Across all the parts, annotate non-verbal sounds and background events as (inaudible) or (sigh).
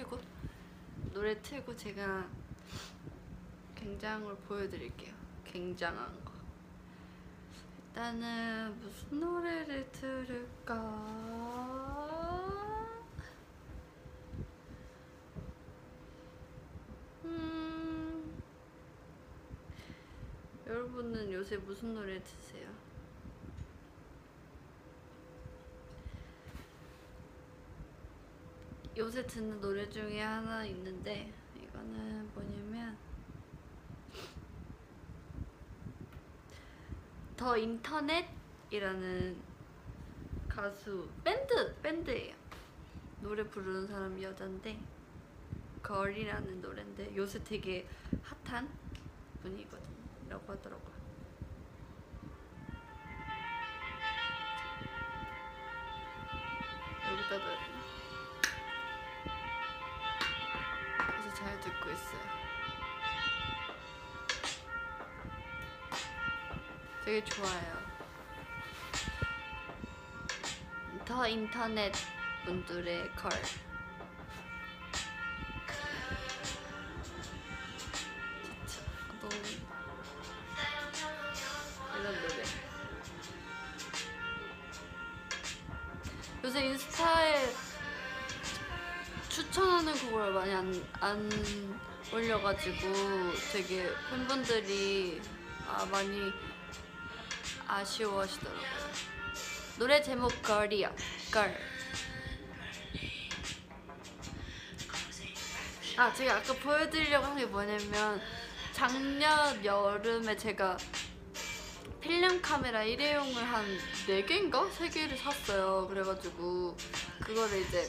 틀고 노래 틀고 제가 굉장을 보여드릴게요. 굉장한 거. 일단은 무슨 노래를 들을까? 음. 여러분은 요새 무슨 노래 드세요? 요새 듣는 노래 중에 하나 있는데 이거는 뭐냐면 더 인터넷이라는 가수 밴드 밴드예요. 노래 부르는 사람 여잔데 걸이라는 노래인데 요새 되게 핫한 분이거든요 라고 하더라고요. 되게 좋아요. 더 인터넷 분들의 걸. 노래. 요새 인스타에 추천하는 곡을 많이 안, 안 올려가지고 되게 팬분들이 아, 많이 아쉬워하시더라고요. 노래 제목 걸이요. 걸. 아 제가 아까 보여드리려고 한 게 뭐냐면 작년 여름에 제가 필름 카메라 일회용을 한 4개인가? 3개를 샀어요. 그래가지고 그거를 이제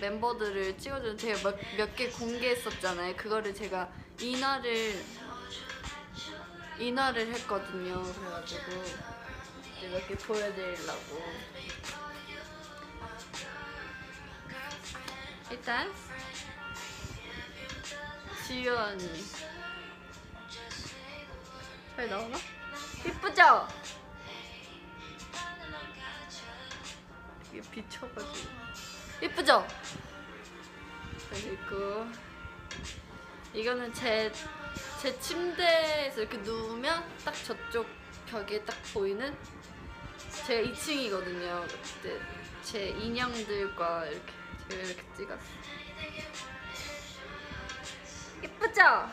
멤버들을 찍어주는 제가 몇 개 공개했었잖아요. 그거를 제가 인화를 인화를 했거든요. 그래가지고 개 보여드리려고. 일단 지유 언니 잘 나오나? 이쁘죠? 이게 비쳐가지고 이쁘죠? 그리고 이거는 제, 제 침대에서 이렇게 누우면 딱 저쪽 벽에 딱 보이는 제가 2층이거든요. 그때 제 인형들과 이렇게 제가 이렇게 찍었어요. 이쁘죠?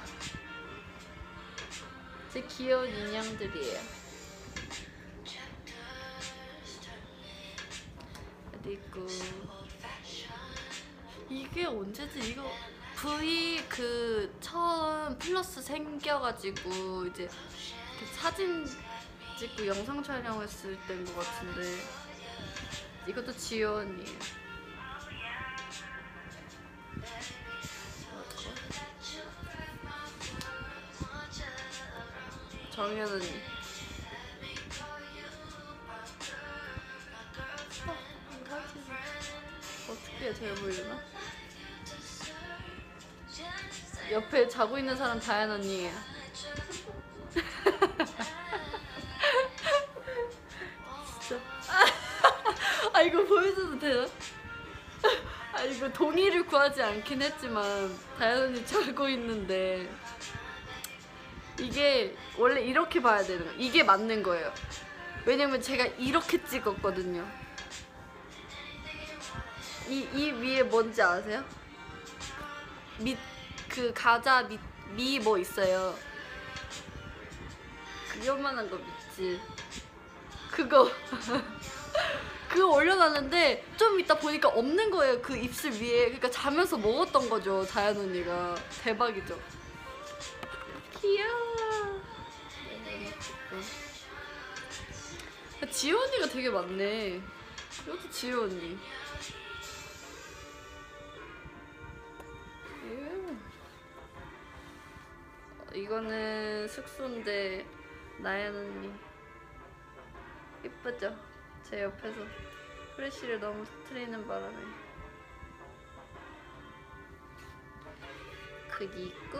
제 귀여운 인형들이에요. 그리고 이게 언제지? 이거 V 그 처음 플러스 생겨가지고 이제 사진 찍고 영상 촬영했을 때인 것 같은데 이것도 언니예요. 정현 언니. 어떻게 해야 잘 보이나? 옆에 자고 있는 사람 다현 언니예요. 진짜. (laughs) 아 이거 보여줘도 되나? 아 이거 동의를 구하지 않긴 했지만 다현 언니 자고 있는데 이게 원래 이렇게 봐야 되는 거. 이게 맞는 거예요. 왜냐면 제가 이렇게 찍었거든요. 이, 이 위에 뭔지 아세요? 밑, 그 가자 밑, 미 뭐 있어요. 그 요만한 거 믿지. 그거. (laughs) 그거 올려놨는데 좀 이따 보니까 없는 거예요. 그 입술 위에. 그러니까 자면서 먹었던 거죠. 자연 언니가. 대박이죠. 귀여워. 지효 언니가 되게 많네. 이것도 지효 언니. 이거는 숙소인데 나연 언니 예쁘죠? 제 옆에서 프레쉬를 너무 터트리는 바람에 그리고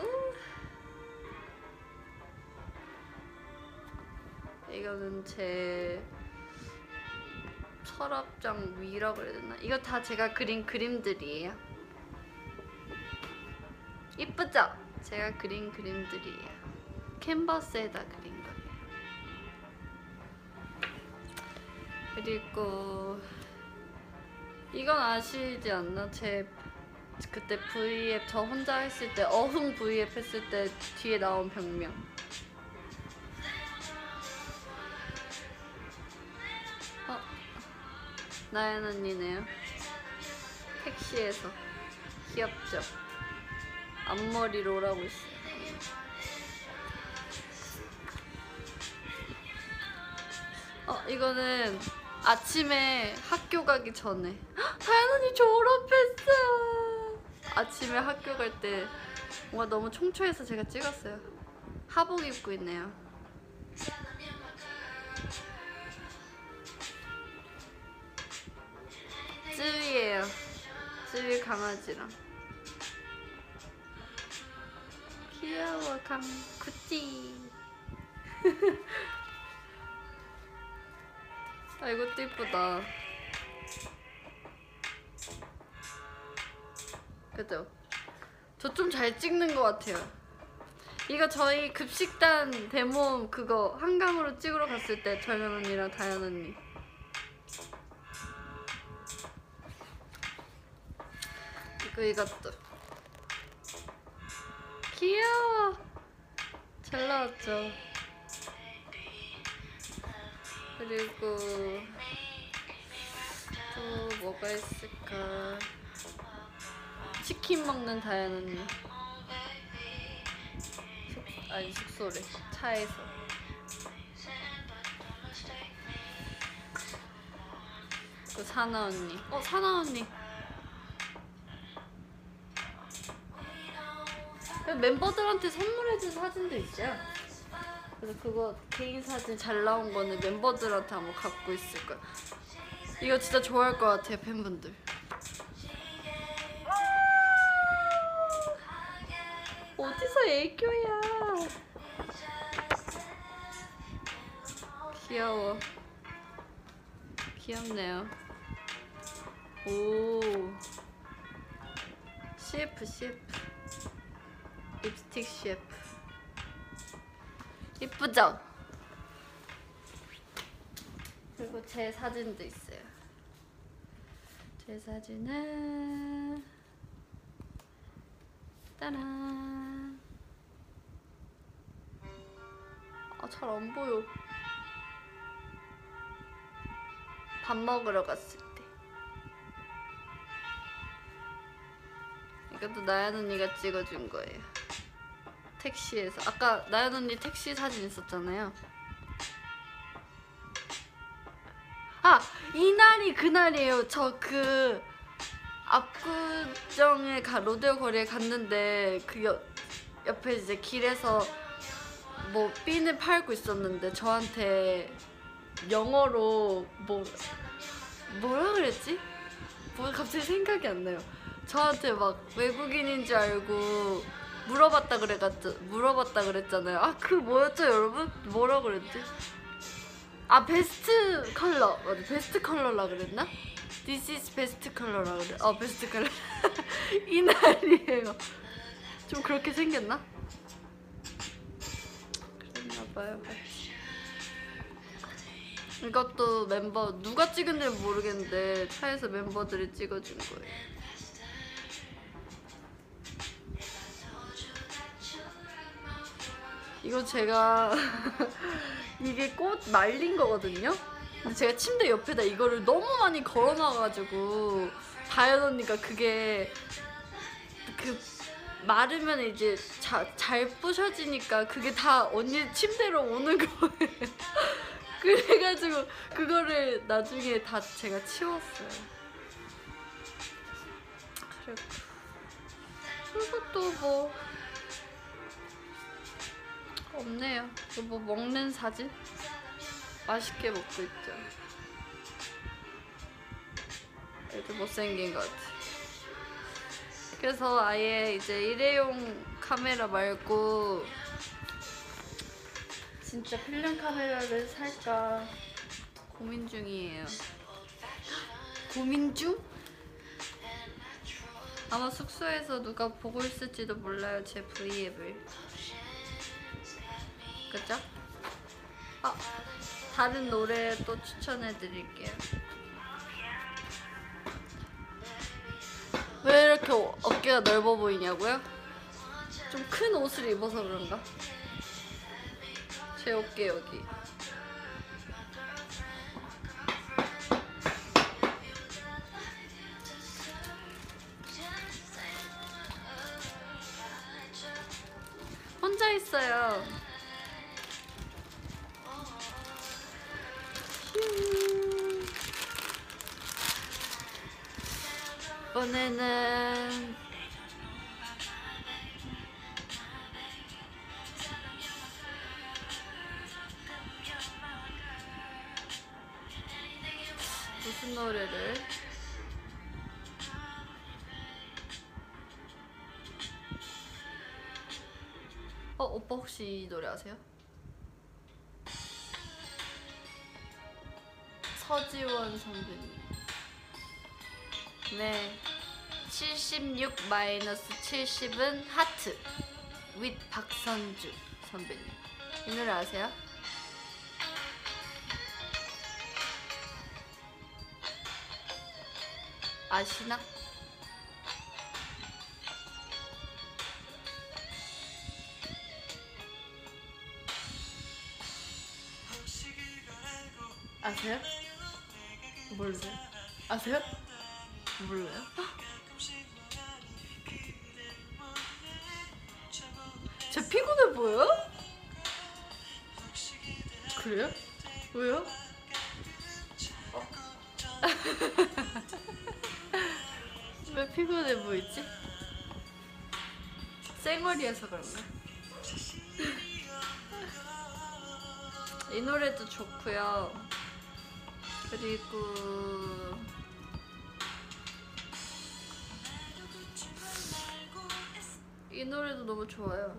이거는 제 서랍장 위라고 해야 되나? 이거 다 제가 그린 그림들이에요. 이쁘죠? 제가 그린 그림들이에요. 캔버스에다 그린 거예요. 그리고 이건 아시지 않나? 제 그때 V앱 저 혼자 했을 때 어흥 V앱 했을 때 뒤에 나온 병명. 어? 나연 언니네요. 택시에서 귀엽죠? 앞머리로 오라고 있어요. 어 이거는 아침에 학교 가기 전에 헉, 다현 언니 졸업했어요. 아침에 학교 갈 때 뭔가 너무 총초해서 제가 찍었어요. 하복 입고 있네요. 쯔위예요. 쯔위 강아지랑. 귀여워 강구찌. (laughs) 아 이것도 이쁘다. 그죠? 저 좀 잘 찍는 것 같아요. 이거 저희 급식단 데모 그거 한강으로 찍으러 갔을 때 정연 언니랑 다현 언니. 이거 이것도. 귀여워. 잘 나왔죠. 그리고 또 뭐가 있을까? 치킨 먹는 다현 언니. 숙, 아니 숙소래. 차에서. 그 사나 언니. 어 사나 언니. 멤버들한테 선물해준 사진도 있어요. 그래서 그거 개인 사진 잘 나온 거는 멤버들한테 한번 갖고 있을 거야. 이거 진짜 좋아할 것 같아요 팬분들. 어디서 애교야? 귀여워. 귀엽네요. 오. CF CF. 립스틱 CF. 이쁘죠? 그리고 제 사진도 있어요. 제 사진은 따란. 아, 잘 안 보여. 밥 먹으러 갔을 때. 이것도 나연 언니가 찍어준 거예요. 택시에서. 아까 나연 언니 택시 사진 있었잖아요. 아! 이날이 그날이에요. 저 그 압구정에 가 로데오 거리에 갔는데 그 옆, 옆에 이제 길에서 뭐 핀을 팔고 있었는데 저한테 영어로 뭐 뭐라 그랬지? 뭐 갑자기 생각이 안 나요. 저한테 막 외국인인 줄 알고 물어봤다 그래가지고 물어봤다 그랬잖아요. 아 그 뭐였죠 여러분? 뭐라 그랬지? 아 best color 맞아 best color라 그랬나? This is best color라 그래. 어 best color 이날이에요. 좀 그렇게 생겼나? 그랬나봐요. 이것도 멤버 누가 찍은지 모르겠는데 차에서 멤버들이 찍어준 거예요. 이거 제가 (laughs) 이게 꽃 말린 거거든요. 근데 제가 침대 옆에다 이거를 너무 많이 걸어놔가지고 다현 언니가 그게 그 마르면 이제 자, 잘 부셔지니까 그게 다 언니 침대로 오는 거예요. (laughs) 그래가지고 그거를 나중에 다 제가 치웠어요. 그리고 또뭐 없네요. 또뭐 먹는 사진? 맛있게 먹고 있죠. 애들 못생긴 것 같아. 그래서 아예 이제 일회용 카메라 말고 진짜 필름 카메라를 살까 고민 중이에요. 고민 중? 아마 숙소에서 누가 보고 있을지도 몰라요 제 V앱을 그죠? 아 다른 노래 또 추천해 드릴게요 왜 이렇게 어- 어깨가 넓어 보이냐고요? 좀 큰 옷을 입어서 그런가? 제 어깨 여기 혼자 있어요. 이번에는 무슨 노래를? 어 오빠 혹시 이 노래 아세요? 서지원 선배님. 네. 76 마이너스 70은 하트. 윗 박선주 선배님. 이 노래 아세요? 아시나? 아세요? 모르세요? 아세요? 몰라요? 제 피곤해 보여? 그래요? 왜요? 어. (laughs) 왜 피곤해 보이지? 쌩얼이어서 그런가? (laughs) 이 노래도 좋고요. 그리고 이 노래도 너무 좋아요.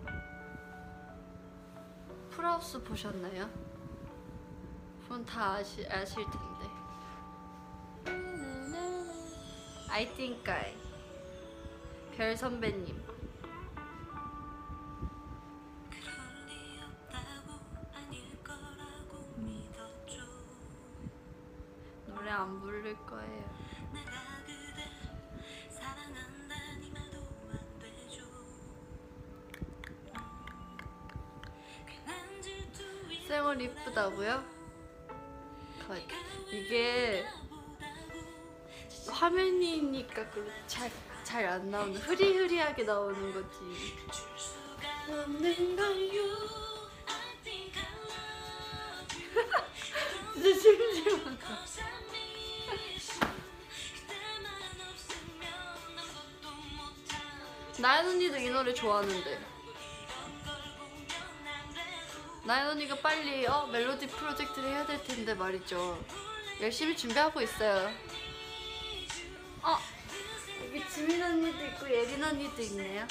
풀하우스 보셨나요? 그건 다 아시, 아실 텐데. I think I 별 선배님 노래 안 부를 거예요. 쌩얼 이쁘다고요? 거- 이게 화면이니까 잘 잘 안 나오는 흐리흐리하게 나오는 거지. (laughs) 진짜 심심하다. 나연 언니도 이 노래 좋아하는데. 나연 언니가 빨리 어 멜로디 프로젝트를 해야 될 텐데 말이죠. 열심히 준비하고 있어요. 어 여기 지민 언니도 있고 예린 언니도 있네요.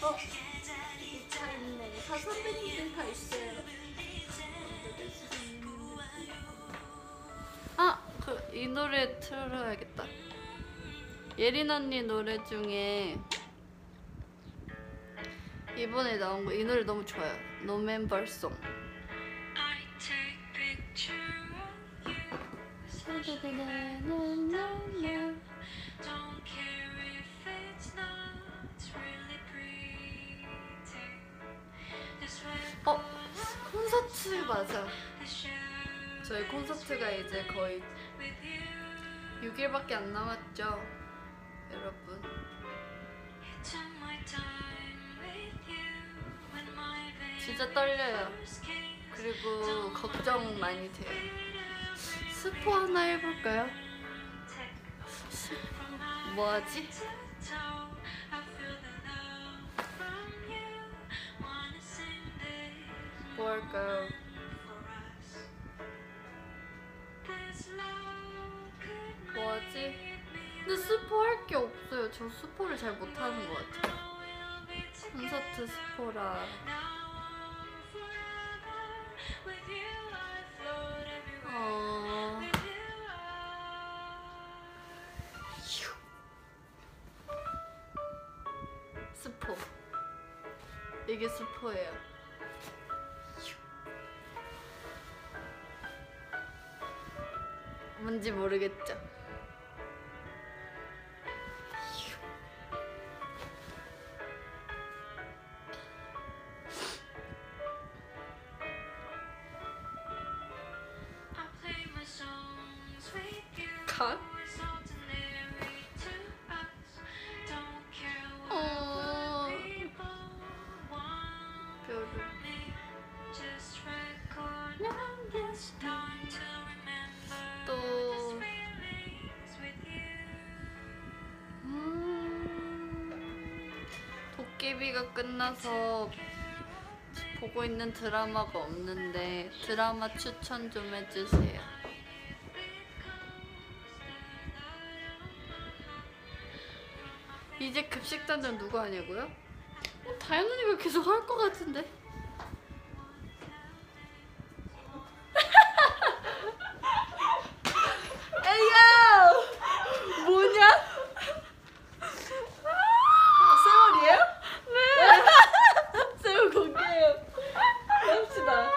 어다 있네. 다 선배님들 다 있어요. 아, 그 이 노래 틀어야겠다. 예린 언니 노래 중에 이번에 나온 거 이 노래 너무 좋아요. 노멤버송. I take picture of you. Don't care if it's not really pretty. This way 어 콘서트 맞아. 저희 콘서트가 이제 거의 with you. 6일밖에 안 남았죠, 여러분. 떨려요. 그리고 걱정 많이 돼요. 스포 하나 해볼까요? 뭐하지? 뭐 할까요? 뭐하지? 근데 스포 할 게 없어요. 저 스포를 잘 못하는 것 같아요. 콘서트 스포라. 스포 이게 스포예요 뭔지 모르겠죠? 끝나서 보고 있는 드라마가 없는데 드라마 추천 좀 해주세요. 이제 급식단장 누구 하냐고요? 어, 다현 언니가 계속 할 것 같은데. 에이야! 뭐냐? 아, 세월이에요? 네. 세월 공개해요. 합시다.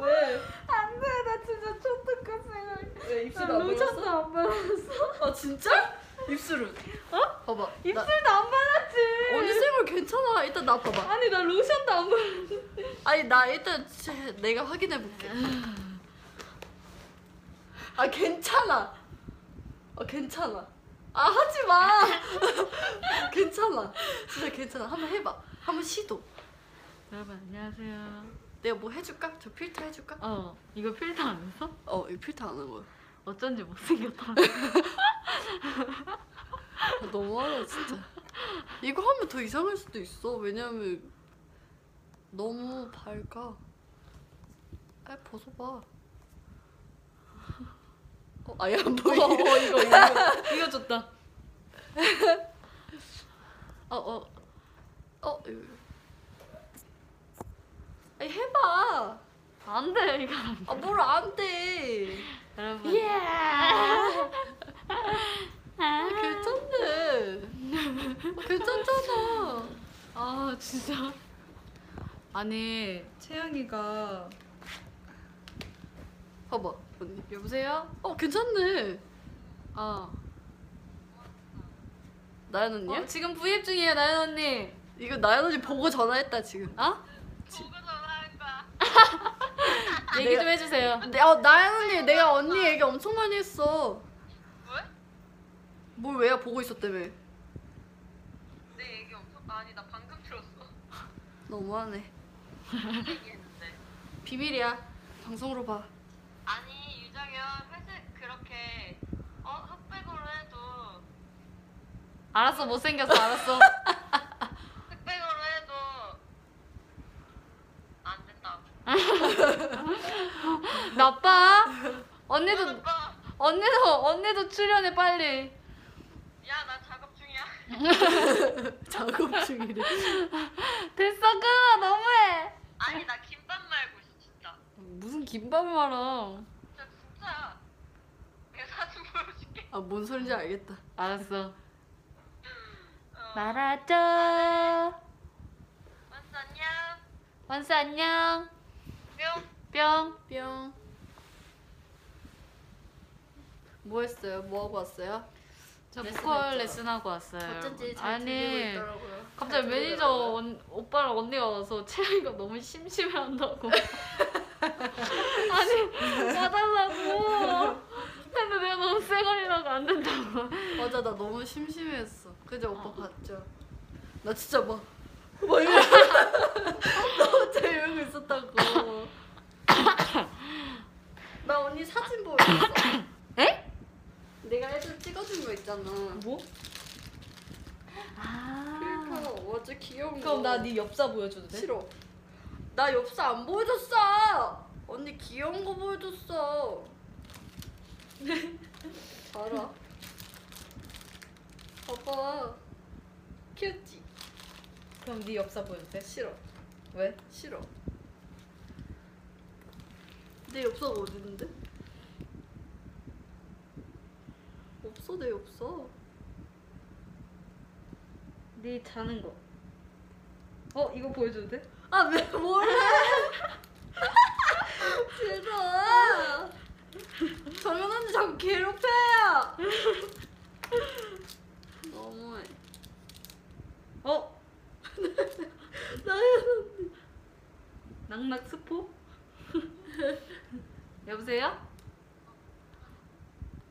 왜? 안돼 나 진짜 초특급 생각 왜 입술 나 안 로션도 발랐어? 안 발랐어 아 진짜? 입술은? 어? 봐봐. 나, 입술도 안 발랐지 언니 세월 괜찮아. 일단 나 봐봐. 아니 나 로션도 안 발랐어 아니 나 일단 제- 내가 확인해 볼게. 아 괜찮아. 아 괜찮아. 아 하지 마. 괜찮아. 진짜 괜찮아. 한번 해봐. 한번 시도. 여러분 안녕하세요 내가 뭐 해줄까? 저 필터 해줄까? 어 이거 필터 안 했어? 어, 이 필터 안한 거야. 어쩐지 못생겼다 아, 너무하다 진짜. 이거 하면 더 이상할 수도 있어. 왜냐면 너무 밝아. 아 벗어봐. 어, 아예 안 보이게. 어, 이거 이거 이거 이거 좋다 어 어 어, 이거. 아니 해봐. 안 돼 이거 안 돼. 아 뭘 안 돼. 여러분 예. 아, 괜찮네. 아, 괜찮잖아. 아 진짜 아니 채영이가 봐봐 언니. 여보세요? 어 괜찮네. 어, 나연 언니야? 어 지금 V앱 중이에요 나연 언니 이거 나연 언니 보고 전화했다 지금. 어? 거야. (laughs) 얘기 내가- 좀 해주세요 내, 어, 나연 언니 내가 언니 얘기 엄청 많이 했어. 왜? 뭘 왜야 보고 있었다며. 내 얘기 엄청 아니 나 방금 들었어. 너무하네. 얘기했는데. 비밀이야. 방송으로 봐. 아니 유정현 회색 그렇게 어 흑백으로 해도 알았어 못생겼어 알았어 (laughs) 흑백으로 해도 안 된다고. (laughs) 나빠 언니도 오빠, 언니도 언니도 출연해 빨리 야 나 작업 중이야. (laughs) 작업 중이래. 됐어 끊어 너무해 아니 나 김밥 말고 진짜. 무슨 김밥을 말아 진짜 진짜. 내가 사진 보여줄게. 아 뭔 소린지 알겠다. 알았어 어. 말하죠 완수 안녕. 원스 안녕 뿅. 뿅 뿅. 뭐 했어요? 뭐 하고 왔어요? 저 레슨 보컬 했죠? 레슨하고 왔어요 어쩐지 잘 아니 들리고 있더라고요. 갑자기 잘 매니저 들리더라고요. 언, 오빠랑 언니가 와서 채영이가 너무 심심해한다고 (laughs) 아니 와달라고 근데 내가 너무 쌩얼이라고 안 된다고 맞아 나 너무 심심했어. 그죠 오빠 봤죠? 나 진짜 막. 막 (laughs) 이러고 나 혼자 이러고 있었다고. 나 언니 사진 보여줬어. 에? 내가 예전 찍어준 거 있잖아. 뭐? 아 필터 완전 귀여운 거. 그럼 나네 엽사 보여줘도 돼? 싫어. 나 엽사 안 보여줬어. 언니 귀여운 거 보여줬어. (laughs) 알아. 봐봐. 귀엽지? 그럼 네 엽사 보여도 돼? 싫어. 왜? 싫어. 내 엽사가 어디 있는데? 없어 내 엽사. 네 자는 거 어 이거 보여줘도 돼? 아 왜 뭐래? 싫어. 정연 언니 자꾸 괴롭혀요. (laughs) 너무해. 어 (laughs) 나연 낙낙 스포? (laughs) 여보세요?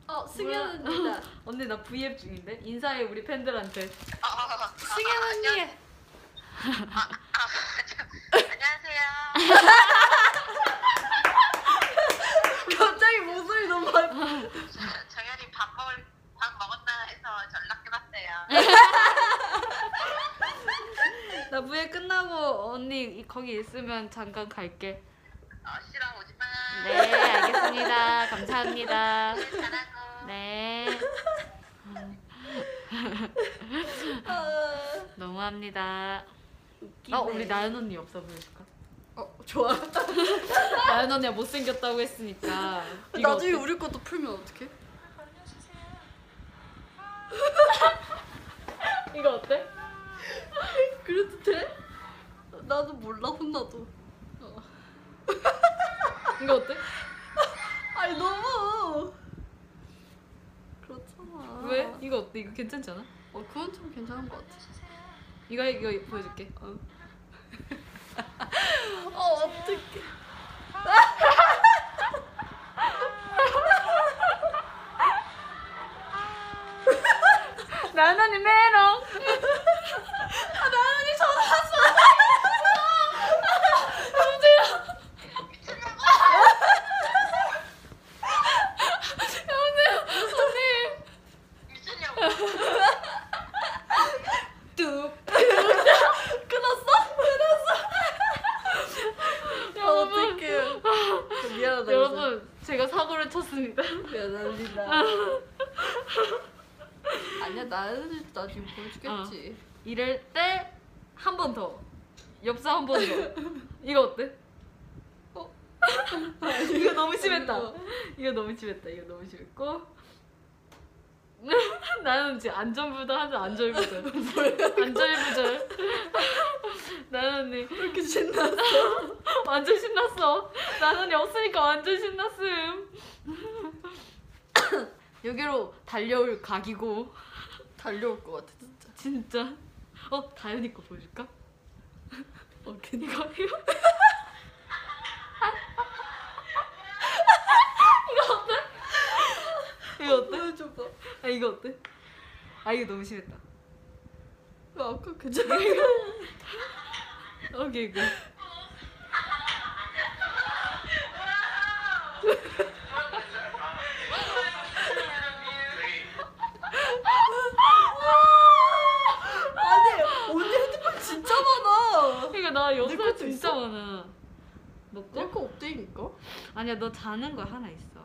어 승현 언니다. (laughs) 언니 나 V앱 중인데 인사해 우리 팬들한테. 승현 언니. 안녕하세요. (laughs) 갑자기 목소리 너무 막. 정현이 밥 먹을 밥 먹었나 해서 전락해봤어요. 나 V앱 끝나고 언니 이- 거기 있으면 잠깐 갈게. 어, 씨랑 오지 마. 네 알겠습니다. 감사합니다. 잘하고. 네 아, 너무합니다. 웃기네. 어 우리 나연 언니 없어 보여줄까? 어 좋아. (laughs) 나연 언니가 못생겼다고 했으니까 이거 나중에 어때? 우리 것도 풀면 어떡해? (laughs) 이거 어때? 그래도 돼? 나도 몰라 혼나도. (laughs) 이거 어때? 아니 너무 그렇잖아. 왜? 이거 어때? 이거 괜찮지 않아? 어 그건 좀 괜찮은 것 같아. 이거 이거 보여줄게. 어. (laughs) 어 어떡해. 나연 언니 메롱. 아 나연이 전화 왔어. (laughs) 미쳤냐고. 뚝. 끊었어? 끊었어. 아, 여러분, 어떡해. 미안하다. 여러분 제가 쳤습니다. 미안합니다. 아니야 나연이 나중에 보여주겠지. 이럴 때 한 번 더. 엽서 한번 더. 이거 어때? 어? (laughs) 이거 너무 심했다. 어. 이거 너무 심했다. 이거 너무 심했고. (laughs) 나는 지금 안전부도 하자 안절부절. (laughs) 안절부절. 나는 언니 왜 이렇게 신났어? 완전 신났어. 나는 언니 없으니까 완전 신났음. (coughs) 여기로 달려올 각이고 달려올 것 같아 진짜. 진짜. 어 다현이 거 보여줄까? (laughs) 어 괜히 이거 이거. 이거 어때? 보여줘봐. 아 이거 어때? 아 이거 너무 심했다. 왜 아까 괜찮아? (laughs) 오케이 이 (laughs) 많아. 이거 나 것도 진짜 있어? 많아. 너 거? 내거 없대니까. 아니야 너 자는 거 하나 있어.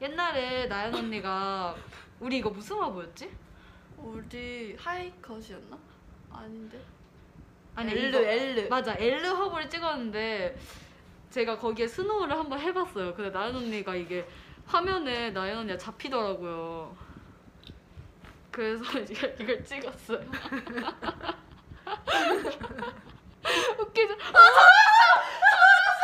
옛날에 나연 언니가 우리 이거 무슨 화보였지? 우리 하이컷이었나? 아닌데. 아니 엘르 이거- 엘르. 맞아 엘르 화보를 찍었는데 제가 거기에 스노우를 한번 해봤어요. 근데 나연 언니가 이게 화면에 나연 언니가 잡히더라고요. 그래서 (laughs) 이걸 찍었어요. (laughs) 웃기죠? 아 전화 왔어!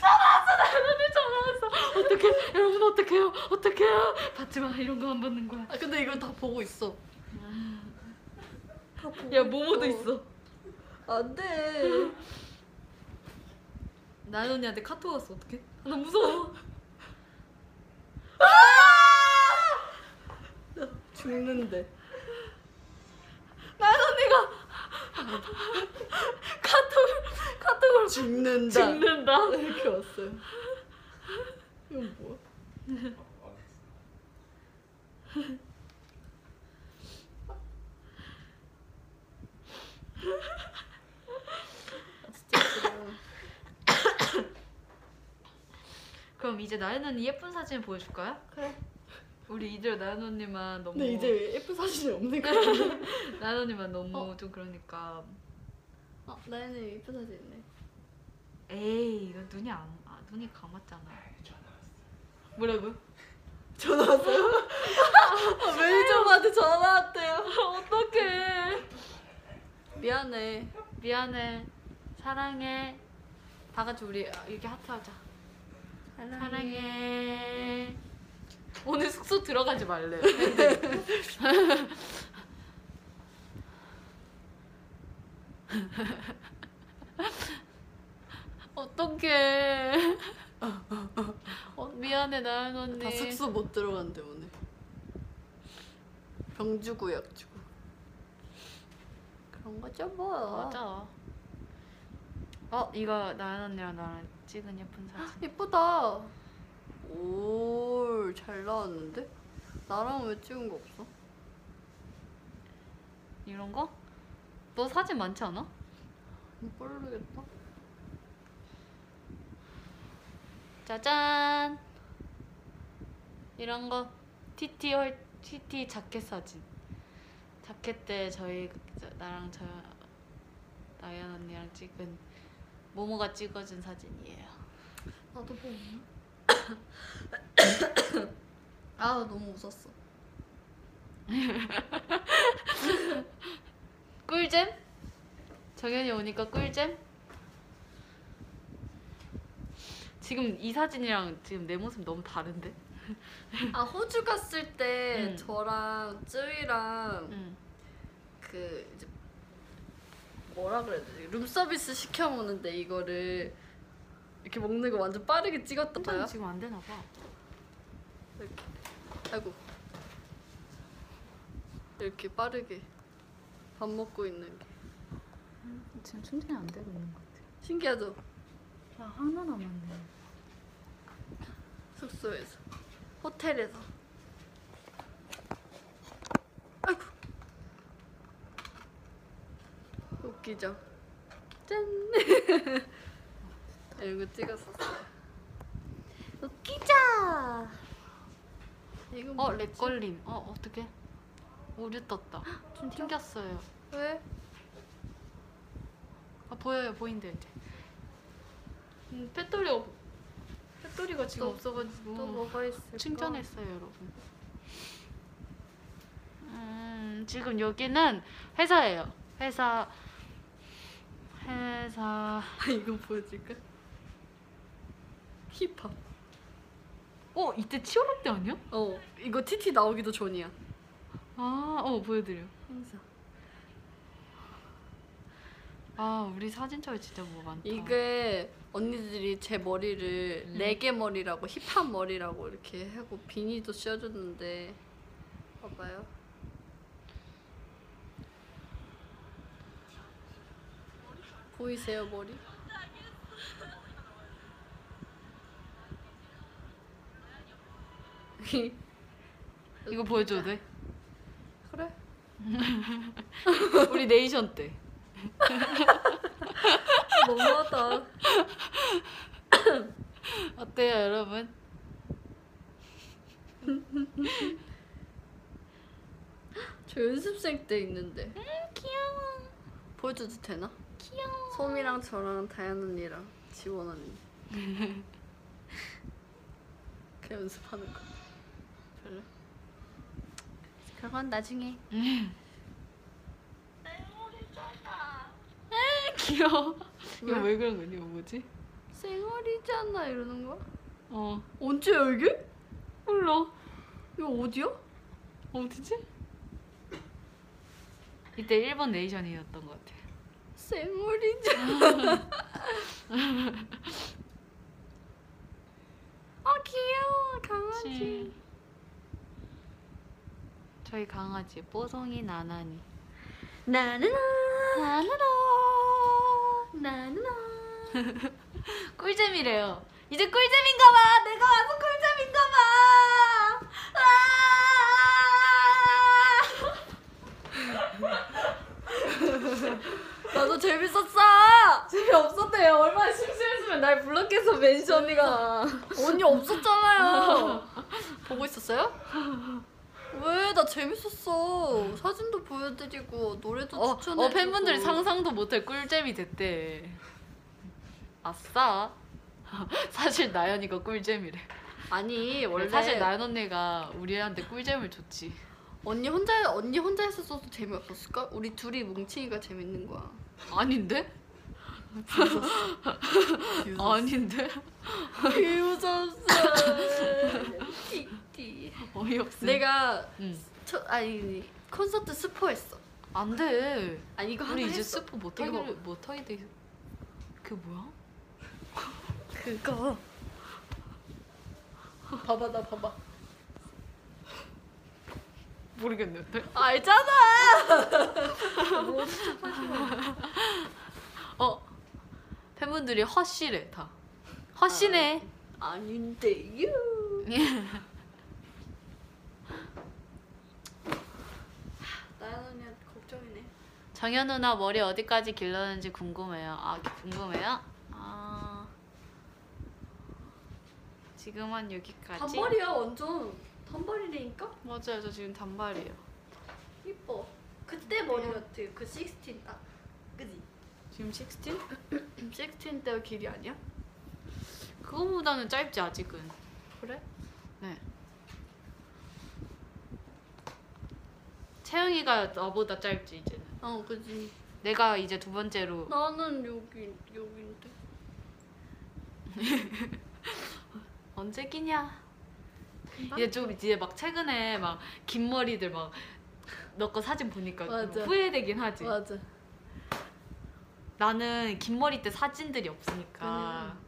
전화 왔어! 나연 언니 전화 왔어! 어떡해 여러분 어떡해요 어떡해요 받지 마 이런 거 안 받는 거야. 아 근데 이걸 다 보고 있어. 다 보고 야 모모도 있어. 안 돼. 나연 언니한테 카톡 왔어 어떡해? 아, 나 무서워. 죽는데. 나연 언니가 카톡을 카톡을 죽는다. 죽는다. 이렇게 왔어요. 이건 뭐야? 그럼 이제 나연 언니 예쁜 사진 보여줄까요? 그래. 우리 이제 나연 언니만 너무 근데 이제 예쁜 사진이 없는 거 같아. (laughs) 나연 언니만 너무 어. 좀 그러니까 어, 나연이 예쁜 사진 있네. 에이 이거 눈이 안 아, 눈이 감았잖아. 뭐라고? 전화 왔어요? (laughs) (laughs) 아, 매니저분한테 전화 왔대요. 어떡해. 미안해. 미안해. 사랑해. 다 같이 우리 이렇게 하트 하자. 사랑해. 오늘 숙소 들어가지 말래. (laughs) 어떡해. 어, 미안해 나연 언니. 다 숙소 못 들어간대 오늘. 병주구역 주고. 그런 거죠 뭐. 맞아. 어 이거 나연 언니랑 나랑 찍은 예쁜 사진. 예쁘다. 오, 잘 나왔는데? 나랑 왜 찍은 거 없어? 이런 거? 너 사진 많지 않아? 모르겠다. 짜잔. 이런 거 TT 헐 TT 자켓 사진. 자켓 때 저희 저- 나랑 저 나연 언니랑 찍은 모모가 찍어준 사진이에요. 나도 뭐. 아, 너무 웃었어. (laughs) 꿀잼? 정연이 오니까 꿀잼? 지금 이 사진이랑 지금 내 모습 너무 다른데? 아, 호주 갔을 때 응. 저랑 쯔이랑 응. 그 이제 뭐라 그래야 되지? 룸서비스 시켜 먹는데 이거를 이렇게 먹는 거 완전 빠르게 거야. 혼자는 지금 안 되나 봐. 이렇게. 아이고. 이렇게 빠르게 밥 먹고 있는 게 지금 충전이 안 되고 있는 것 같아. 신기하죠? 아 하나 남았네. 숙소에서 호텔에서 아이고 웃기죠? 짠 (laughs) 이거 찍었었어요 웃기자 이거 어 뭐지? 렉걸림. 어 어떻게? 오류 떴다. 좀 튕겼어요. 왜? 아 보여요 보인대 이제. 음 배터리 없. 배터리가 지금 또- 없어가지고 또 뭐가 있을까? 충전했어요 여러분. 음 지금 여기는 회사예요. 회사 회사 아 이거 보여줄까? 힙합 어 이때 치오라 때 아니야? 어 이거 TT 나오기도 전이야 아어 보여드려. 항상 아 우리 사진 촬영 진짜 뭐 많다. 이게 언니들이 제 머리를 음. 레게 머리라고 힙합 머리라고 이렇게 하고 비니도 씌워줬는데 봐봐요 보이세요 머리? 이거 보여줘도 돼? 그래 우리 네이션 때. 너무하다 어때요 여러분? 저 연습생 때 있는데 귀여워. 보여줘도 되나? 귀여워. 솜이랑 저랑 다현 언니랑 지원 언니 (laughs) 그 연습하는 거? 그건 나중에 귀여워. 이거 왜? 왜 그런 거니? 이거 뭐지? 생얼이잖아 이러는 거야? 어 언제야 이게? 몰라. 이거 어디야? 어디지? 이때 일본 네이션이었던 것 같아. 생얼이잖아 (laughs) 아 귀여워 강아지 그치. 저희 강아지 뽀송이 나나니. 나나나 나나나. 나나나 (laughs) 꿀잼이래요. 이제 꿀잼인가봐. 내가 와서 꿀잼인가봐. (laughs) 나도 재밌었어 재미없었대요. 얼마나 심심했으면 날 블럭해서 멘션 언니가. 언니 없었잖아요 (laughs) 보고 있었어요? 왜? 나 재밌었어 사진도 보여드리고 노래도 어, 추천해주고 어 팬분들이 상상도 못할 꿀잼이 됐대. 아싸. (laughs) 사실 나연이가 꿀잼이래. 아니 원래 사실 나연 언니가 우리한테 꿀잼을 줬지. 언니 혼자 언니 혼자 했었어도 재미없었을까? 우리 둘이 뭉치니까 재밌는 거야. 아닌데? (laughs) 아닌데? (laughs) 비웃었어. 띠띠. (laughs) 어이없어. 내가 응. 저 아니 콘서트 스포했어. 안 돼. 아니 이거 우리 하나 이제 했어. 스포 이거 못하게 돼. 그게 뭐야? 그거. 봐봐 나 봐봐. 모르겠는데. 알잖아. 어 팬분들이 허쉬래 다. 허쉬네. 아닌데요. (laughs) 나연 언니한테 걱정이네. 정현 누나 머리 어디까지 길렀는지 궁금해요. 아 궁금해요? 아 지금은 여기까지. 단발이야 완전. 단발이라니까? 맞아요. 저 지금 단발이에요. 이뻐. 그때 머리 같아. 그 16 딱. 그지? 지금 16? 16 (clears throat) 때가 길이 아니야? 그거보다는 짧지 아직은. 그래? 네. 채영이가 나보다 짧지 이제는. 어, 그지. 내가 이제 두 번째로 나는 여기 여기인데. (laughs) 언제 끼냐? 이제 좀 이제 막 최근에 막 긴 머리들 막 너 거 사진 보니까 좀 맞아. 후회되긴 하지. 맞아. 나는 긴 머리 때 사진들이 없으니까 그냥.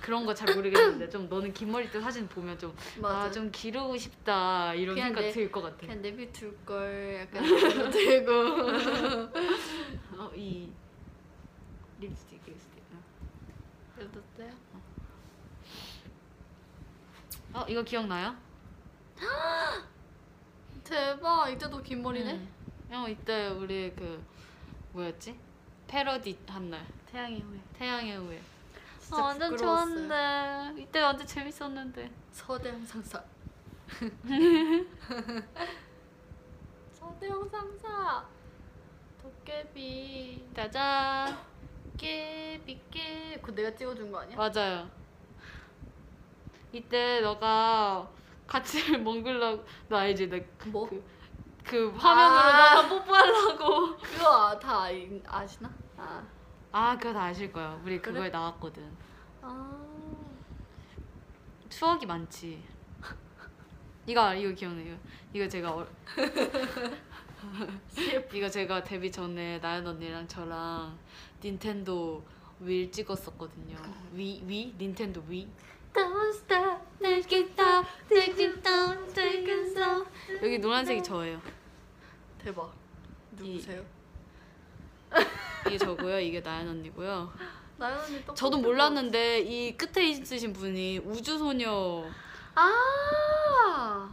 그런 거 잘 모르겠는데 좀 너는 긴 머리 때 사진 보면 좀 맞아. 아좀 기르고 싶다 이런 그냥 생각 내- 들 것 같아. 그냥 내비둘 걸 약간 들고. (laughs) 어, 이 립스틱 립스틱. 어. 이랬어요? 어 이거 기억나요? (gasps) 대박. 이때도 긴 머리네. 응. 형 이때 우리 그 뭐였지? 패러디 한 날. 태양의 후예. 태양의 후예. 진짜 아, 완전 부끄러웠어요. 좋았는데 이때 완전 재밌었는데. 서대형 상사. (laughs) 서대형 상사. 도깨비. 짜잔. 깨비 깨. 그거 내가 찍어준 거 아니야? 맞아요. 이때 너가 같이 (laughs) 먹으려고 너 알지? 나 그, 뭐? 그, 그 화면으로 아. 너가 뽀뽀하려고. 그거 아, 다 아, 아시나? 아. 아 그거 다 아실 거야. 우리 그래? 그거에 나왔거든. 아. 추억이 많지. 이거 이거 기억나 이거 이거 제가 어... (laughs) 이거 제가 데뷔 전에 나연 언니랑 저랑 닌텐도 윌 찍었었거든요. 위 위? 닌텐도 위? Don't stop, take it down, take it down, take it down. 여기 노란색이 저예요. 대박. 누구세요? 이게 저고요. 이게 나연 언니고요. 나연 언니 또 저도 몰랐는데 이 끝에 있으신 분이 우주소녀. 아.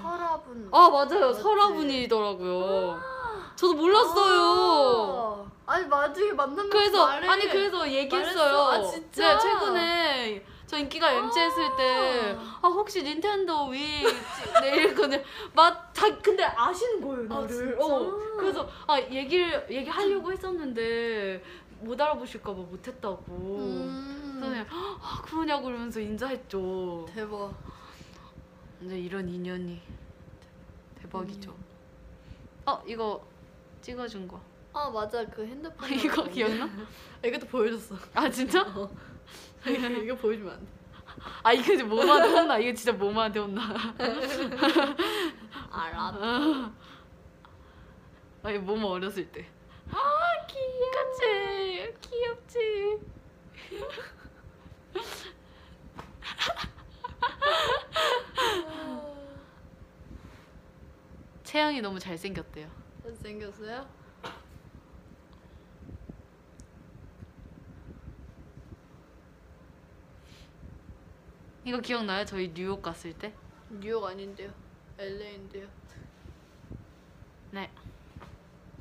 설아분. 아 맞아요. 맞지? 설아분이더라고요. 저도 몰랐어요. 아. 아니 나중에 만나면 그래서 말해. 아니 그래서 얘기했어요. 말했어? 아, 진짜? 네 최근에 저 인기가 MT 했을 때 아 혹시 닌텐도 위 (laughs) 내일 거는 막자 근데 아시는 거예요 아, 나를. 진짜? 어 그래서 아 얘기를 얘기하려고 했었는데 못 알아보실까 봐 못했다고. 음. 그래서 아 그러냐고 그러면서 인사했죠. 대박. 근데 이런 인연이 대박이죠. 음. 어 이거 찍어준 거. 아 맞아 그 핸드폰. (laughs) 이거 기억나? 이것도 보여줬어. 아 진짜? (laughs) 이거, 이거 보여주면 안 돼. 아 이거 이제 뭐만한테 혼나 이거 진짜 뭐만한테 혼나 알아. 아 이거 뭐만 어렸을 때 아 귀여워 그치 귀엽지 채영이 너무 잘생겼대요 잘생겼어요? 이거 기억나요? 저희 뉴욕 갔을 때? 뉴욕 아닌데요. LA인데요. 네.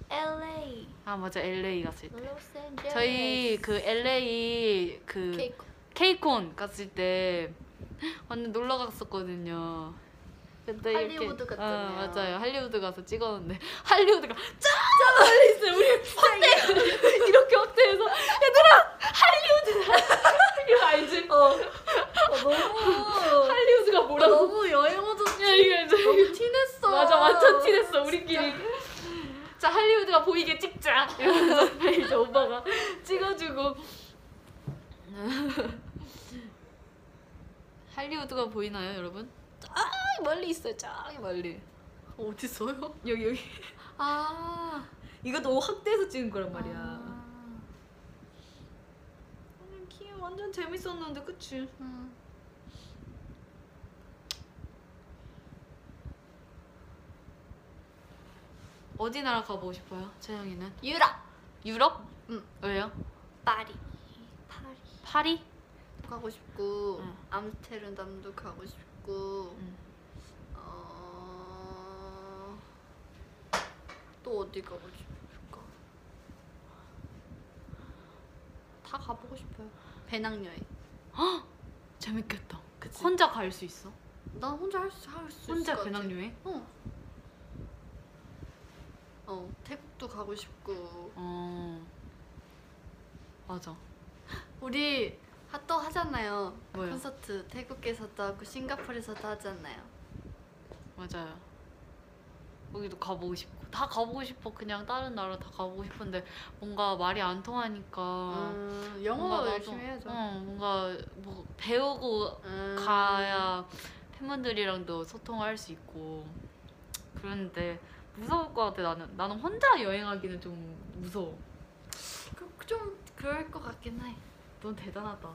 LA. 아 맞아 LA 갔을 때 로스앤젤레스. 저희 그 LA 그. 케이콘 갔을 때 완전 놀러 갔었거든요. 그때 할리우드 이렇게, 갔잖아요. 어, 맞아요. 할리우드 가서 찍었는데 (laughs) 할리우드가 쫙 멀리 있어요. 우리 (laughs) 확대 (laughs) 이렇게 확대해서 얘들아 할리우드 이거 알지? 어. 어 너무 할리우드가 뭐라고? 너무 여행. 야 이게 이제 너무 티냈어. 완전 티냈어 우리끼리. 자 할리우드가 보이게 찍자. (laughs) 이러면서 이제 오빠가 찍어주고. (laughs) 할리우드가 보이나요, 여러분? 아 멀리 있어요, 저기 멀리. 어딨어요? 여기 여기. 아. 이것도 확대해서 찍은 거란 말이야. 아. 음, 귀여워, 완전 재밌었는데, 그치? 음. 어디 나라 가보고 싶어요, 채영이는? 유럽. 유럽? 응. 왜요? 파리. 파리. 파리? 가고 싶고 응. 암스테르담도 가고 싶고 응. 어... 또 어디 가고 싶을까? 다 가보고 싶어요. 배낭여행. 재밌겠다. 그치? 혼자 갈 수 있어? 난 혼자 할 수 할수 혼자 있을 것 같아. 배낭여행? 어. 어 태국도 가고 싶고 어. 맞아. 우리 하- 또 하잖아요. 뭐요? 콘서트 태국에서도 하고 싱가포르에서도 하잖아요. 맞아요. 거기도 가보고 싶고 다 가보고 싶어. 그냥 다른 나라 다 가보고 싶은데 뭔가 말이 안 통하니까. 음, 영어 나도- 열심히 해야죠. 어, 뭔가 뭐 배우고 음. 가야 팬분들이랑도 소통할 수 있고 그런데 무서울 것 같아 나는. 나는 혼자 여행하기는 좀 무서워. 그, 좀 그럴 것 같긴 해. 넌 대단하다.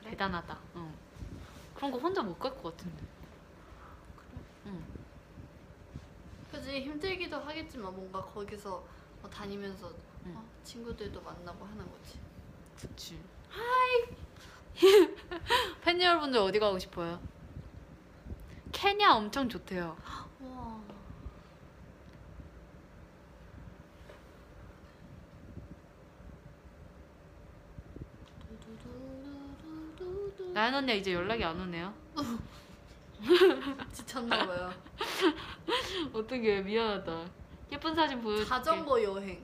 그래? 대단하다. 응 그런 거 혼자 못 갈 것 같은데. 응. 그지 힘들기도 하겠지만 뭔가 거기서 뭐 다니면서 응. 어, 친구들도 만나고 하는 거지. 그치. 하이! (laughs) 팬 여러분들 어디 가고 싶어요? 케냐 엄청 좋대요 (laughs) 와. 나연 언니 이제 연락이 안 오네요 (laughs) 지쳤나 봐요. (laughs) 어떻게 미안하다 예쁜 사진 보여줄게 자전거 여행.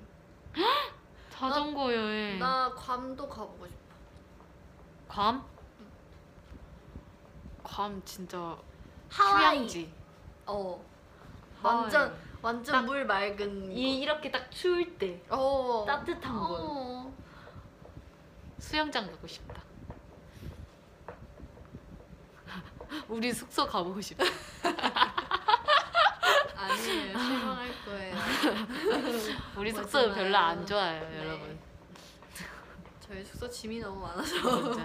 (gasps) 자전거 여행 나 괌도 가보고 싶어. 괌? 괌 진짜 하와이. 휴양지 어. 하와이. 완전 완전 딱물 맑은. 이 이렇게 딱 추울 때 곳. 어. 따뜻한 곳 어. 수영장 가고 싶다 우리 숙소 가보고 싶다 아니에요. 실망할 거예요. 우리 숙소 별로. 안 좋아요 네. 여러분 저희 숙소 짐이 너무 많아서.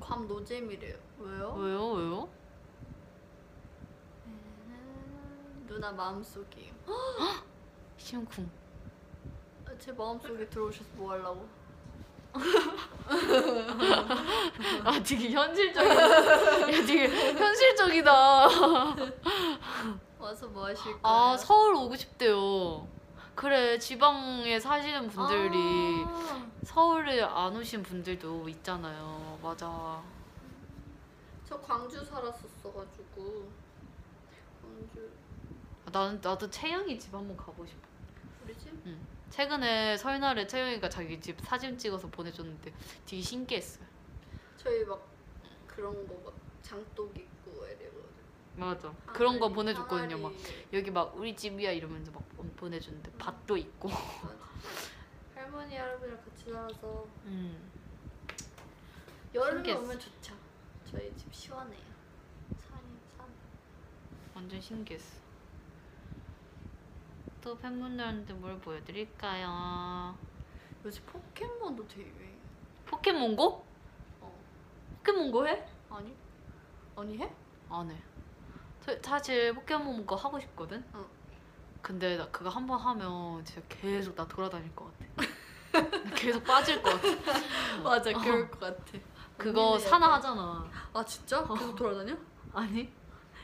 괌 노잼이래요. 왜요? 왜요 왜요? 누나 마음속이에요. 아, 제 마음속에 들어오셔서 뭐 하려고? 아 되게 현실적이다 야 되게 현실적이다 와서 뭐 하실 거예요? 아 서울 오고 싶대요 그래 지방에 사시는 분들이 아, 서울에 안 오신 분들도 있잖아요. 맞아. 저 광주 살았었어가지고 광주 나는 나도 채영이 집 한번 가고 싶어. 최근에 설날에 채영이가 자기 집 사진 찍어서 보내줬는데 되게 신기했어요. 저희 막 그런 거 막 장독 있고 이래고 맞아. 그런 거 항아리, 보내줬거든요. 막. 여기 막 우리 집이야 이러면서 막 보내줬는데 밭도 있고. 할머니 할아버지랑 같이 살아서 음. 여름에 신기했어. 오면 좋죠. 저희 집 시원해요. 산이 산. 완전 신기했어. 또 팬분들한테 뭘 보여드릴까요? 요새 포켓몬도 되게 유행. 포켓몬고? 어 포켓몬고 해? 아니? 아니 해? 안 해. 저- 사실 포켓몬고 하고 싶거든. 어. 근데 나 그거 한 번 하면 진짜 계속 나 돌아다닐 것 같아. 나 계속 빠질 것 같아. (laughs) 맞아 그럴 것 같아. 그거 사나 하잖아. 아 진짜? 계속 돌아다녀? 아니?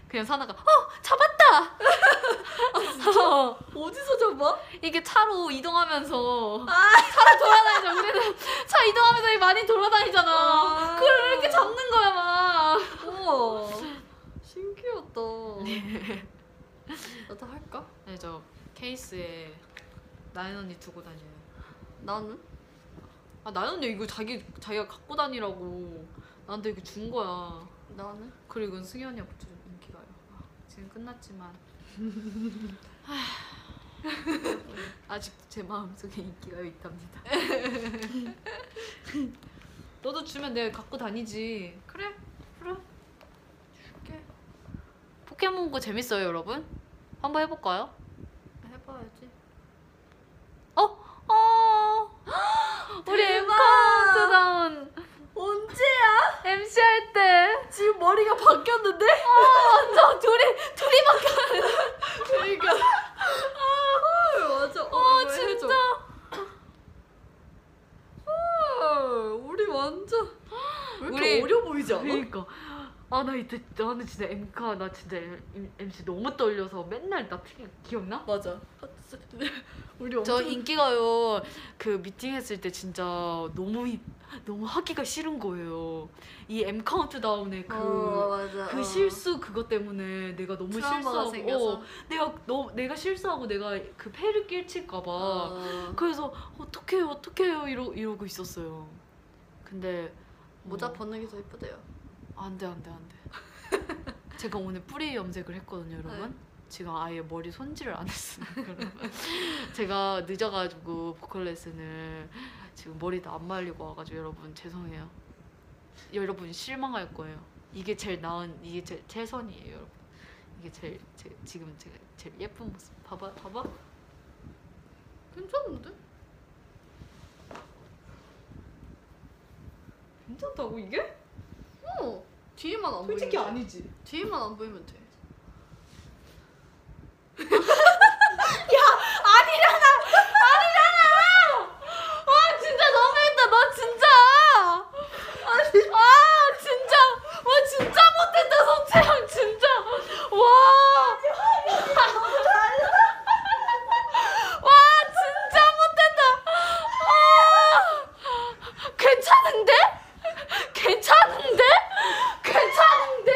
그냥 사나가 어 잡았다. (laughs) 어, 어디서 잡아? 이게 차로 이동하면서 차로 돌아다니자. 우리는 차 이동하면서 많이 돌아다니잖아. 아. 그걸 이렇게 잡는 거야 막. 우와 신기하다. 나도 할까? 네, 저 케이스에 나연 언니 두고 다녀요. 나는? 아 나연 언니 이거 자기 자기가 갖고 다니라고 나한테 이렇게 준 거야. 너는? 그리고 승현이가 붙여준 인기가요. 아, 지금 끝났지만. (laughs) 아직도 제 마음속에 인기가요 있답니다. (laughs) 너도 주면 내가 갖고 다니지. 그래? 그래 줄게. 포켓몬고 재밌어요, 여러분? 한번 해볼까요? 해봐야지. 어, 어, (gasps) 우리 M 카운트다운 언제야? MC 할 때. 지금 머리가 바뀌었는데? 완전 둘이 둘이 그러니까 아 맞아 어, 아. 진짜. 아, 우리 완전 왜 이렇게 우리- 어려 보이지 않아? 그러니까 아 나 이때 나는 진짜 엠카 나 진짜 MC 너무 떨려서 맨날 나 피- 기억나? 맞아 우리 저 엄청 인기가요 그 미팅 했을 때 진짜 너무 히- 너무 하기가 싫은 거예요. 이 M 카운트다운의 그 어, 맞아 그 어. 실수 그것 때문에 내가 너무 트라우마가 실수하고 생겨서 어, 내가 너 내가 실수하고 내가 그 폐를 끼칠까 봐 어. 그래서 어떡해요 어떡해요 이러 이러고 있었어요. 근데 모자 어, 벗는 게 더 이쁘대요 안돼 안돼 안돼. (laughs) 제가 오늘 뿌리 염색을 했거든요, 여러분. 네. 지금 아예 머리 손질을 안 했어요. (laughs) 제가 늦어가지고 보컬 레슨을 지금 머리도 안 말리고 와가지고 여러분 죄송해요. 여러분 실망할 거예요. 이게 제일 나은 이게 제 최선이에요, 여러분. 이게 제일 제, 지금 제가 제일 예쁜 모습. 봐봐, 봐봐. 괜찮은데? 괜찮다고 이게? 어 뒤에만 안 보이면 돼. 아니지. 뒤에만 안 보이면 돼 (laughs) 아 진짜 너무했다 너 진짜 아니 아 진짜 와 진짜 못했다 성채영 진짜 와와 진짜 못했다 아 괜찮은데 괜찮은데 괜찮은데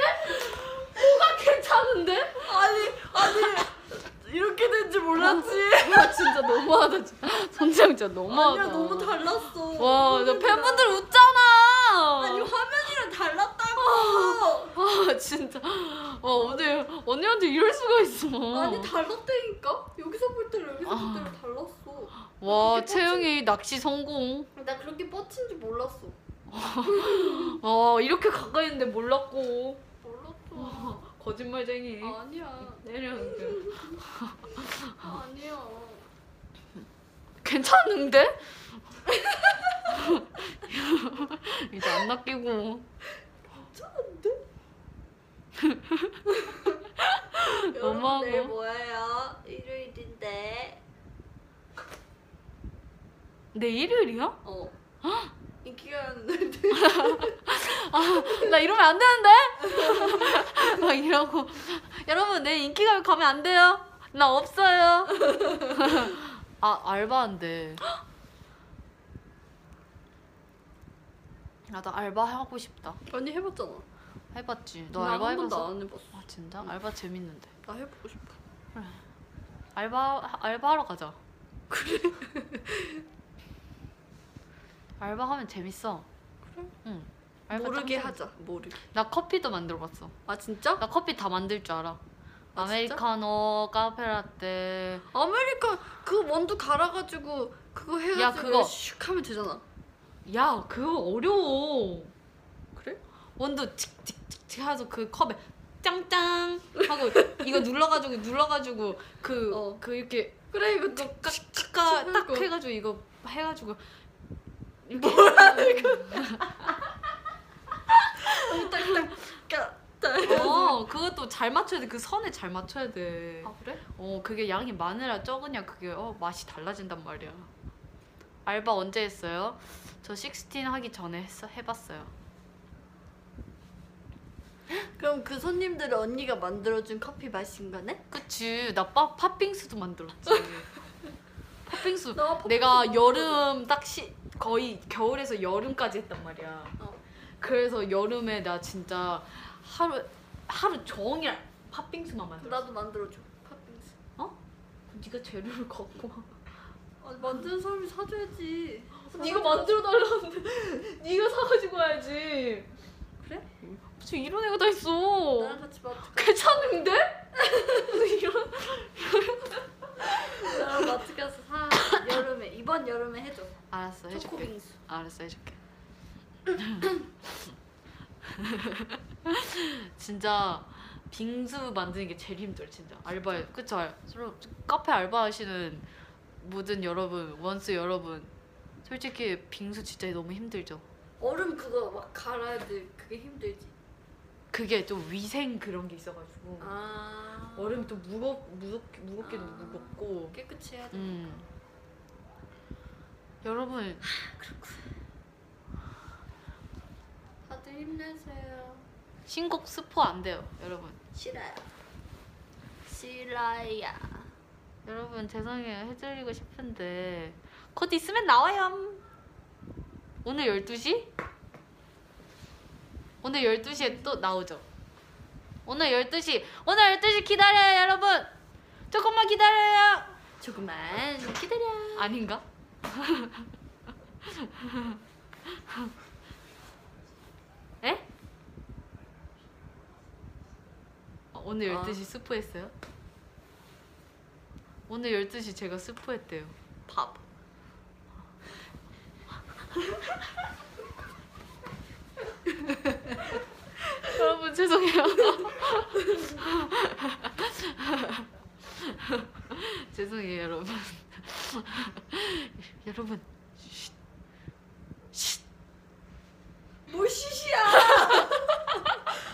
뭐가 괜찮은데 아니 아니 이렇게 된 줄 몰랐지 와 진짜 너무하다 진짜 성채영 진짜 너무하다 아니야 너무 달랐어 와, 나 팬분들 웃잖아. 아니 화면이랑 달랐다고 아, 진짜. 와, 오늘 언니한테 이럴 수가 있어. 아니 달랐다니까 여기서 볼 때랑 여기서 아. 볼 때랑 달랐어 와, 채영이 낚시 성공. 나 그렇게 뻗친 줄 몰랐어 와, (laughs) 이렇게 가까이 있는데 몰랐고. 몰랐어 거짓말쟁이. 아니야 내려. 아니야 괜찮은데? (laughs) 이제 안 낚이고. (laughs) 너무하고. 내일 뭐예요? 일요일인데 내 일요일이야? 어 인기가는 날인데 (laughs) 나 이러면 안 되는데? 막 이러고 여러분 내 인기가요 가면 안 돼요. 나 없어요. 아 알바인데. 나도 알바 하고 싶다. 언니 해봤잖아 해봤지. 너 나 알바 한 번도 해봤어? 안 해봤어 아 진짜? 알바 재밌는데. 나 해보고 싶어 알바 알바하러 가자. 그래? (laughs) 알바 하면 재밌어. 그래? 응. 알바 모르게 짱 하자 모르게. 나 커피도 만들어봤어. 아 진짜? 나 커피 다 만들 줄 알아. 아? 아메리카노, 카페라떼. 아메리카 그거 원두 갈아가지고 그거 해가지고 야, 그거. 슉 하면 되잖아 야, 그거 어려워. 그래? 원두 칙칙칙칙 해서 그 컵에 짱짱 하고 이거 눌러가지고 눌러가지고 그 어. 그 이렇게 그래 이거 이거 깍깍 딱. 해가지고 이거 해가지고 (laughs) 뭐라는 딱딱딱 어 (laughs) 그것도 잘 맞춰야 돼그 선에 잘 맞춰야 돼. 아 그래? 어 그게 양이 많으냐 적으냐 그게 어 맛이 달라진단 말이야. 알바 언제 했어요? 저 16 하기 전에 했어 해봤어요. (gasps) 그럼 그 손님들은 언니가 만들어준 커피 마신 거네? 그치 나 빠, 팥빙수도 만들었지. (laughs) 팥빙수 나 팥빙수 내가 못 여름 딱 시, 거의 겨울에서 여름까지 했단 말이야. 어. 그래서 여름에 나 진짜 하루 하루 종일 팥빙수만 만들었어. 나도 만들어줘 팥빙수 네가 재료를 갖고 와. 아, 만드는 사람이 사줘야지 네가 만들어 달라는데 (laughs) 네가 사가지고 와야지. 그래? 지금 이런 애가 다 있어. 나랑 같이 마트 가. 괜찮은데? (laughs) 이런 나랑 마트 가서 사. 여름에 이번 여름에 해줘. 알았어 해줄게. 초코빙수. 알았어 해줄게. (clears throat) (laughs) (laughs) 진짜 빙수 만드는 게 제일 힘들어 진짜 알바 그쵸 알- 서로 카페 알바하시는 모든 여러분 원스 여러분 솔직히 빙수 진짜 너무 힘들죠 얼음 그거 막 갈아야 돼. 그게 힘들지. 그게 좀 위생 그런 게 있어가지고 아. 얼음이 또 무겁 무겁 무겁게도 아. 무겁고 깨끗이 해야 돼. 음 여러분 다들 힘내세요. 신곡 스포 안 돼요 여러분 싫어요. 싫어요. 여러분 죄송해요 해드리고 싶은데 곧 있으면 나와요 오늘 12시? 오늘 12시에 또 나오죠 오늘 12시 오늘 12시 기다려요 여러분 조금만 기다려요 조금만 기다려. 아닌가? (laughs) 에? 어, 오늘 아. 12시 스포했어요? 오늘 12시 제가 스포했대요 밥 (laughs) 여러분 죄송해요 (laughs) 죄송해요 여러분 (laughs) 여러분 쉿. 쉿. 뭘 시시야?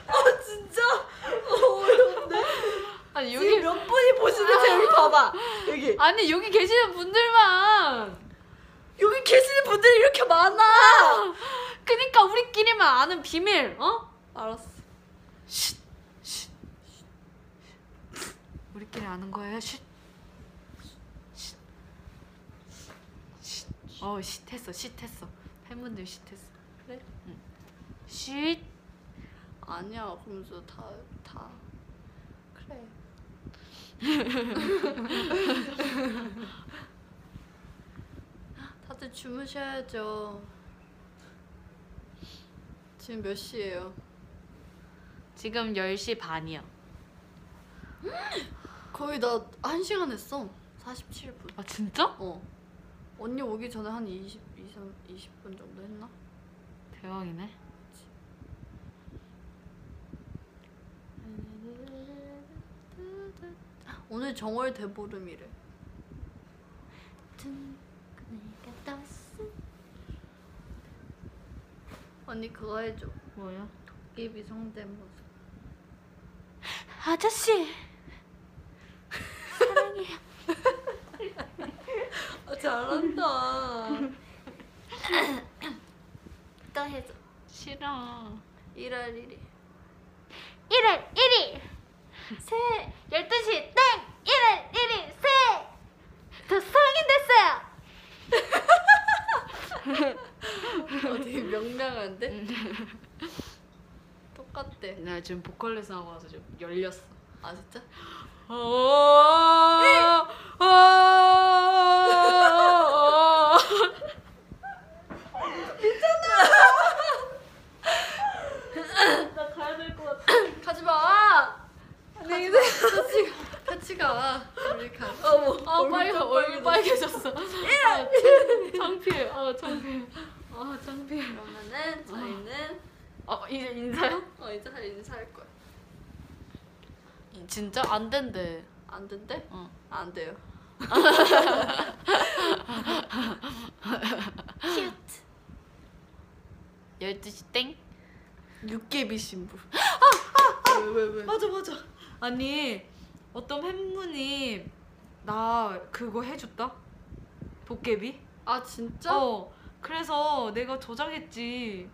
아 진짜 어려운데. 아니 지금 여기 몇 분이 보시는지 여기 봐봐. 여기 아니 여기 계시는 분들만 여기 계시는 분들이 이렇게 많아. 그니까 우리끼리만 아는 비밀 어? 알았어. 쉿. 쉿. 우리끼리 아는 거예요 쉿. 쉿. 쉿. 어 쉿 했어 쉿 했어 팬분들 쉿 했어 그래? 응. 쉿. 아니야. 그러면서 다 다. 그래. (laughs) 다들 주무셔야죠. 지금 몇 시예요? 지금 10시 반이요 거의 나한 시간 했어. 47분. 아 진짜? 어. 언니 오기 전에 한 20, 20, 20분 정도 했나? 대박이네 오늘 정월 대보름이래. 언니 그거 해줘. 뭐야? 입이 성대모사. 아저씨 아, 잘한다. 또 해줘. 싫어 1월 1일. 1월 1일 새 12시 땡 1월 1일 새저 성인 됐어요 어, 되게 명량한데? 똑같대. 나 지금 보컬 레슨 하고 와서 좀 열렸어 아 진짜? 나 가야 될 것 같아 가지 마. 안녕히 계세요. 같이 가. 같이 가. 우리 가. 어머. 아 빨개 얼굴 빨개졌어 아, 창- 창피해 아 창피해 아 창피해 그러면은 저희는 어 이제 인사요? 어 이제 할 인사할 거야. 진짜 안 된대 안 된대? 어. 안 돼요. (laughs) 큐트. 12시 땡 육개비 신부. 아, 왜, 왜, 왜? 맞아 맞아 아니 어떤 팬분이 나 그거 해줬다 도깨비 아 진짜? 어 그래서 내가 저장했지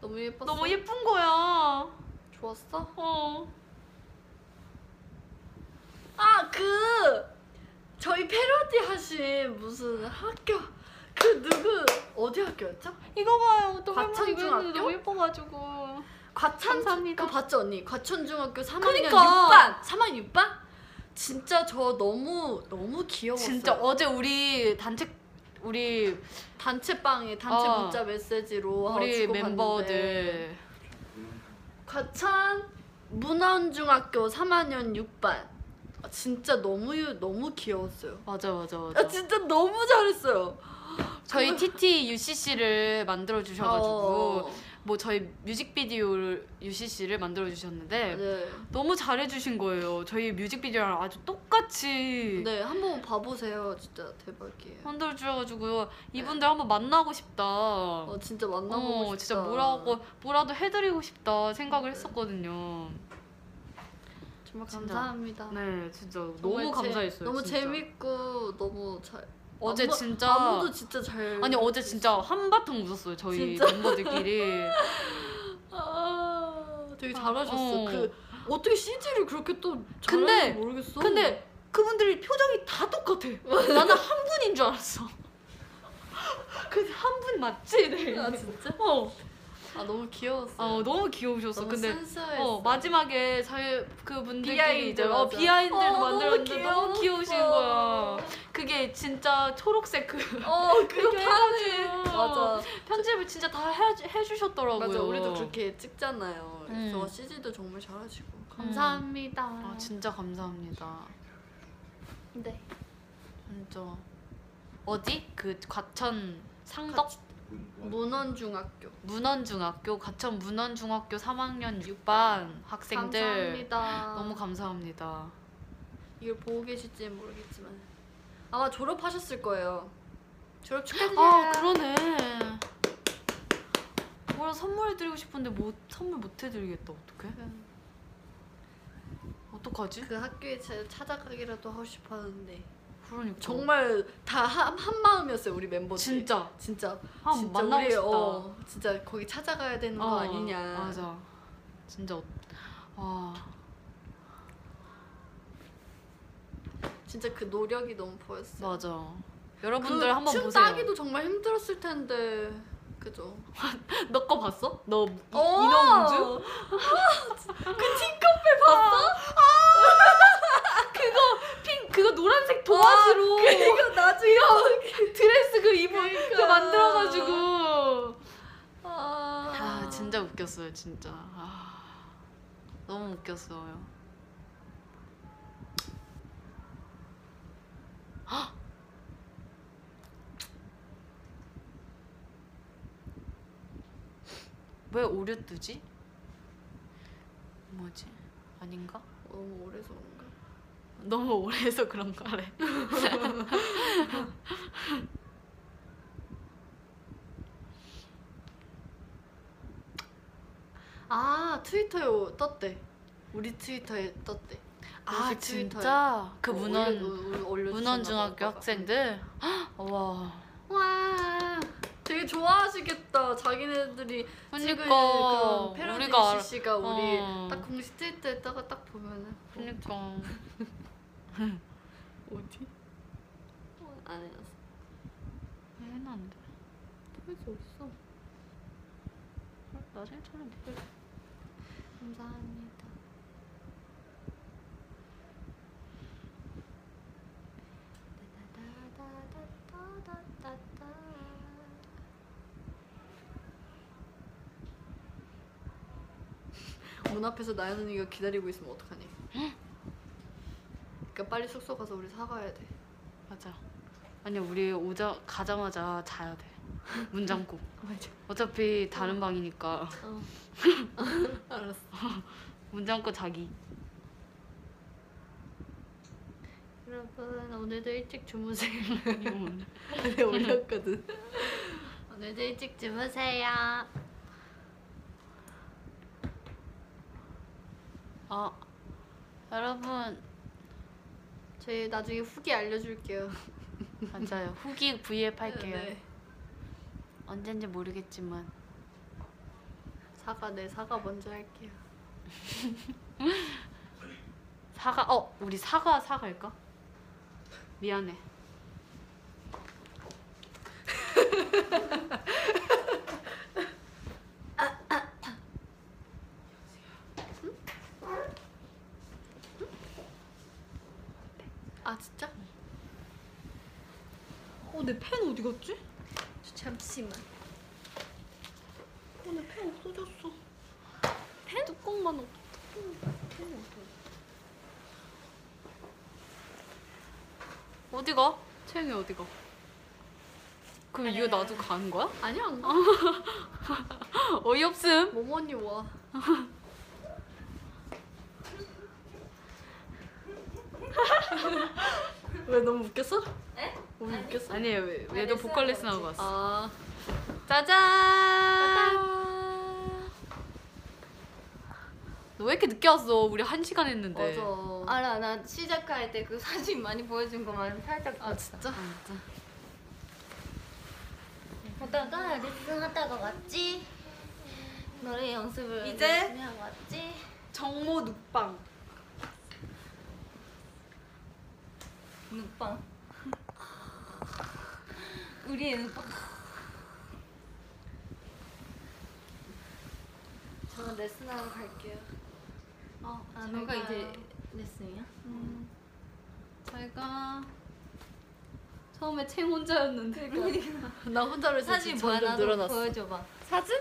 너무 예뻤어. 너무 예쁜 거야 좋았어? 어 아 그 저희 패러디 하신 무슨 학교 그 누구 어디 학교였죠? 이거 봐요 또 과천 팬분 이거 했는데 중학교? 너무 예뻐가지고 과천 감사합니다. 그거 봤죠 언니? 과천중학교 3학년 그니까. 6반 3학년 6반? 진짜 저 너무 너무 귀여웠어요. 진짜 어제 우리 단체 우리 단체방에 단체 어. 문자 메시지로 아, 우리 주고받는데 멤버들 과천 문헌중학교 3학년 6반. 아, 진짜 너무 너무 귀여웠어요. 맞아 맞아 맞아. 아 진짜 너무 잘했어요. 저희 TT UCC를 만들어 주셔가지고 어, 뭐 저희 뮤직비디오를 UCC를 만들어 주셨는데 네. 너무 잘해 주신 거예요. 저희 뮤직비디오랑 아주 똑같이 네, 한번 봐보세요. 진짜 대박이에요. 만들어 주셔가지고 이분들 한번 만나고 싶다. 어, 진짜 만나보고 어, 싶다. 진짜 뭐라고 뭐라도 해드리고 싶다 생각을 네. 했었거든요. 정말 진짜. 감사합니다. 네, 진짜 너무 재- 감사했어요. 너무 진짜. 재밌고 너무 잘. 어제 안무- 진짜 안무도 진짜 잘. 아니 어제 진짜 한바탕 웃었어요 저희 진짜? 멤버들끼리. (laughs) 아, 되게 잘하셨어. 어. 그 어떻게 CG를 그렇게 또 근데- 모르겠어. 근데 그분들이 표정이 다 똑같아. (laughs) 나는 한 분인 줄 알았어. 그래서 한분 맞지? 네. 아 진짜? 어. 아 너무 귀여웠어. 어 너무 귀여우셨어. 너무 근데 순수했어. 어 마지막에 저희 그분들끼리 behind 이제 어, 맞아. behind도 어, 너무 만들었는데 너무, 귀여웠어. 귀여우신 거야. 그게 진짜 초록색 그 어 (laughs) 그거 이렇게 파네. 해가지고. 맞아. 편집을 진짜 다 해, 해주셨더라고요. 맞아. 우리도 그렇게 찍잖아요. 음. 그래서 CG도 정말 잘하시고. 감사합니다. 아 진짜 감사합니다. 네. 진짜 어디 그 과천 상덕 문헌중학교. 문헌중학교 과천 문헌중학교 3학년 6반 학생들 감사합니다. 너무 감사합니다. 이걸 보고 계실지는 모르겠지만 아마 졸업하셨을 거예요. 졸업 축하드려요. 아 그러네. 뭐라 선물해드리고 싶은데 못 선물 못 해드리겠다 어떡해? 어떡하지? 그 학교에 제- 찾아가기라도 하고 싶었는데 그러니까 정말 다 한 마음이었어요 우리 멤버들. 진짜 진짜 한 진짜 만나고 우리, 싶다. 어, 진짜 거기 찾아가야 되는 거 어, 아니냐. 맞아. 진짜 어- 와 진짜 그 노력이 너무 보였어요. 맞아. 여러분들 한번 춤 보세요. 따기도 정말 힘들었을 텐데 그죠? (laughs) 너 거 봤어? 너 이- 어! 인어공주? 그 팅커벨 봤어? 핑 (laughs) 그거 노란색 도화지로 이거 나중에 (laughs) 드레스 그 입어 그 그러니까. 만들어가지고 아, 아 진짜 웃겼어요 진짜 아, 너무 웃겼어요 헉! (gasps) 왜 오류 뜨지? 뭐지? 아닌가? 너무 오래서? 너무 오래 해서 그런가래 아 트위터에 떴대. 우리 트위터에 떴대. 아. 진짜? 그 어, 문헌 문헌 중학교 봐. 학생들 헉, 와와 되게 좋아하시겠다 자기네들이 그러니까 그런 패러디 우리가 CC가 우리 어. 딱 공식 트위터에 따가 딱 보면은 그러니까 어디? 어, 안 해놨어 해놨는데 포인트 어딨어? 나중에 촬영 돼 감사합니다 문 앞에서 나연 언니가 기다리고 있으면 어떡하니? 그러니까 빨리 숙소 가서 우리 사가야 돼. 맞아 아니 우리 오자 가자마자 자야 돼 문 잠고 (laughs) 맞아. 어차피 다른 방이니까 어. (laughs) 알았어. 문 잠고 자기 여러분 오늘도 일찍 주무세요. 이건 (laughs) 내가 올렸거든. 오늘도 일찍 주무세요. 아 여러분 저희 나중에 후기 알려줄게요. 맞아요 후기 V앱 할게요 네. 언젠지 모르겠지만 사과 네 사과 먼저 할게요. (laughs) 사과 어 우리 사과 사갈까? 미안해 (laughs) 아 진짜? 어내 펜 어디 갔지? 잠시만. 어내 펜 없어졌어 펜 뚜껑만 없. 채영이 어디가? 그럼 이거 놔두고 가는 거야? 아니야 안 가. (laughs) 어이없음. 모모니 와. (laughs) 왜 너무 웃겼어? 에? 너무 웃겼어? 아니 왜 얘도 보컬 레슨 하고 왔어. 아 짜잔. 너 왜 이렇게 늦게 왔어? 우리 한 시간 했는데. 맞아. 알아 나 시작할 때 그 사진 많이 보여준 것만 살짝 아 진짜? 보다가 레슨 하다가 왔지 노래 연습을 이제? 열심히 하고 왔지 정모 눕방. 눕방 우리의 눕방 저는 레슨하러 갈게요. 어, 아 너가 이제 레슨이야? 음, 잘가. 처음에 챙 혼자였는데. 나 혼자 레슨 사진 진짜 뭐야 점점 나도 늘어났어. 보여줘봐 사진?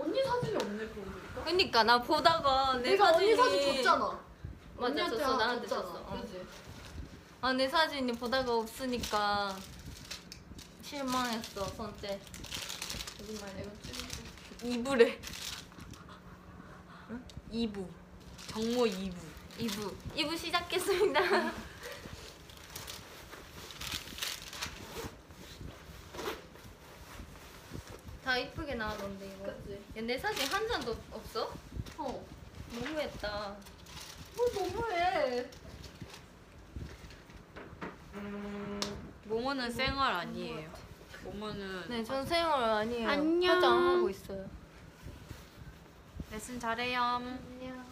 언니 사진이 없네 그런 거니까. 그니까 나 보다가 내 내가 언니 사진이 사진 줬잖아. 맞아 언니한테 줬어 하나 나한테 줬잖아. 줬어 어. 그지? 아, 내 사진이 보다가 없으니까 실망했어, 선째. 무슨 말이야? 2부래. 2부. 정모 2부. 2부. 2부 시작했습니다. (laughs) 다 이쁘게 나왔는데, 이거. 그지? 야, 내 사진 한 장도 없어? 어. 너무했다. 뭐 너무해. 모모는 생얼 아니에요. 모모는 네, 전 생얼 아니에요. 안녕. 화장 하고 있어요. 레슨 잘해요. 안녕.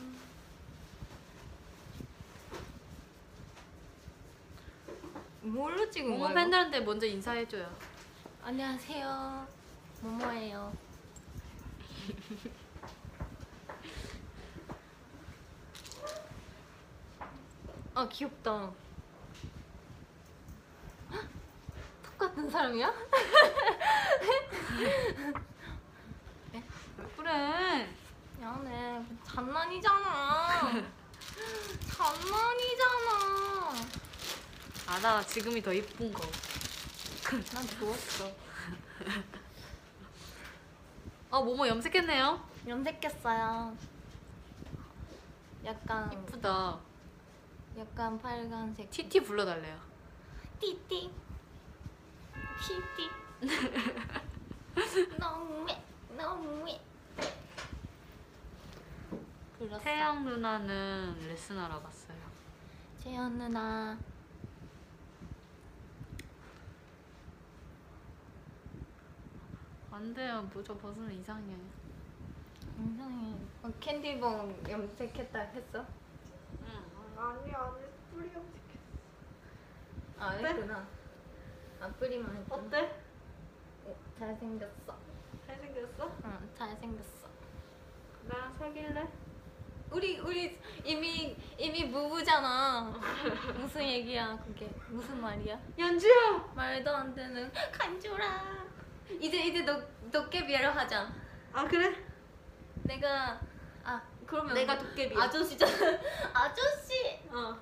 뭘로 찍은 모모 거야? 이거? 팬들한테 먼저 인사해줘요. 안녕하세요. 모모예요. (laughs) 아 귀엽다. (gasps) 헉, 똑같은 사람이야? (laughs) 왜 그래? 미안해. 장난이잖아. (laughs) 장난이잖아. 알아. 지금이 더 이쁜 거. (laughs) 난 좋았어. 아 모모 염색했네요. 염색했어요. 약간 이쁘다. 약간 빨간색. 티티 불러달래요. 띠띠 띠띠 (laughs) 너무해 너무해 불렀어 태양 누나는 레슨하러 갔어요. 재현 누나 안 돼요. 모자 벗으면 이상해. 이상해 어, 캔디봉 염색했다 했어? 아니 안에 뿌리 염색했어. 아 어때? 했구나 아 뿌리만 했구나 어때? 어, 잘생겼어 잘생겼어? 응 잘생겼어 나랑 사귈래? 우리 우리 이미 이미 부부잖아 무슨 얘기야 그게 무슨 말이야? 연주야. 말도 안 되는 간주라 이제 이제 너 도깨비를 하자 아 그래? 내가 아 그러면 내가 도깨비야. 아저씨잖아 (laughs) 아저씨 어.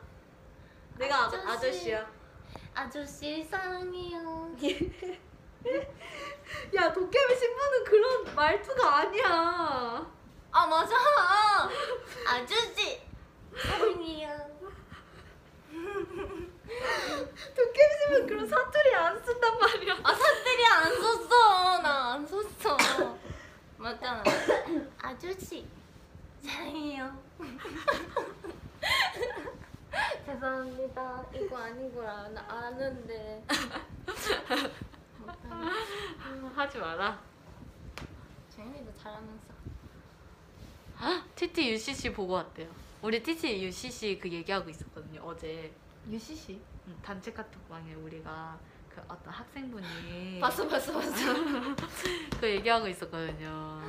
내가 아저씨. 아저씨. 아저씨야. 아저씨 사랑해요 (laughs) 야 도깨비 신부는 그런 말투가 아니야. 아 맞아. 아저씨. 사랑해요. 도깨비 신부는 그런 사투리 안 쓴단 말이야. 아 사투리 안 썼어. 나 안 썼어. 맞잖아. 아저씨. 사랑해요. (laughs) 죄송합니다. 이거 아, 나 아는데. 음, 하지 마라. 재민이도 잘하면서 TT UCC 보고 왔대요. 우리 TT UCC 그 얘기하고 있었거든요. 어제 유시씨 음, 단체 카톡방에 우리가 그 어떤 학생분이 (laughs) 봤어 봤어 봤어 (laughs) 그 얘기하고 있었거든요.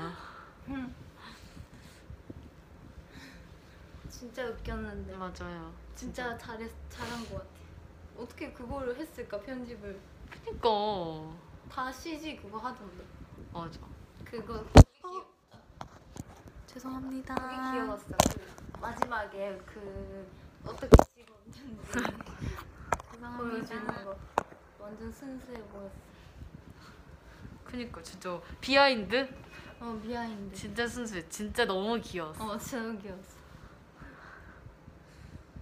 진짜 웃겼는데 맞아요. 진짜 잘했 잘한 것 같아 어떻게 그거를 했을까 편집을 그니까 다 CG 그거 하던데 맞아. 그거 죄송합니다. 되게 귀여웠어. 그 마지막에 그 어떻게 찍었는지 (laughs) 보여주는 거 완전 순수해 보였어. 그니까 진짜 behind 어 behind. 진짜 순수해. 진짜 너무 귀여웠어. 어 진짜 너무 귀여웠어.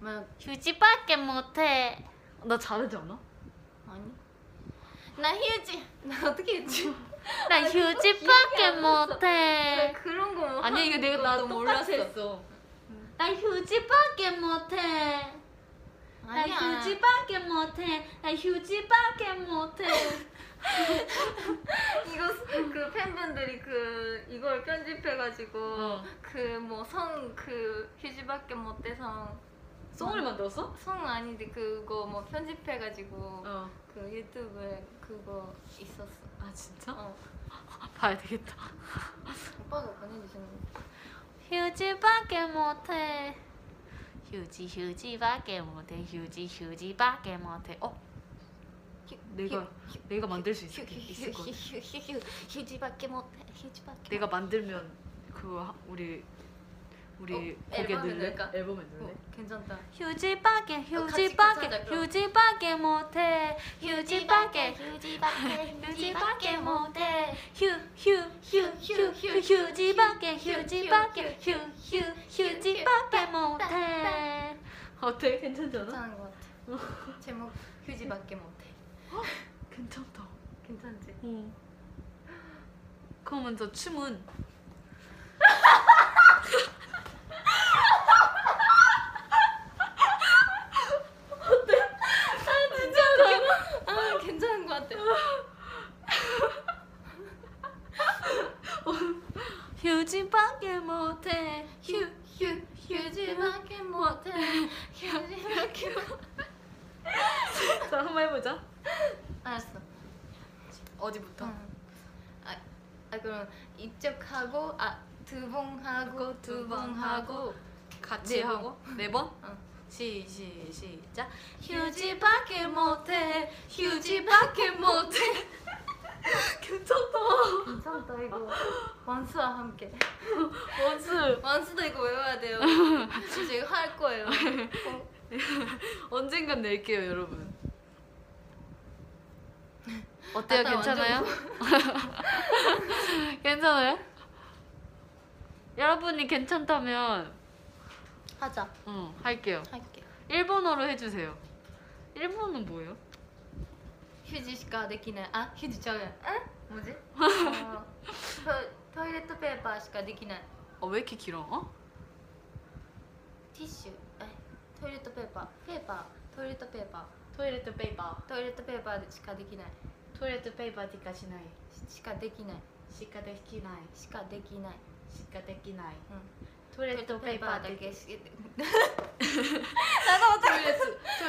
막 휴지밖에 못해. 나 잘하지 않아? 아니? 나 휴지. 나 어떻게 했지? (laughs) 나 휴지밖에 나 못해. 그런 거뭐 아니 이거 내가 나 것도 똑같이 했어. 나 휴지밖에 못해. 나 아니야. 휴지밖에 못해. 나 휴지밖에 못해. (laughs) 이거 스- 그 팬분들이 그 이걸 편집해가지고 어. 그 뭐 성 그 휴지밖에 못 돼서 송을 만들었어? 성 아닌데 그거 뭐 편집해가지고 어. 그 유튜브에 그거 있었어. 아 진짜? 어. (laughs) 봐야 되겠다. 오빠가 보내주신 거. 휴지밖에 못해. 휴지 휴지밖에 못해. 휴지 휴지밖에 못해. 어? 내가 내가 만들 수 있을, 있을 것 같아. 휴지밖에 못해. 휴지밖에. 내가 만들면 그 하- 우리 우리 어, 거기에 앨범에 넣을래? 넣을까? 앨범에 어, 넣을래? 괜찮다. 휴지밖에 휴지밖에 괜찮다, 그럼. 휴지밖에 못해 휴지밖에 휴지밖에 휴지밖에 못해 휴휴 휴 휴 휴지밖에 휴지밖에 휴 휴 휴지밖에 못해 어때 괜찮잖아? 괜찮은 것 같아. 제목 휴지밖에 못해. 괜찮다. 괜찮지? 어. 그러면 저 춤은 아 괜찮은 것 같아. 휴지밖에 못해 휴휴 휴지밖에 못해. 휴지밖에. 자 한번 해보자. 알았어. 어디부터? 응. 아, 아 그럼 이쪽하고 아두번 하고 두번 하고 같이 네 번. 하고 네 번? 응. 시, 시, 시작 휴지밖에 못해. 휴지밖에 못해. (laughs) 괜찮다 괜찮다 이거. 원수와 함께. (laughs) 원수 원수도 이거 외워야 돼요. (laughs) 이거 할 거예요. 어, 언젠간 낼게요 여러분 어때요 완전 괜찮아요? 괜찮아요? 여러분이 괜찮다면 하자. 응 할게요 할게. 일본어로 해주세요 일본어는 뭐예요? ヒュジしかできない。あヒュジちゃうやん。え？文字？(laughs) トイレットペーパーしかできない。あウェキキロティッシュ？え？トイレットペーパー。ペーパー？トイレットペーパー？トイレットペーパー。トイレットペーパーでしかできない。トイレットペーパーしかしない。しかできない。しかできない。しかできない。しかできない、うん、トイレットペーパーだけ。し (laughs) ト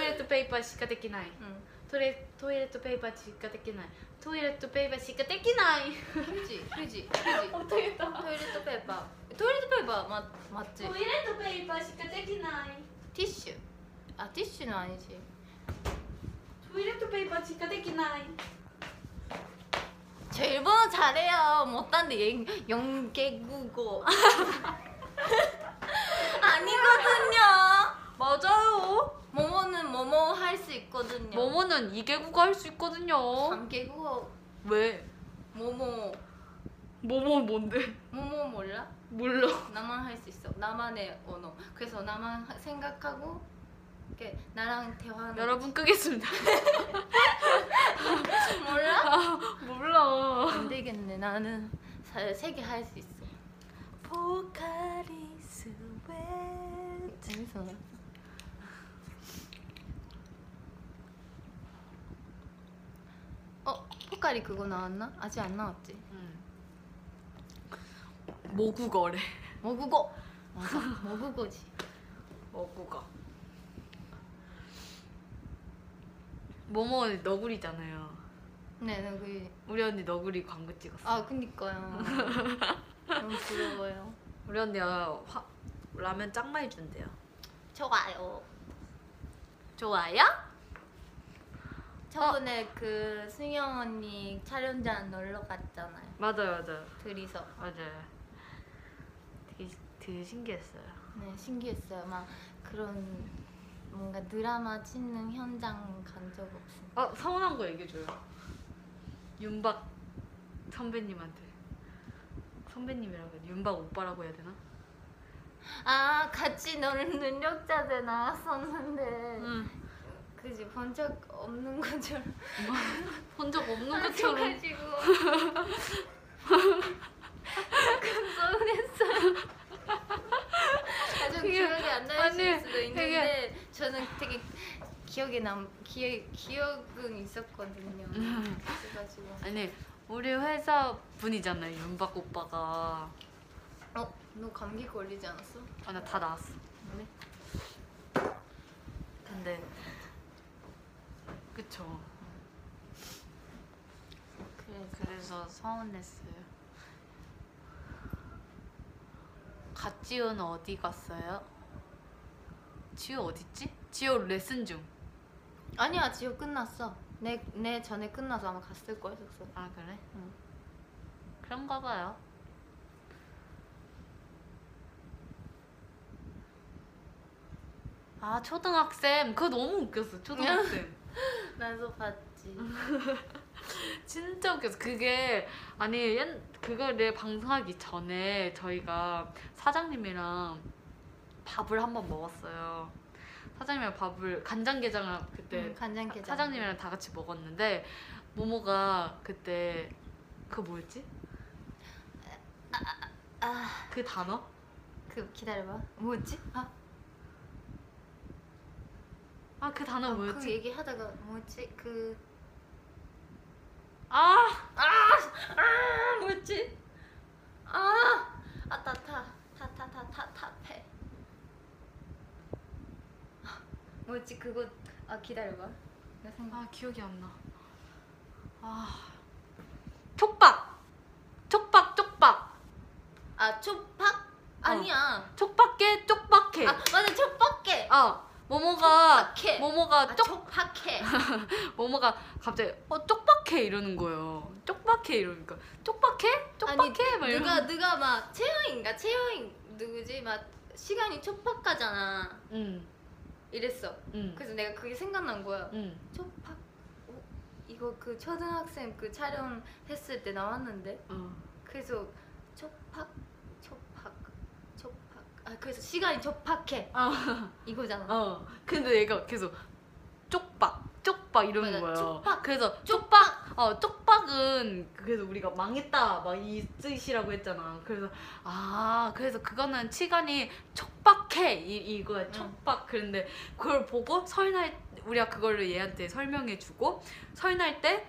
イレットペーパーしかできない、うん。키나이 うん 토레 토일레트 페이퍼 시카 데키나이 토일레트 페이퍼 시카 데키나이 휴지 휴지 휴지 못하겠다 トイレットペーパートイレットペーパーまマッチ 토일레트 페이퍼 시카 데키나이 ティッシュあティッシュの아니지 토일레트 페이퍼 시카 데키나이 저 일본어 잘해요. 못한데 영계국어 아니거든요. 맞아요 모모는 모모 할 수 있거든요. 모모는 이개국어 할 수 있거든요 삼계국어 왜? 모모 모모 뭔데? 모모 몰라? 몰라 나만 할 수 있어. 나만의 언어. 그래서 나만 하- 생각하고 이렇게 나랑 대화하는 여러분 끄겠습니다 거지. (laughs) 몰라? 아 몰라 안 되겠네. 나는 세개 할 수 있어. 포카리 스웨트 재밌어. 어, 포카리 그거 나왔나? 아직 안 나왔지. 모국어래 모국어. 맞아, 모국어지. (laughs) 모국어 모모 너구리잖아요 네, 네, 그, 우리 언니 너구리 광고 찍었어 아, 그니까요. 너무 부러워요. 우리 언니가 화, 라면 짱 많이 준대요 좋아요. 좋아요? 저번에 그 승영 언니 촬영장 놀러 갔잖아요. 맞아요 맞아요 둘이서. 맞아요 되게 되게 신기했어요. 네, 신기했어요. 막 그런 뭔가 드라마 찍는 현장 간 적 없어요. 어 서운한 거 얘기해줘요. 윤박 선배님한테 선배님이라고 해야 돼? 윤박 오빠라고 해야 되나? 아, 같이 노는 능력자들 나왔었는데 응. 그지 본적 없는 것처럼 (laughs) 본적 없는 것처럼. 하셔가지고 조금 서운했어요. 아, 좀 되게- 기억이 안 나실 아니, 수도 있는데 저는 되게 기억에 남 기억 기억은 있었거든요. 음. 그래가지고 아니 우리 회사 분이잖아요 윤박 오빠가. 어, 너 감기 걸리지 않았어? 아나 다 나왔어. 네. 근데 그쵸. 그래서 그래서 서운했어요. 갓지호는 어디 갔어요? 지호 어딨지? 지호 레슨 중. 아니야 지호 끝났어. 내 내 전에 끝나서 아마 갔을 거야 숙소. 아 그래? 응. 그런가 봐요. 아 초등학생 그거 너무 웃겼어 초등학생 (laughs) 나도 봤지. (laughs) 진짜 웃겼어 그게 아니 옛 그거를 방송하기 전에 저희가 사장님이랑 밥을 한 번 먹었어요 사장님이랑 밥을 간장게장을 그때 응, 간장게장. 사장님이랑 다 같이 먹었는데 모모가 그때 그 뭐였지? 아, 그 단어? 그 기다려봐. 뭐였지? 아, 아 그 단어 아, 뭐였지? 그 얘기하다가 뭐였지? 그 아 아, 뭐였지? 아, 아따 타 타타타타 타페. 아, 뭐였지? 그거 아 기다려봐. 나 생각. 아 기억이 안 나. 아 촉박 촉박 쪽박 아 초팍? 아니야. 촉박해 쪽박해. 아 맞아 초박해. 아 모모가 쪽박해. 모모가 아, 쪽 쪽박해. 모모가 (laughs) 갑자기 어 쪽박해 이러는 거예요. 쪽박해 이러니까 쪽박해 쪽박해 막 이러. 누가 누가 막 채영인가 채영인 누구지 막 시간이 촉박하잖아. 응 이랬어. 응. 그래서 내가 그게 생각난 거야. 응. 초팍. 어? 이거 그 초등학생 그 촬영 했을 때 나왔는데. 어. 그래서 초팍. 아 그래서 시간이 촉박해. 아. 이거잖아. 어. 근데 얘가 계속 쪽박 쪽박 이러는 맞아, 거예요. 쪽박. 그래서 쪽박 어 쪽박은 그래서 우리가 망했다 막 이 뜻이라고 했잖아. 그래서 아 그래서 그거는 시간이 촉박해 이 이거야 촉박. 그런데 그걸 보고 설날 우리가 그걸로 얘한테 설명해주고 설날 때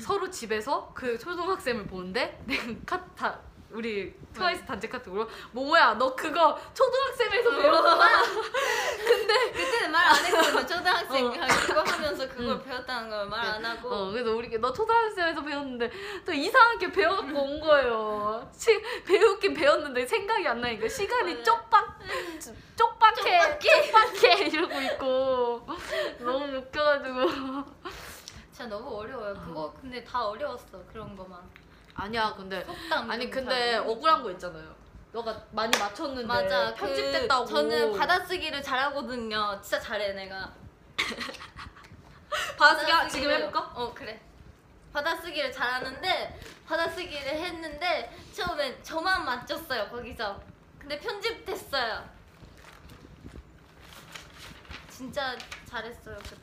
서로 집에서 그 초등학생을 보는데 내가 카타 우리 트와이스 단체 카톡 으로 모모야 너 그거 초등학생에서 배웠구나 (laughs) 그때는 말 안 했거든. 초등학생 어. 그거 하면서 그걸 응. 배웠다는 걸 말 안 하고. 어, 그래서 우리 너 초등학생에서 배웠는데 또 이상하게 배워갖고 온 거예요. 시, 배우긴 배웠는데 생각이 안 나니까 시간이. 쪽박 쪽박해 쪽박해. 쪽박해 이러고 있고 너무 웃겨가지고 진짜 너무 어려워요. 그거 근데 다 어려웠어 그런 거만. 아니야 근데 속담. 아니 좀 근데 잘. 억울한 거 있잖아요. 너가 많이 맞췄는데 맞아. 편집됐다고 그 저는 받아쓰기를 잘하거든요. 진짜 잘해 내가. (laughs) 받아쓰기 지금 해볼까? 어 그래. 받아쓰기를 잘하는데 받아쓰기를 했는데 처음엔 저만 맞췄어요 거기서. 근데 편집됐어요. 진짜 잘했어요 그때.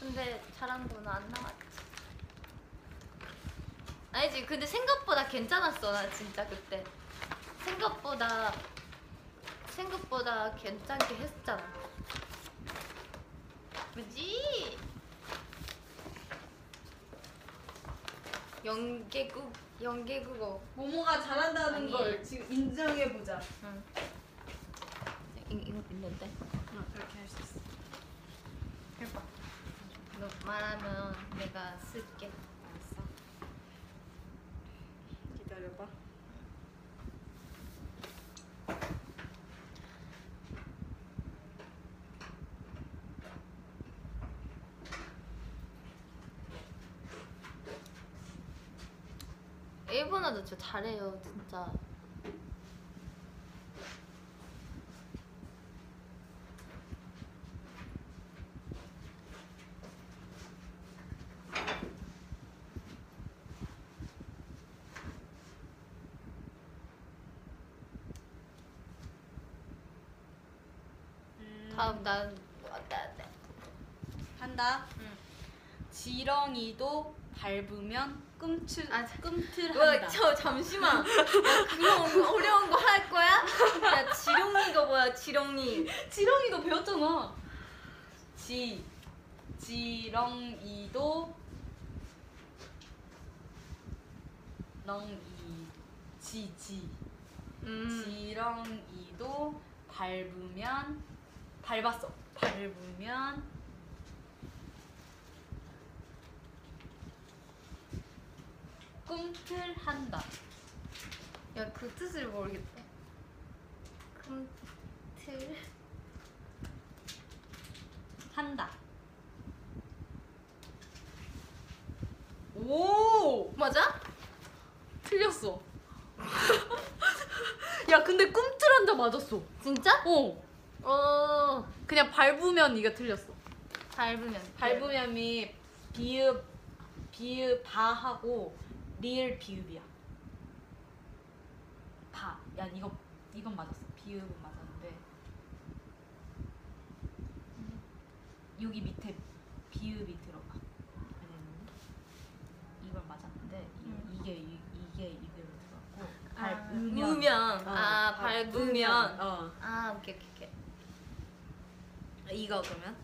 근데 잘한 거는 안 나왔지. 아니지 근데 생각보다 괜찮았어 나 진짜 그때. 생각보다 생각보다 괜찮게 했잖아. 그지? 연계국 연계국어. 모모가 잘한다는 아니. 걸 지금 인정해 보자. 응. 이- 이거 있는데. 그렇게 할 수 있어. 해봐. 너 말하면 내가 쓸게. 알았어. 기다려봐. 일본어도 저 잘해요 진짜. 난 왔다 왔다. 한다. 응. 지렁이도 밟으면 꿈틀 아, 꿈틀한다. 와, 저 잠시만. 야, 그런 어려운 거 할 거야? 야, 지렁이가 뭐야, 지렁이. 지렁이도 배웠잖아. 지 지렁이도 렁이 지지 음. 지렁이도 밟으면 밟았어. 밟으면 꿈틀한다. 야, 그 뜻을 모르겠다. 꿈틀. 한다. 오! 맞아? 틀렸어. (laughs) 야, 근데 꿈틀한다 맞았어. 진짜? 어. 어. 그냥 밟으면 네가 틀렸어. 밟으면. 밟으면이 비읍 비읍 바하고 리을 비읍이야. 바. 야, 이거 이건 맞았어. 비읍은 맞았는데. 여기 밑에 비읍이 들어가. 이건 맞았는데 이, 음. 이 게 이, 이게 이대로 들어갔고 아, 밟으면 우면. 어, 아, 밟으면. 어. 아, 오케이, 오케이, 오케 이. 이거 그러면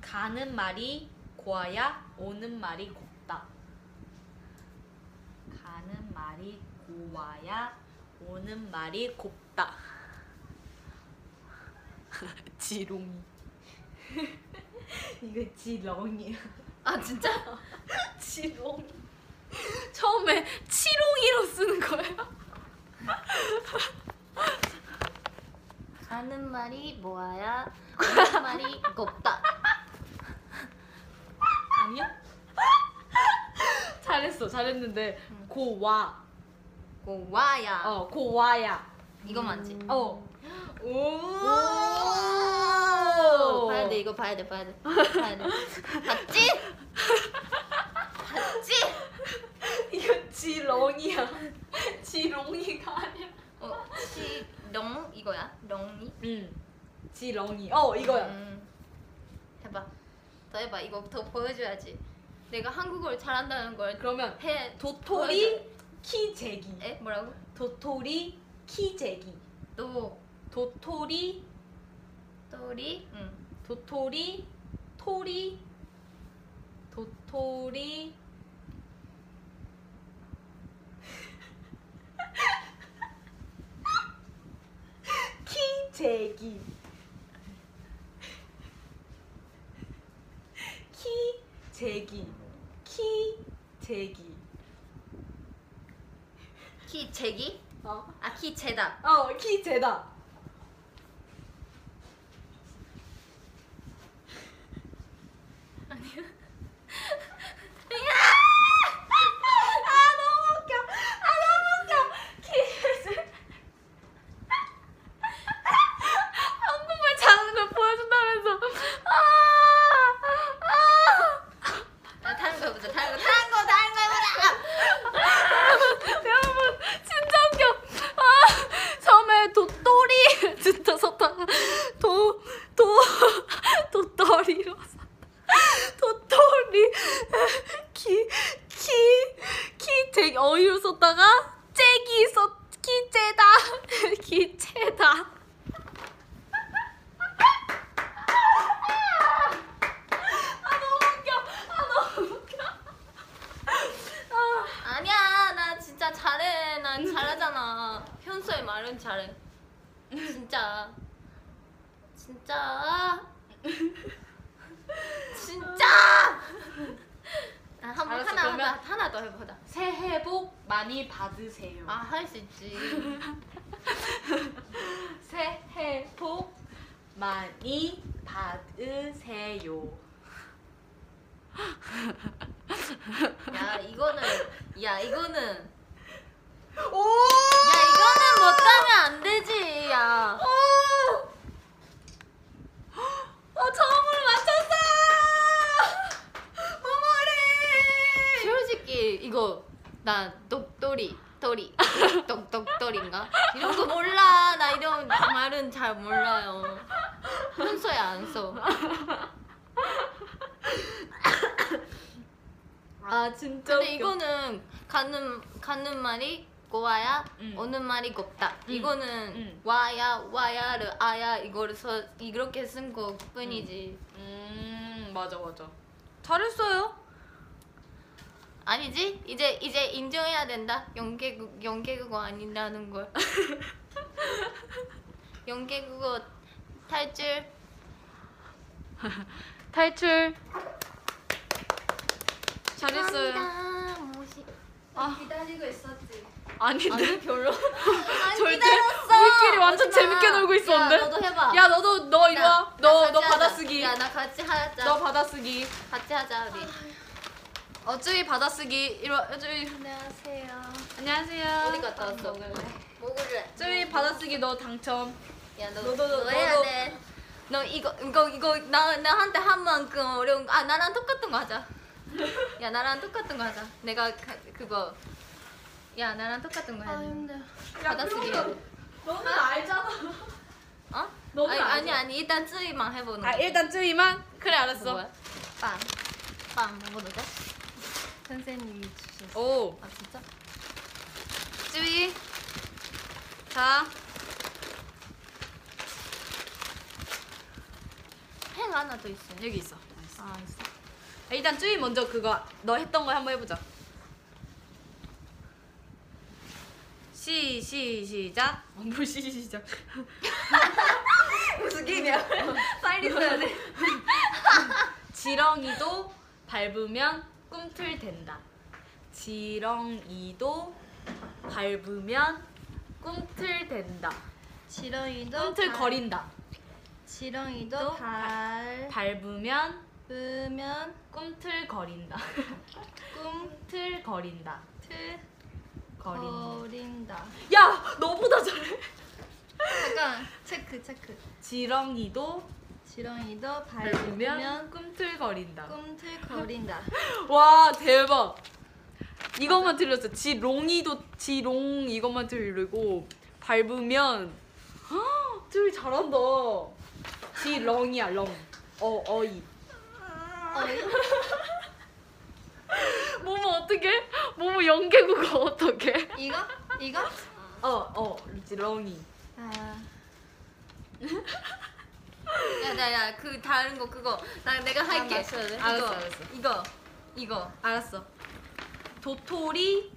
가는 말이 고와야 오는 말이 곱다. 가는 말이 고와야 오는 말이 곱다. (laughs) 지롱이. 이거 지렁이야. 아, 진짜? (laughs) 지롱이. 처음에 치롱이로 쓰는 거야. (laughs) 가는 말이 뭐야? 오는 말이 곱다. 아니야? 잘했어, 잘했는데 고와. 고와야. 어, 고와야. 이거 맞지? 어. 오. 봐야 돼, 이거 봐야 돼, 봐야 돼. 봐야 돼. 봤지? 봤지? 이거 지렁이야. (laughs) 지렁이가 아니야. 어, 치렁 이거야? 렁이? 응. 지렁이. 어, 이거야. 음. 해봐. 더 해봐. 이거 더 보여줘야지. 내가 한국어를 잘한다는 걸 그러면 해. 도토리 키 재기. 에 뭐라고? 도토리 키 재기. 또 도토리 또리. 응. 도토리 토리 도토리 (laughs) 키 재기 키 재기 키 재기 키 재기? 어? 아 키 재다. 어, 키 재다. 아, 서 이렇게 쓴거 뿐이지. 음 맞아 맞아 잘했어요 아니지? 이제 이제 인정해야 된다. 연계국 연계국어 아니라는 걸. (laughs) 연계국어 탈출. (laughs) 탈출 잘했어요 감사합니다. 뭐시- 아. 기다리고 있었지. 아닌데 별로. (laughs) 안 절대 기다렸어. 우리끼리 완전 오지 마. 재밌게 놀고 있었는데? 야, 너도 해봐. 야 너도 너 이리 나- 와. 나너 같이 너 하자. 받아쓰기. 야, 나 같이 하자. 너 받아쓰기. 같이 하자 우리. 어 쯔이 받아쓰기. 이리 와. 쯔이. 안녕하세요. 안녕하세요. 어디 갔다 왔어? 먹을래. 쯔이 받아쓰기 너 당첨. 야, 너, 너도- 너, 너도- 해야 돼. 너 이거 이거 이거 나 나한테 한 만큼 어려운 거. 아 나랑 똑같은 거 하자. (laughs) 야 나랑 똑같은 거 하자. 내가 가, 그거. 야 나랑 똑같은 거아 해야 돼. 힘들어. 받아쓰기. 너는 알잖아. 어? 너는 아니, 아니? 아니 일단 쯔이만 해보는 아 거. 일단 쯔이만. 그래 알았어. 뭐야? 빵. 빵 먹어도 돼? 선생님이 주신. 오 아 진짜? 쯔이. 자펜 하나 더 있어. 여기 있어. 아 있어. 일단 쯔이 먼저 그거 너 했던 거 한번 해보자. 시, 시, 시작. 어, 뭘 시, 시, 시작. 무슨 게임이야? 빨리 써야 돼. 지렁이도 밟으면 꿈틀댄다. 지렁이도 밟으면 꿈틀댄다. 지렁이도 꿈틀거린다. 지렁이도 또발 밟으면 밟으면 꿈틀거린다. (laughs) (laughs) 꿈틀거린다. 거린다. 거린다. 야, 너보다 잘해. 잠깐 체크 체크. 지렁이도 지렁이도 밟으면 밟으면 꿈틀거린다. 꿈틀거린다. (laughs) 와 대박. 이것만 들렸어. 지롱이도 지롱 이것만 들리고 밟으면 (gasps) 헉, 쯔이 잘한다. 지렁이야 렁. 어 어이. (laughs) 모모 어떻게? 모모 연계국어 어떻게? 이거 이거? 어어 지렁이. 아 야 야 야 그 다른 거 그거 나 내가 할게. 맞춰야 돼? 알았어, 이거, 알았어. 이거 이거. 알았어. 도토리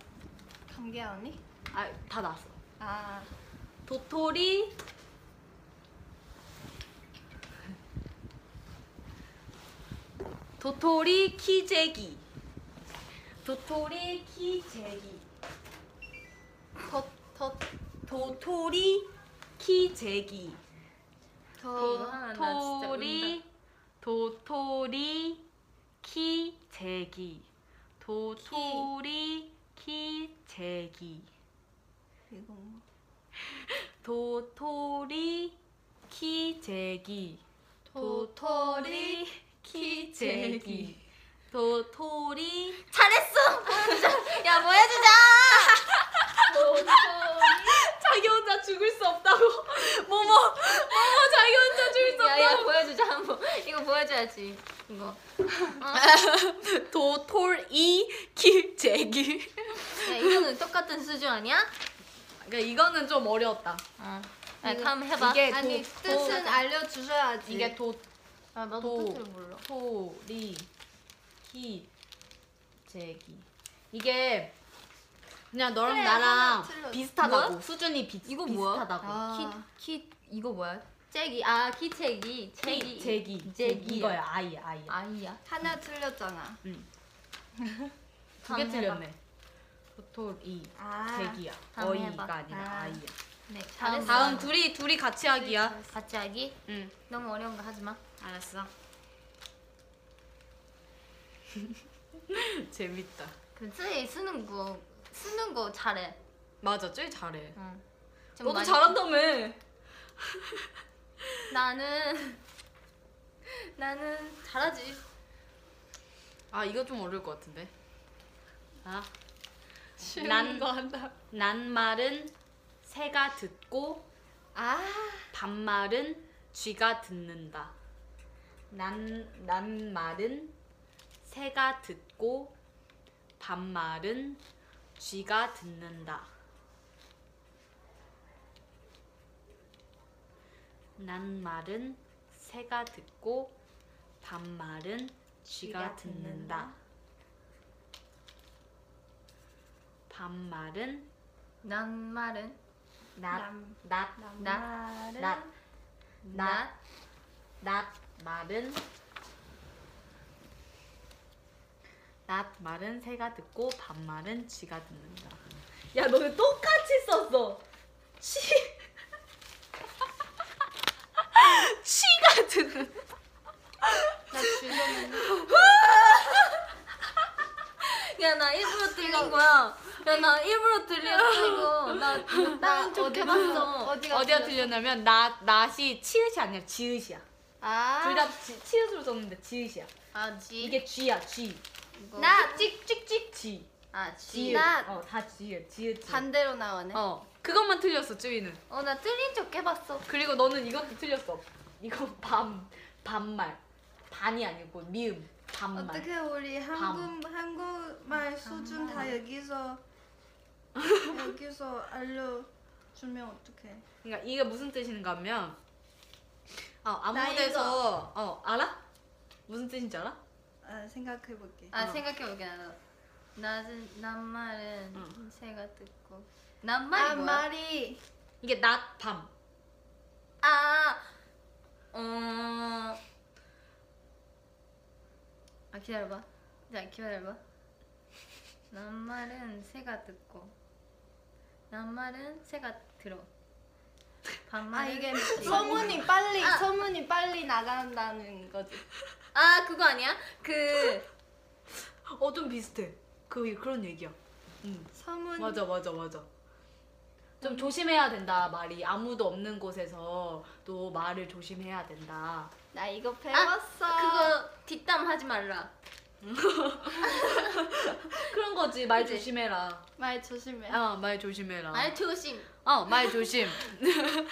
감기 언니? 아 다 나왔어. 아 도토리 도토리 키재기 도토리 키재기 덧덧 도토리 키재기 진짜 도토리 도토리 키재기 도토리 키재기 뭐? 도토리 키재기 도토리 키재기 도토리 잘했어. 보여주자. 야 보여주자. 자기 혼자 죽을 수 없다고 모모 모모 자기 혼자 죽을 수 야야 없다고 보여주자 한번. 이거 보여줘야지. 이거. (laughs) 도토리 키재기 야 이거는 똑같은 수준 아니야? 그러니까 이거는 좀 어려웠다 어. 야 그럼 해봐. 이게 아니 도- 뜻은 도- 알려주셔야지. 이게 도 아 나도 도- 뜻을 몰라. 토리 키재기 이게 그냥 너랑 그래, 나랑 하나. 비슷하다고 뭐야? 수준이 비, 이거 뭐야? 비슷하다고 아. 키, 키 이거 뭐야? 째기 아 키채기 키 채기 재기 재기 이거야 아이 아이 아이야 하나 틀렸잖아. (laughs) 두 개. 틀렸네 도토리 아 재기야 다음 어이가 해봐. 아니라 아. 아 이야 네 다음 잘했어. 다음 둘이 둘이 같이 하기야 같이 하기 응 너무 어려운 거 하지 마. 알았어 (laughs) 재밌다 그치 쓰는 거 쓰는 거 잘해. 맞아 제일 잘해 응. 좀 너도 많이- 잘한다며 (laughs) 나는 나는 잘하지. 아 이거 좀 어려울 것 같은데 아 난- 거 한다. 난 말은 새가 듣고 아 반말은 쥐가 듣는다. 난, 난 말은 새가 듣고 반말은 쥐가 듣는다. 난 말은 새가 듣고 반말은 쥐가 듣는다. 반말은 난 말은 낫, 낫, 나 낫, 낫, 낫 말은 낫 말은 새가 듣고 반말은 쥐가 듣는다. 야 너네 똑같이 썼어. 치 (laughs) 치가 듣는. 나 주소는 (laughs) 야나 일부러 들린 거야. 야 나 일부러 들렸어 이거. 나쪽 어디가 해봤어. 어디가 어디가 틀렸냐면 낫 낫이 치읓이 아니라 지읒이야. 아, 둘다 치읓으로 썼는데 지읒이야. 아, 지. 이게 쥐야 쥐. 나 찍찍찍 쥐. 아, 지. 나 어 다 지읒 지읒. 지읒. 반대로 나오네. 어 그것만 틀렸어 쯔위는. 어나 틀린 척 해봤어. 그리고 너는 이것도 틀렸어. 이거 (laughs) 밤 반말 반이 아니고 미음 반말. 어떻게 우리 한국 한국말 수준 다 여기서 (laughs) 여기서 알려주면 어떡해? 그러니까 이게 무슨 뜻인가 하면 어, 아무 나 데서 어 알아? 무슨 뜻인지 알아? 아, 생각해볼게. 아 어. 생각해보게 나도. 나는 난 말은 응. 새가 듣고. 난 말이 아 뭐야? 말이 이게 낮 밤. 아, 어. 아 기다려봐. 자 기다려봐. 난 말은 새가 듣고. 난 말은 새가 들어. 반말은 아 이게 소문이 빨리 아. 소문이 빨리 나간다는 거지. 아 그거 아니야? 그 (laughs) 어 좀 비슷해. 그 그런 얘기야. 응. 소문 맞아 맞아 맞아. 좀 조심해야 된다 말이 아무도 없는 곳에서 또 말을 조심해야 된다. 나 이거 배웠어. 아, 그거 뒷담 하지 말라. (laughs) 그런 거지 말 그치? 조심해라. 말 조심해. 어말 조심해라. 말 조심. 어, 말 조심. (laughs)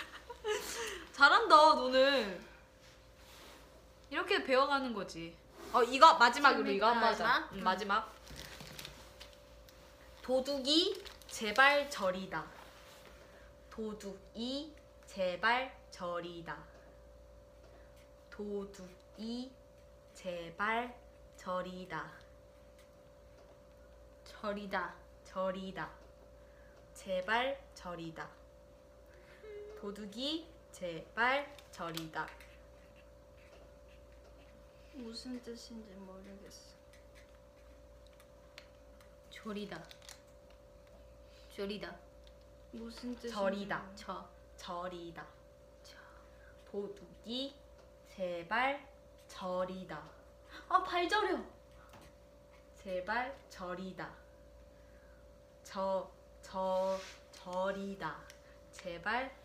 잘한다, 너는. 이렇게 배워가는 거지. 어, 이거 마지막으로 이거 한번 하자. 마지막? 응, 응. 마지막. 도둑이 제발 저리다. 도둑이 제발 저리다. 도둑이 제발 저리다. 절이다. 저리다. 제발 저리다. 도둑이 제발 저리다. 무슨 뜻인지 모르겠어. 조리다. 조리다. 무슨 뜻인지. 저리다. 모르겠어. 저. 저리다. 도둑이 제발 저리다. 아, 발 저려. 제발 저리다. 저, 저, 저리다. 제발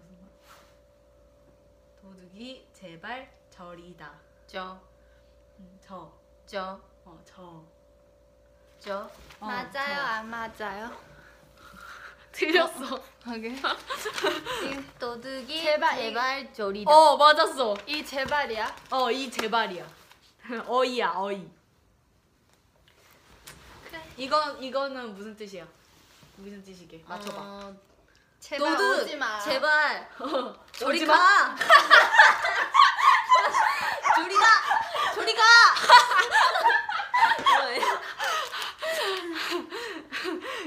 쓴 거야? 도둑이 제발 저리다. 저. 음, 저, 저. 어, 저. 저. 어, 맞아요, 저. 안 맞아요? (laughs) 틀렸어. 오케이. 도둑이 제발, 제발 조리다. 어, 맞았어. 이 제발이야? 어, 이 제발이야. (laughs) 어이야, 어이. 그래. 이거 이거는 무슨 뜻이야? 무슨 뜻이게? 맞춰봐. 어, 제발 도둑. 오지 마. 제발. (laughs) 저리 오지 가. 마. (laughs) 저리 가. 저리 가. (laughs)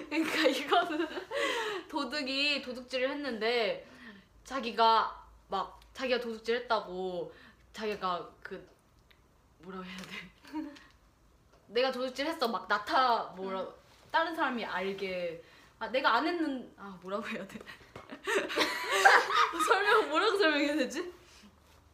그러니까 이거는 도둑이 도둑질을 했는데 자기가 막 자기가 도둑질했다고 자기가 그 뭐라고 해야 돼? 내가 도둑질했어 막 나타 뭐라 다른 사람이 알게 아 내가 안 했는 아 뭐라고 해야 돼? (laughs) 설명 뭐라고 설명해야 되지?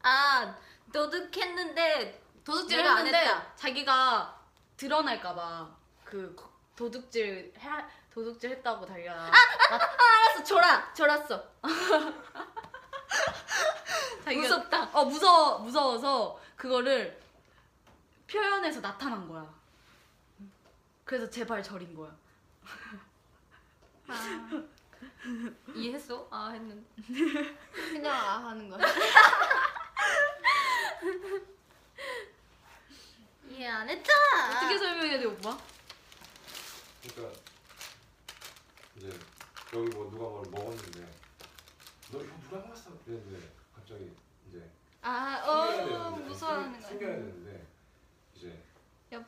아 도둑했는데 도둑질 내가 안 했는데 했다. 자기가 드러날까봐 그 도둑질 해 도둑질 했다고 자기가 나- 알았어. 졸아. 졸았어. (laughs) 자기가 무섭다. 어 무서워 무서워서 그거를 표현해서 나타난 거야. 그래서 제발 저린 거야. (laughs) 아, 이해했어? 아 했는데. 그냥 아 하는 거야. (laughs) 이해 안 했잖아. 어떻게 설명해야 돼 오빠? 그러니까 이제 여기 뭐 누가 뭘 먹었는데 너 이거 누가 먹었어? 그랬는데 갑자기 이제 아, 숨겨야 어, 되는데 무서워하는 숨- 거야. 숨겨야 되는데 이제 옆.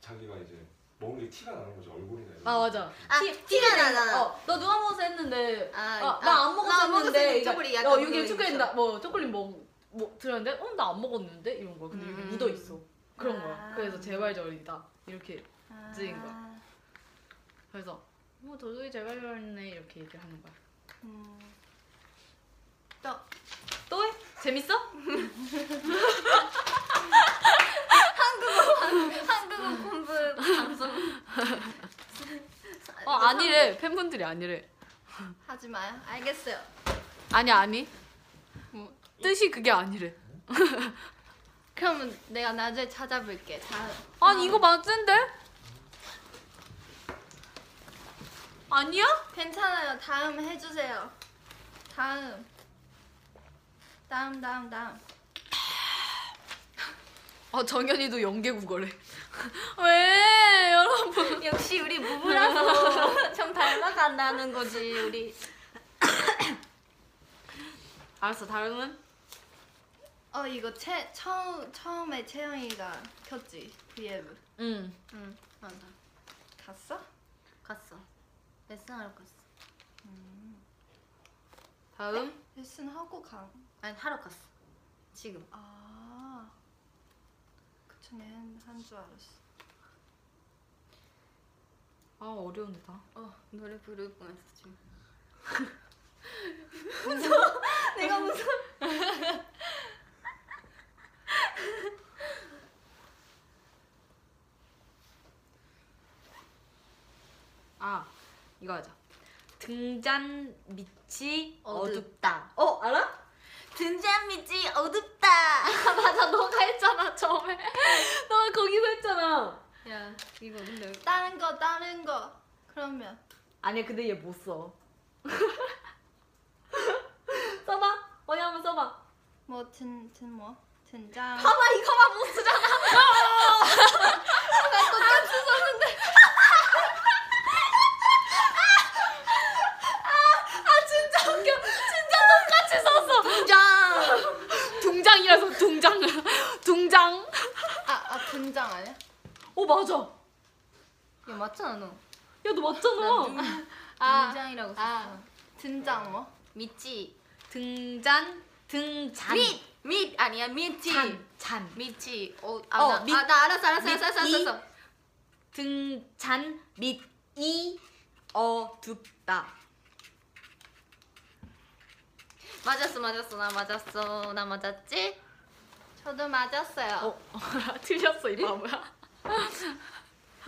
자기가 이제 먹는 게 티가 나는 거죠 얼굴이나 이런 아 거. 맞아. 아, 티- 티가. 나잖아. 어, 너 누가 먹었어 했는데 아, 아, 아, 나안 나안 먹었는데 이게, 초콜릿 약간 어 여기 초콜릿 있죠. 나, 뭐 초콜릿 뭐, 뭐 들었는데 어 나 안 먹었는데 이런 거 근데 이게 음. 묻어 있어 그런 아. 거야 그래서 제발저리다 이렇게 아. 찌인 거야. 그래서 뭐 도둑이 제발저리네 이렇게 얘기를 하는 거야 음. 또 해? 재밌어? (laughs) 한국어 공부 방송. 어 아니래 팬분들이 아니래 하지 마요. 알겠어요. 아니 아니 뭐, 뜻이 그게 아니래 그러면 내가 나중에 찾아볼게. 다. 아니 이거 맞는데? 아니야? 괜찮아요. 다음 해주세요. 다음. 다음, 다음, 다음. 아 정연이도 연계 국어래 (laughs) 왜 여러분 역시 우리 부부라서 (laughs) 좀 닮아간다는 거지 우리. (coughs) 알았어 다음은? 어, 이거 채, 처음, 처음에 채영이가 켰지. 브이앱. 응 응 맞아. 갔어? 갔어. 레슨하러 갔어. 다음? 레슨 하고 가. 아니 하러 갔어. 지금. 아. 그 중에 한줄 알았어. 아 어려운데 다 어 노래 부를 뻔했어 지금. (laughs) 내가 무슨. (laughs) 아 이거 하자 등잔 밑이 어둡다. 어둡다 어 알아? 등잔 밑이 어둡다. (laughs) 맞아 너가 했잖아 처음에 너가 거기서 했잖아 야 이거 근데 다른 거, 다른 거. 그러면. 아니야 근데 얘 못 써 (laughs) 써봐 어디 한번 써봐 뭐, 든, 든 뭐? 등장. 봐봐 이거만 못 쓰잖아 (laughs) 아 진짜 웃겨 진짜 똑같이 썼어 둥장 둥장이라서 둥장 둥장 (laughs) 아, 아, 등장 아니야? 어 맞아 야 맞잖아 너. 야 너 맞잖아 아, 등장이라고 썼어. 아. 등장 뭐? 밑지. 등잔 등잔 밑! 밑 아니야 밑지. 잔, 잔. 밑지. 어, 어, 아, 나, 밑- 아, 나 알았어 알았어 밑, 알았어 이. 알았어. 알았어. 등잔 밑이 어둡다. 맞았어 맞았어 나 맞았어 나 맞았지? 저도 맞았어요. 어 (laughs) 틀렸어 이 바보야.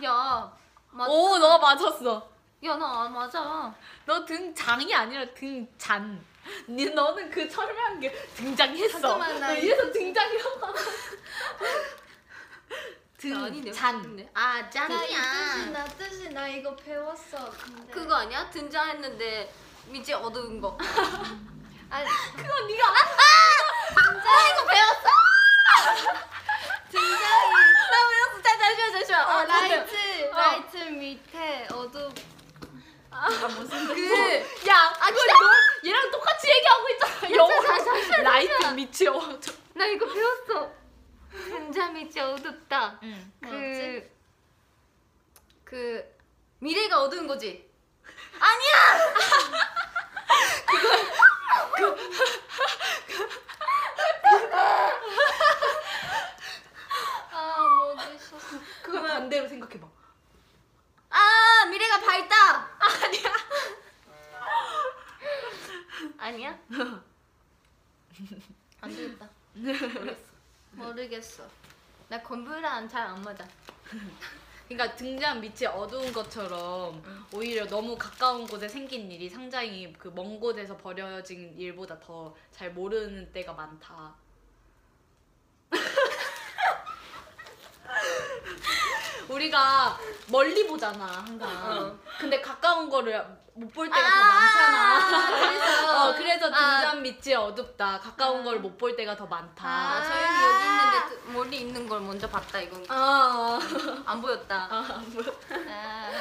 야. 맞. 오 너가 맞았어. 야나 안 맞아. 너 등장이 아니라 등잔. 니 너는 그 설명한 게 등장했어. 잠깐만, 나 너 이래서 등장이라고. (laughs) 아니 등잔. 아 나 짠이야. 나 뜻이 나 이거 배웠어. 근데 그거 아니야? 등장했는데 밑이 어두운 거. (laughs) 아니 (laughs) 그건 네가 아 이거 배웠어? (laughs) 등잔이 나 배웠어. 자 잠시만 잠시만. 어, 아, light 어. light 밑에 어두 그, 야, 아, 그거 너 얘랑 똑같이 얘기하고 있잖아. 영어. light 밑이 어둡. 나 이거 배웠어. 등잔 밑이 어둡다. 응. 그, 그 미래가 어두운 거지. (laughs) 아 뭐지 있었어. 그거 반대로 생각해봐. 아 미래가 밝다. 아니야. 아니야? 안 되겠다. 모르겠어. 나 공부랑 잘 안 맞아. 그러니까 등장 밑이 어두운 것처럼 오히려 너무 가까운 곳에 생긴 일이 상당히 그 먼 곳에서 벌어진 일보다 더 잘 모르는 때가 많다. (laughs) 우리가 멀리 보잖아 항상. 어. 근데 가까운 거를 못 볼 때가 더 많잖아. 아 (laughs) 그래서 아. 등잔 밑이 어둡다. 가까운 걸 못 볼 때가 더 많다. 아, 저희는 여기 있는데 또 멀리 있는 걸 먼저 봤다 이건 아, 안 보였다. 아 뭐야? 아,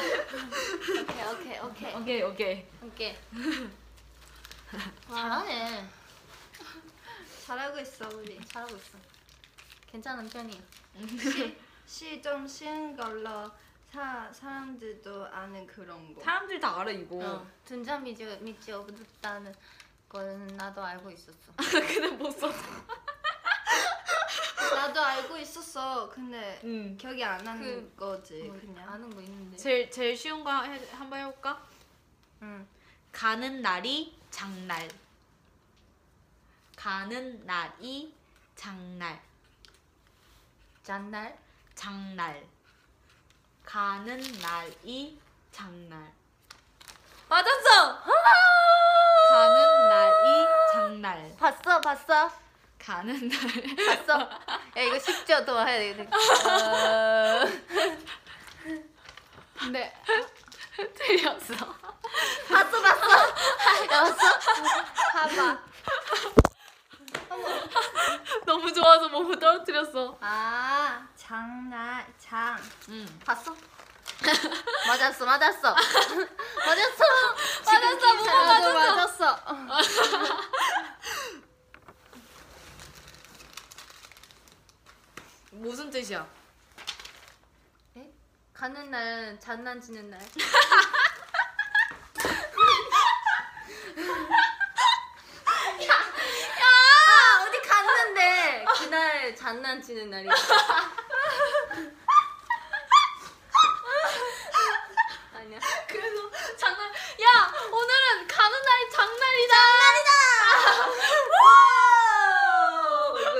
오케이 오케이 오케이 오케이 오케이. 오케이. 잘하네. (laughs) 잘하고 있어 우리. 잘하고 있어. 괜찮은 편이야. (laughs) 시좀 쉬운 걸로 사 사람들도 아는 그런 거. 사람들 다 알아 이거. 어, 등잔 밑이 밑이 어둡다는 거는 나도 알고 있었어. 근데 못 써. 나도 알고 있었어. 근데 응. 기억이 안 나는 그- 거지 뭐 그냥. 아는 거 있는데. 제일 제일 쉬운 거 해, 한번 해볼까? 응. 가는 날이 장날. 가는 날이 장날. 잔날. 장날. 가는 날이 장날. 맞았어. 가는 날이 장날. 봤어 봤어 가는 날. 봤어. (laughs) 야 이거 쉽죠 더 해야 되겠다. 어... 근데 (laughs) 틀렸어. 봤어 봤어. 야 (laughs) 봤어? 봐봐. (laughs) 너무 좋아서 몸을 떨어뜨렸어. 아 장날 장. 응. 봤어? (laughs) 맞았어 맞았어. (laughs) 맞았어. 맞았어 뭐 나도 맞았어. 무슨 뜻이야? 에? 가는 날 장난치는 날. 야, 야, 어디 갔는데 장난치는 날이야. (laughs) 아니야. 그래서 장날. 야 오늘은 가는 날이 장날이다.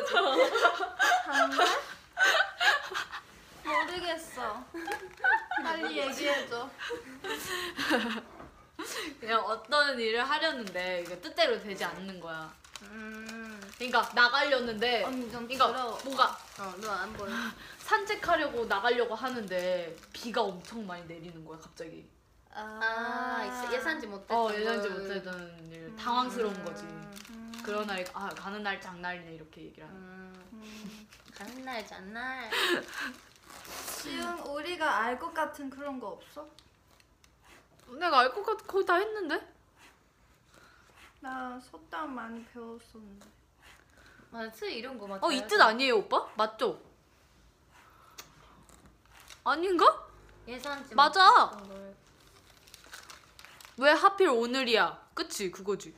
장날? 모르겠어. 빨리 얘기해줘. 그냥 어떤 일을 하려는데 이게 뜻대로 되지 않는 거야. 음. 그러니까 나가려는데 언니 좀 그러니까 부러워. 뭔가 어, 너 안 보여. (laughs) 산책하려고 나가려고 하는데 비가 엄청 많이 내리는 거야 갑자기. 아, 있어. 예상지 못했던 어 예상지 걸. 못하던 일 당황스러운 거지. 음. 그런 날이 아 가는 날 장날이네 이렇게 얘기를 하는. 음. 음, 가는 날 장날. 쉬운 우리가 알 것 같은 그런 거 없어? 내가 알 것 같아 거의 다 했는데. 나 속담 많이 배웠었는데. 맞지 이런 거 맞아. 어 이 뜻 아니에요 오빠? 맞죠? 아닌가? 예상치 맞아. 걸. 왜 하필 오늘이야? 그치 그거지.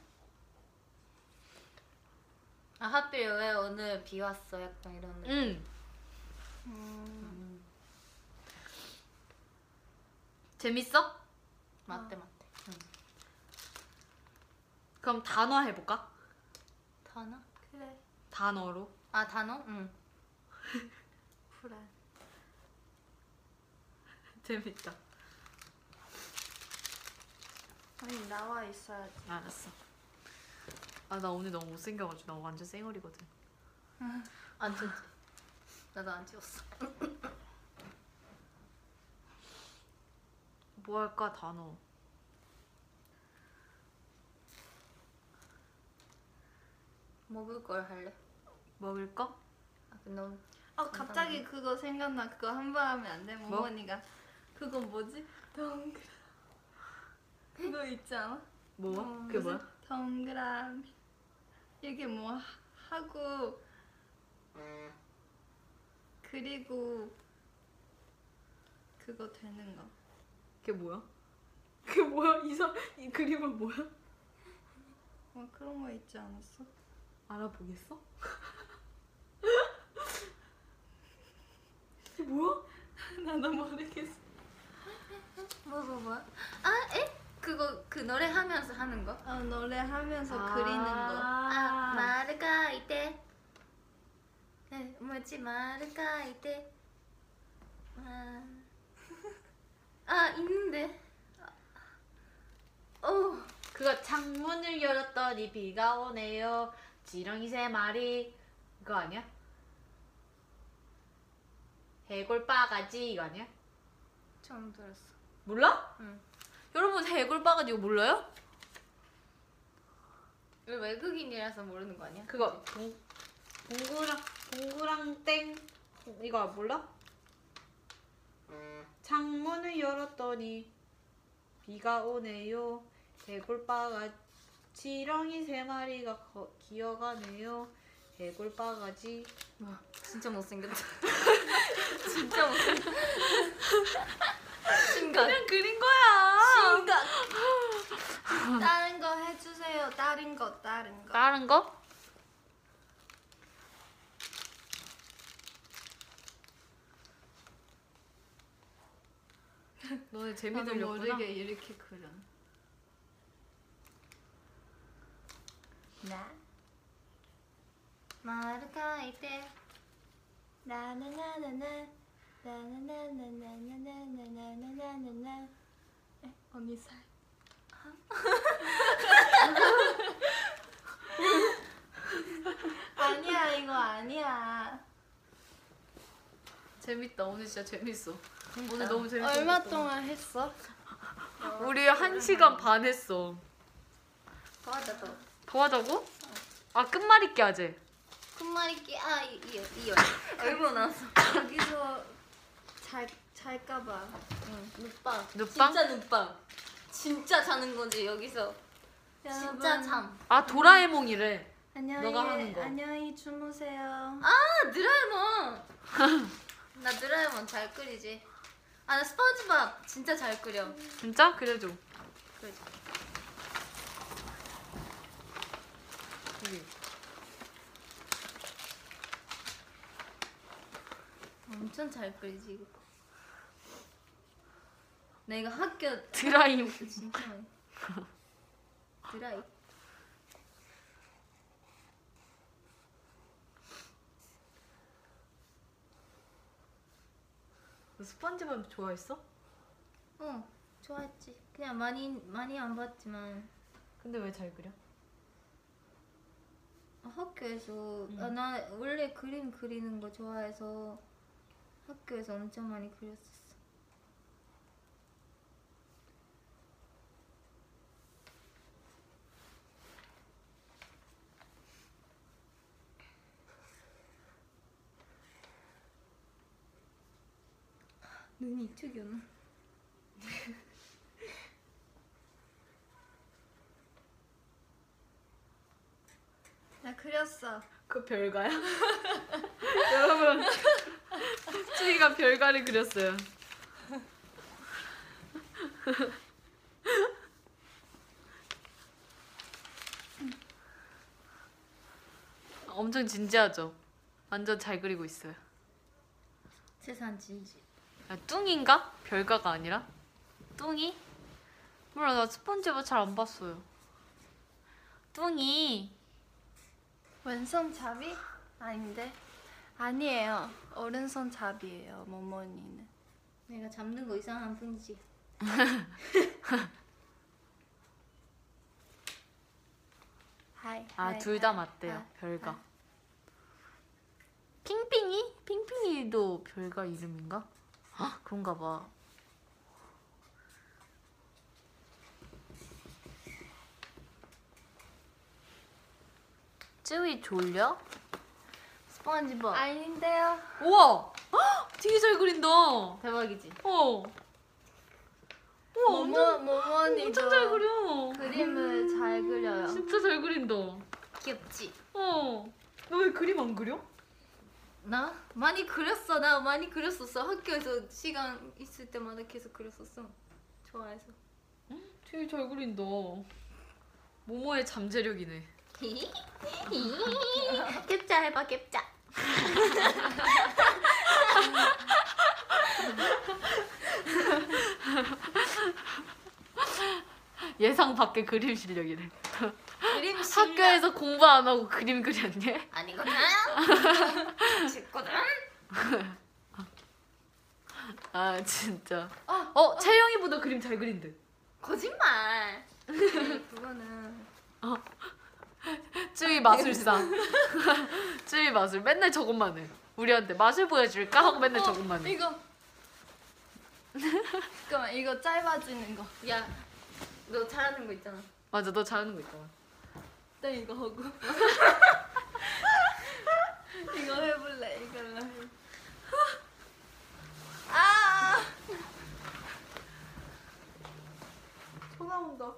아 하필 왜 오늘 비 왔어? 약간 이런. 느낌. 응. 음. 재밌어? 맞대 맞대. 응. 그럼 단어 해볼까? 단어? 그래. 단어로. 아 단어? 응. (laughs) 그래. (laughs) 재밌다. 아니 나와 있어야지. 알았어. 아 나 오늘 너무 못생겨가지고 나 완전 쌩얼이거든. (laughs) 안 찍지. 나도 안 찍었어. 뭐 할까 단어. 먹을 걸 할래? 먹을 거? 아 너무 어 갑자기 그거 생각나. 그거 한 번 하면 안 돼? 뭐? 모모니가 그거 뭐지? 동그라. 그거 있지 않아? 뭐? 어, 그게 뭐야? 동그라미. 이게 뭐 하- 하고 그리고 그거 되는 거. 그게 뭐야? 그게 뭐야? 이상 이 그림은 뭐야? 뭐 그런 거 있지 않았어? 알아보겠어? (laughs) 이게 뭐야? (laughs) 나도 모르겠어. 뭐 뭐 뭐? 아 에? 그거 그 노래 하면서 하는 거? 어, 노래 하면서 그리는 거. 아 마르가 이때. 네, 뭐지 마르가 이때. 아, 아 있는데. 어. 그거 창문을 열었더니 비가 오네요. 지렁이 세 마리. 그거 아니야? 해골 바가지 이거 아니야? 처음 들었어. 몰라? 응. 여러분 해골 바가지 이거 몰라요? 우리 외국인이라서 모르는 거 아니야? 그거 동 동그랑 동그랑 땡 이거 몰라? 창문을 열었더니 비가 오네요. 해골 바가 지 렁이 세 마리가 거, 기어가네요. 해골 바가지 와 진짜 못생겼다. (laughs) 진짜 못생겼다. 심각. 그냥 그린 거야. 심각. 다른 거 해주세요. 다른 거, 다른 거. 다른 거? 너네 재미 들렸구나. 모르게 이렇게 그려. 나 마르카 이때 나나나나나 나 나나나나나나나나나나나 언니 살. 아니야 이거 아니야. 재밌다. 오늘 진짜 재밌어. 오늘 너무 재밌어. 얼마 동안 했어? 우리 한 시간 반 했어. 더 하자 더. 더 하자고? 아 끝말잇기 하재. 큰말이끼 아 이, 이, 이요. 얼굴 나왔어. 여기서 잘 잘까봐. 응, 눕방. 눕방? 진짜 눕방. 진짜 자는 거지 여기서. 진짜 여러분, 잠. 아 도라에몽이래. 안녕히 너가 하는 거. 안녕히 주무세요. 아 드라에몽. (laughs) 나 드라에몽 잘 끓이지. 아 나 스펀지밥 진짜 잘 끓여. 진짜? 그래줘. 그러지. 여기. 엄청 잘 끓이지 이거. 내가 학교 (laughs) 드라임. 진짜 많이. 드라이. 스펀지밥 좋아했어? 어 좋아했지. 그냥 많이 많이 안 봤지만 근데 왜 잘 그려? 아, 학교에서 아, 나 원래 그림 그리는 거 좋아해서 학교에서 엄청 많이 그렸었어. 눈이 이쪽이 오나? (laughs) 나 그렸어. 그 별가야? (laughs) 여러분 쯔이가 별가를 그렸어요. (laughs) 엄청 진지하죠. 완전 잘 그리고 있어요. 세상 진지. 아, 뚱인가? 별가가 아니라? 뚱이? 몰라 나 스펀지밥 잘 안 봤어요. 뚱이 왼손 잡이? 아닌데. 아니에요. 오른손 잡이에요. 모모니는. 내가 잡는 거 이상한 뿐이지. (laughs) 하이. 아둘 다 맞대요. 아, 별가. 핑핑이? 핑핑이도 별가 이름인가? 아 (gasps) 그런가 봐. 쯔위 졸려? 스펀지밥. 아닌데요. 우와! 헉, 되게 잘 그린다. 대박이지. 어. 우와 모모 모모니도 엄청 잘 그려. 그림을 잘 그려요. 진짜 잘 그린다. 귀엽지? 어. 너 왜 그림 안 그려? 나 많이 그렸어. 나 많이 그렸었어. 학교에서 시간 있을 때마다 계속 그렸었어. 좋아해서. 되게 잘 그린다. 모모의 잠재력이네. (laughs) 캡자 해봐 캡자. (laughs) 예상 밖의 그림 실력이래. 그림 실력. 학교에서 공부 안 하고 그림 그렸네? 아니거든. (laughs) 짓거든. 아 진짜. 어 채영이보다 그림 잘 그린대. 거짓말. 그거는 쯔위 마술사. 쯔위 마술. 맨날 저것만 해. 우리한테 맛을 보여줄까 하고 맨날 저것만 해. 이거. 잠깐만 이거 짧아지는 거. 야, 너 잘하는 거 있잖아. 맞아 너 잘하는 거 있잖아. 일단 이거 하고 (laughs) 이거 해볼래 이걸로 해. 아 소감 온다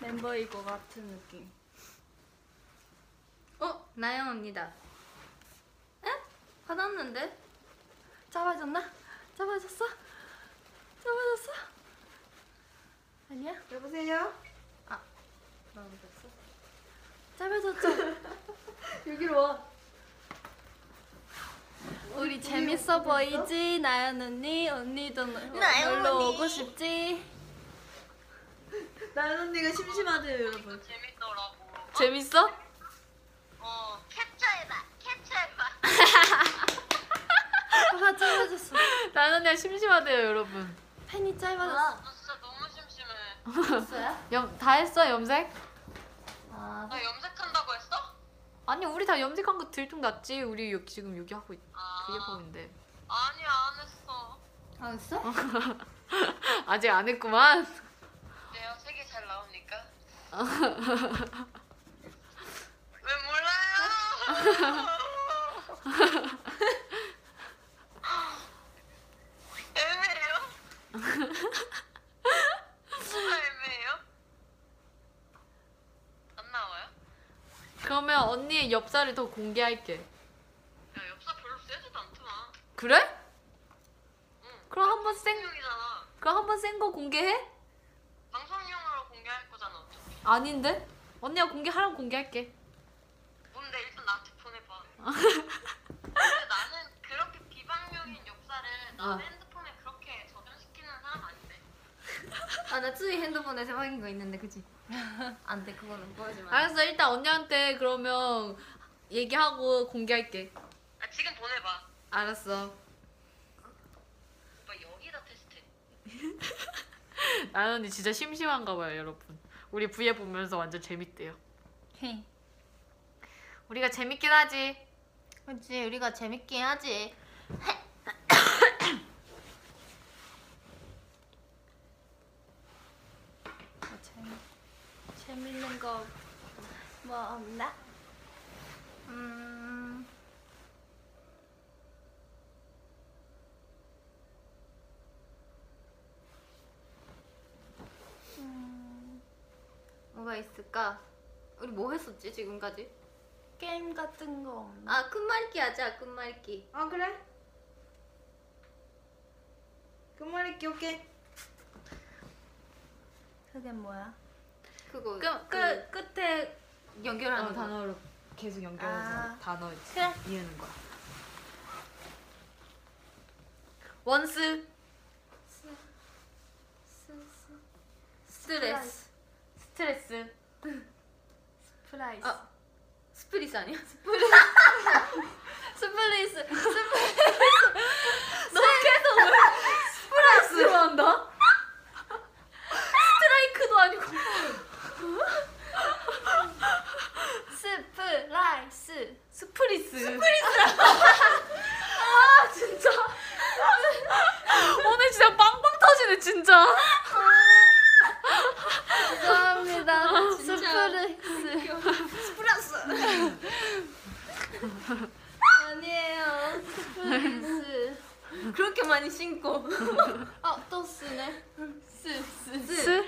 멤버일 것 같은 느낌 어 나영 언니다. 에? 받았는데? 잡아줬나? 잡아줬어? 잡아줬어? 아니야? 여보세요? 너무 됐어. 잡아줬죠? (laughs) 여기로 와. 우리 재밌어 보이지? 나연 언니? 언니도 놀러. 오고 싶지? 나연 언니가 심심하대요, 여러분. 재밌더라고. 재밌어? 어, 캡처해봐. 캡처해봐. 봐봐 (laughs) 짧아졌어 나연 언니가 심심하대요 여러분. 팬이 짧아졌어 나 진짜 너무 심심해. 됐어요? (laughs) 염 다 했어 염색? 아 나 염색한다고 했어? 아니 우리 다 염색한 거 들통났지. 우리 여기 지금 여기 하고 있. 아, 그게 보이는데 아니 안 했어. 아, 했어? (laughs) 아직 안 했구만. 잘 나오니까. (laughs) 왜 몰라요? 애매해요? 뭐가 애매해요? 안 나와요? 그러면 언니의 엽살을 더 공개할게. 야 엽사 별로 세지도 않더만. 그래? 응. 그럼 한번 센 방송용이잖아. 그럼 한번 센 거 공개해? 거잖 아. 아닌데? 언니가 공개하라면 공개할게. 뭔데 일단 나한테 보내봐. (laughs) 근데 나는 그렇게 비방용인 엽사를 나 어. 핸드폰에 그렇게 저장시키는 사람 아닌데. (laughs) 아 나 쯔이 핸드폰에 확인 거 있는데 그지? (laughs) 안돼 그거는 보여주면. 안 돼. 알았어 일단 언니한테 그러면 얘기하고 공개할게. 아 지금 보내봐. 알았어. 오빠 여기다 테스트. 나연 언니 진짜 심심한가 봐요 여러분. 우리 부에 보면서 완전 재밌대요. 헤. 우리가 재밌긴 하지. 그렇지 우리가 재밌게 하지. 뭐 재미, 재밌는 거 뭐 없나? 음. 음. 뭐가 있을까? 우리 뭐 했었지 지금까지? 게임 같은 거 없나? 아 끝말잇기 하자 끝말잇기. 아, 그래? 끝말잇기 오케이. 그게 뭐야? 그거 끝, 끝 끝에 연결하는 어, 거. 단어로 계속 연결해서 아. 단어 그래. 이으는 거야. 원스 스트레스. 스트레스. 프라이스. 아. 스프리스 아니야? 스플리스. 스트레스로 한다? 스트라이크도 아니고. 스프라이스. 스프리스. 스프리스라 아 진짜. 오늘 진짜 빵빵 터지네 진짜 죄송합니다. 진짜. 스프리스. 아니에요. 스프리스. 그렇게 많이 신고. 아 또 쓰네. 스스. 스?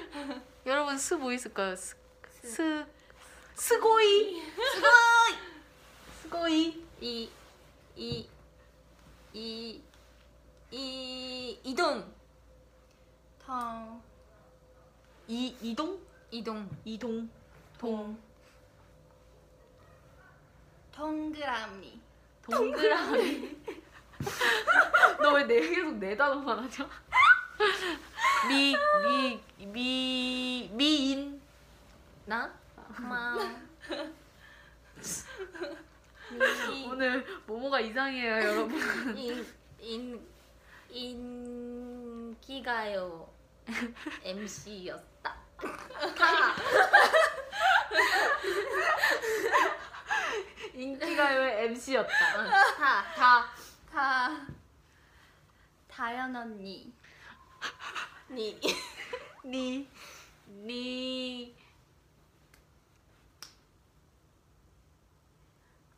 여러분 스 뭐 있을까요? 스, 스. 스고이. 스고이 이, 이, 이, 이, 이동. 텅 이 이동 이동. 이동 동 동그라미 동그라미 (laughs) 너 왜 내 계속 네 단어만 하냐? 미미미 미인 나? 고마워. 오늘 모모가 이상해요 여러분 인, 인, 인기가요. MC였다. 인기가요의 MC였다. 다, 다, 다. 다현 언니. 니. 니. 니.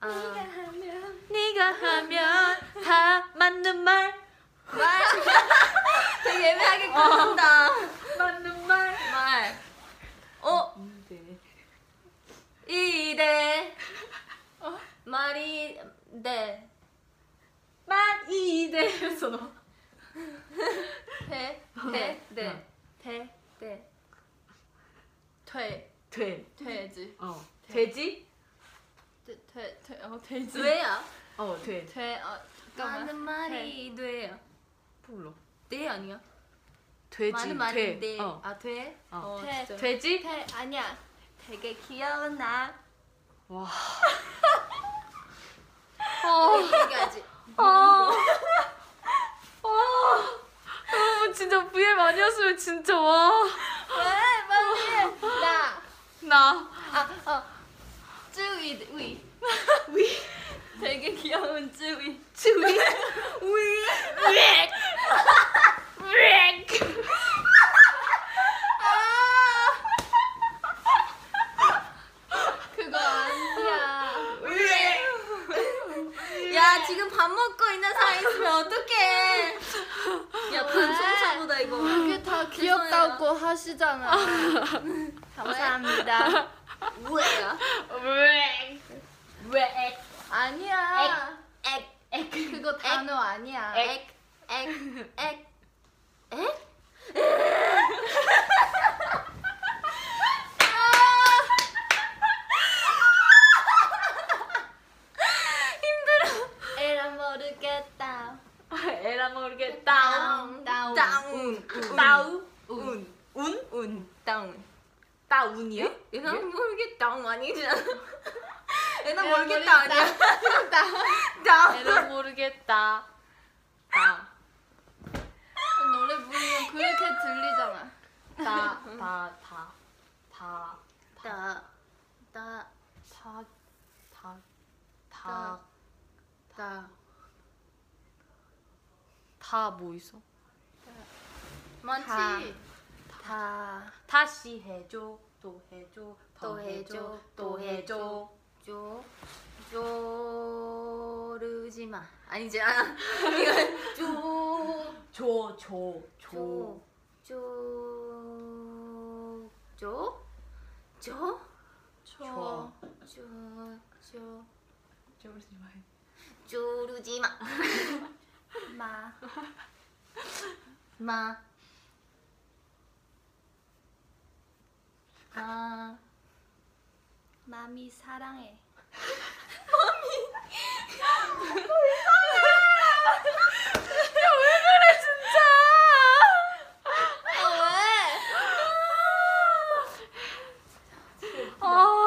아. 네가 하면 네가 하면 다 맞는 말 말. 되게 애매하게 끊는다. 맞는 말. 말. 어? 이대 말이 네. 말이 돼서 너. 대, 대, 대, 대, 대. 돼. 돼. 돼지. 어. 돼지? 돼 돼 어 돼지. 돼야? 어, 돼. 돼어 많은 잠깐만. 말이 돼야. 불러. 돼 아니야? 돼지. 많은 말이 돼. 돼. 어. 아 돼? 어. 어, 돼. 진짜. 돼지? 돼 아니야 되게 귀여운 나 와. (laughs) 얘기하지. 아. 아. 여러분 진짜 VR 많이 했으면 진짜 와. 왜 빨리 나 나. 아 어 쯔위 위 위. 되게 귀여운 쯔위 쭈이. 위 렉. 렉. 그거 아니야 야 지금 밥 먹고 있는 사이 있으면 어떡해? 야 방송사보다 이거. 그게 다 귀엽다고 하시잖아 (laughs) 감사합니다 뭐야? 렉. 렉. 아니야. 액, 액, 그거 단어 아니야. 액, 액, 액, 액? 에라 모르겠다. 에라 모르겠다. 다운. 다운. 다운, 따우. 운, 운, 운, 다운. 따운이야? 에라 모르겠다. 아니잖아. (laughs) 에라 모르겠다 아니야. 다운. 에라 모르겠다. (laughs) 다. 노래 부르면 그렇게 들리잖아 다. 다. 다. 다. 다, 다, 다. 다. 다. 다. 다뭐 있어? 많지. 다 다시 해줘. 또 해줘. 또 해줘, 또 해줘. 조, 조르지 마. 아니지 않아. (laughs) 이건 조, 조. 조. 조. 조, 조, 조, 조, 초 조, 조, 조르지 마. 조르지 마. 마 마. 마. 마미 사랑해 아.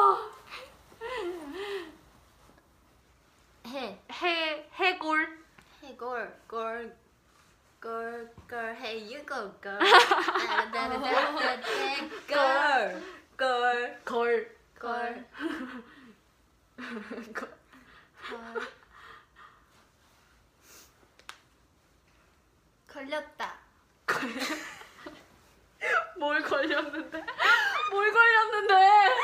girl. girl. 걸. girl. 걸렸다 (laughs) 뭘 걸렸는데? 뭘 걸렸는데? (laughs)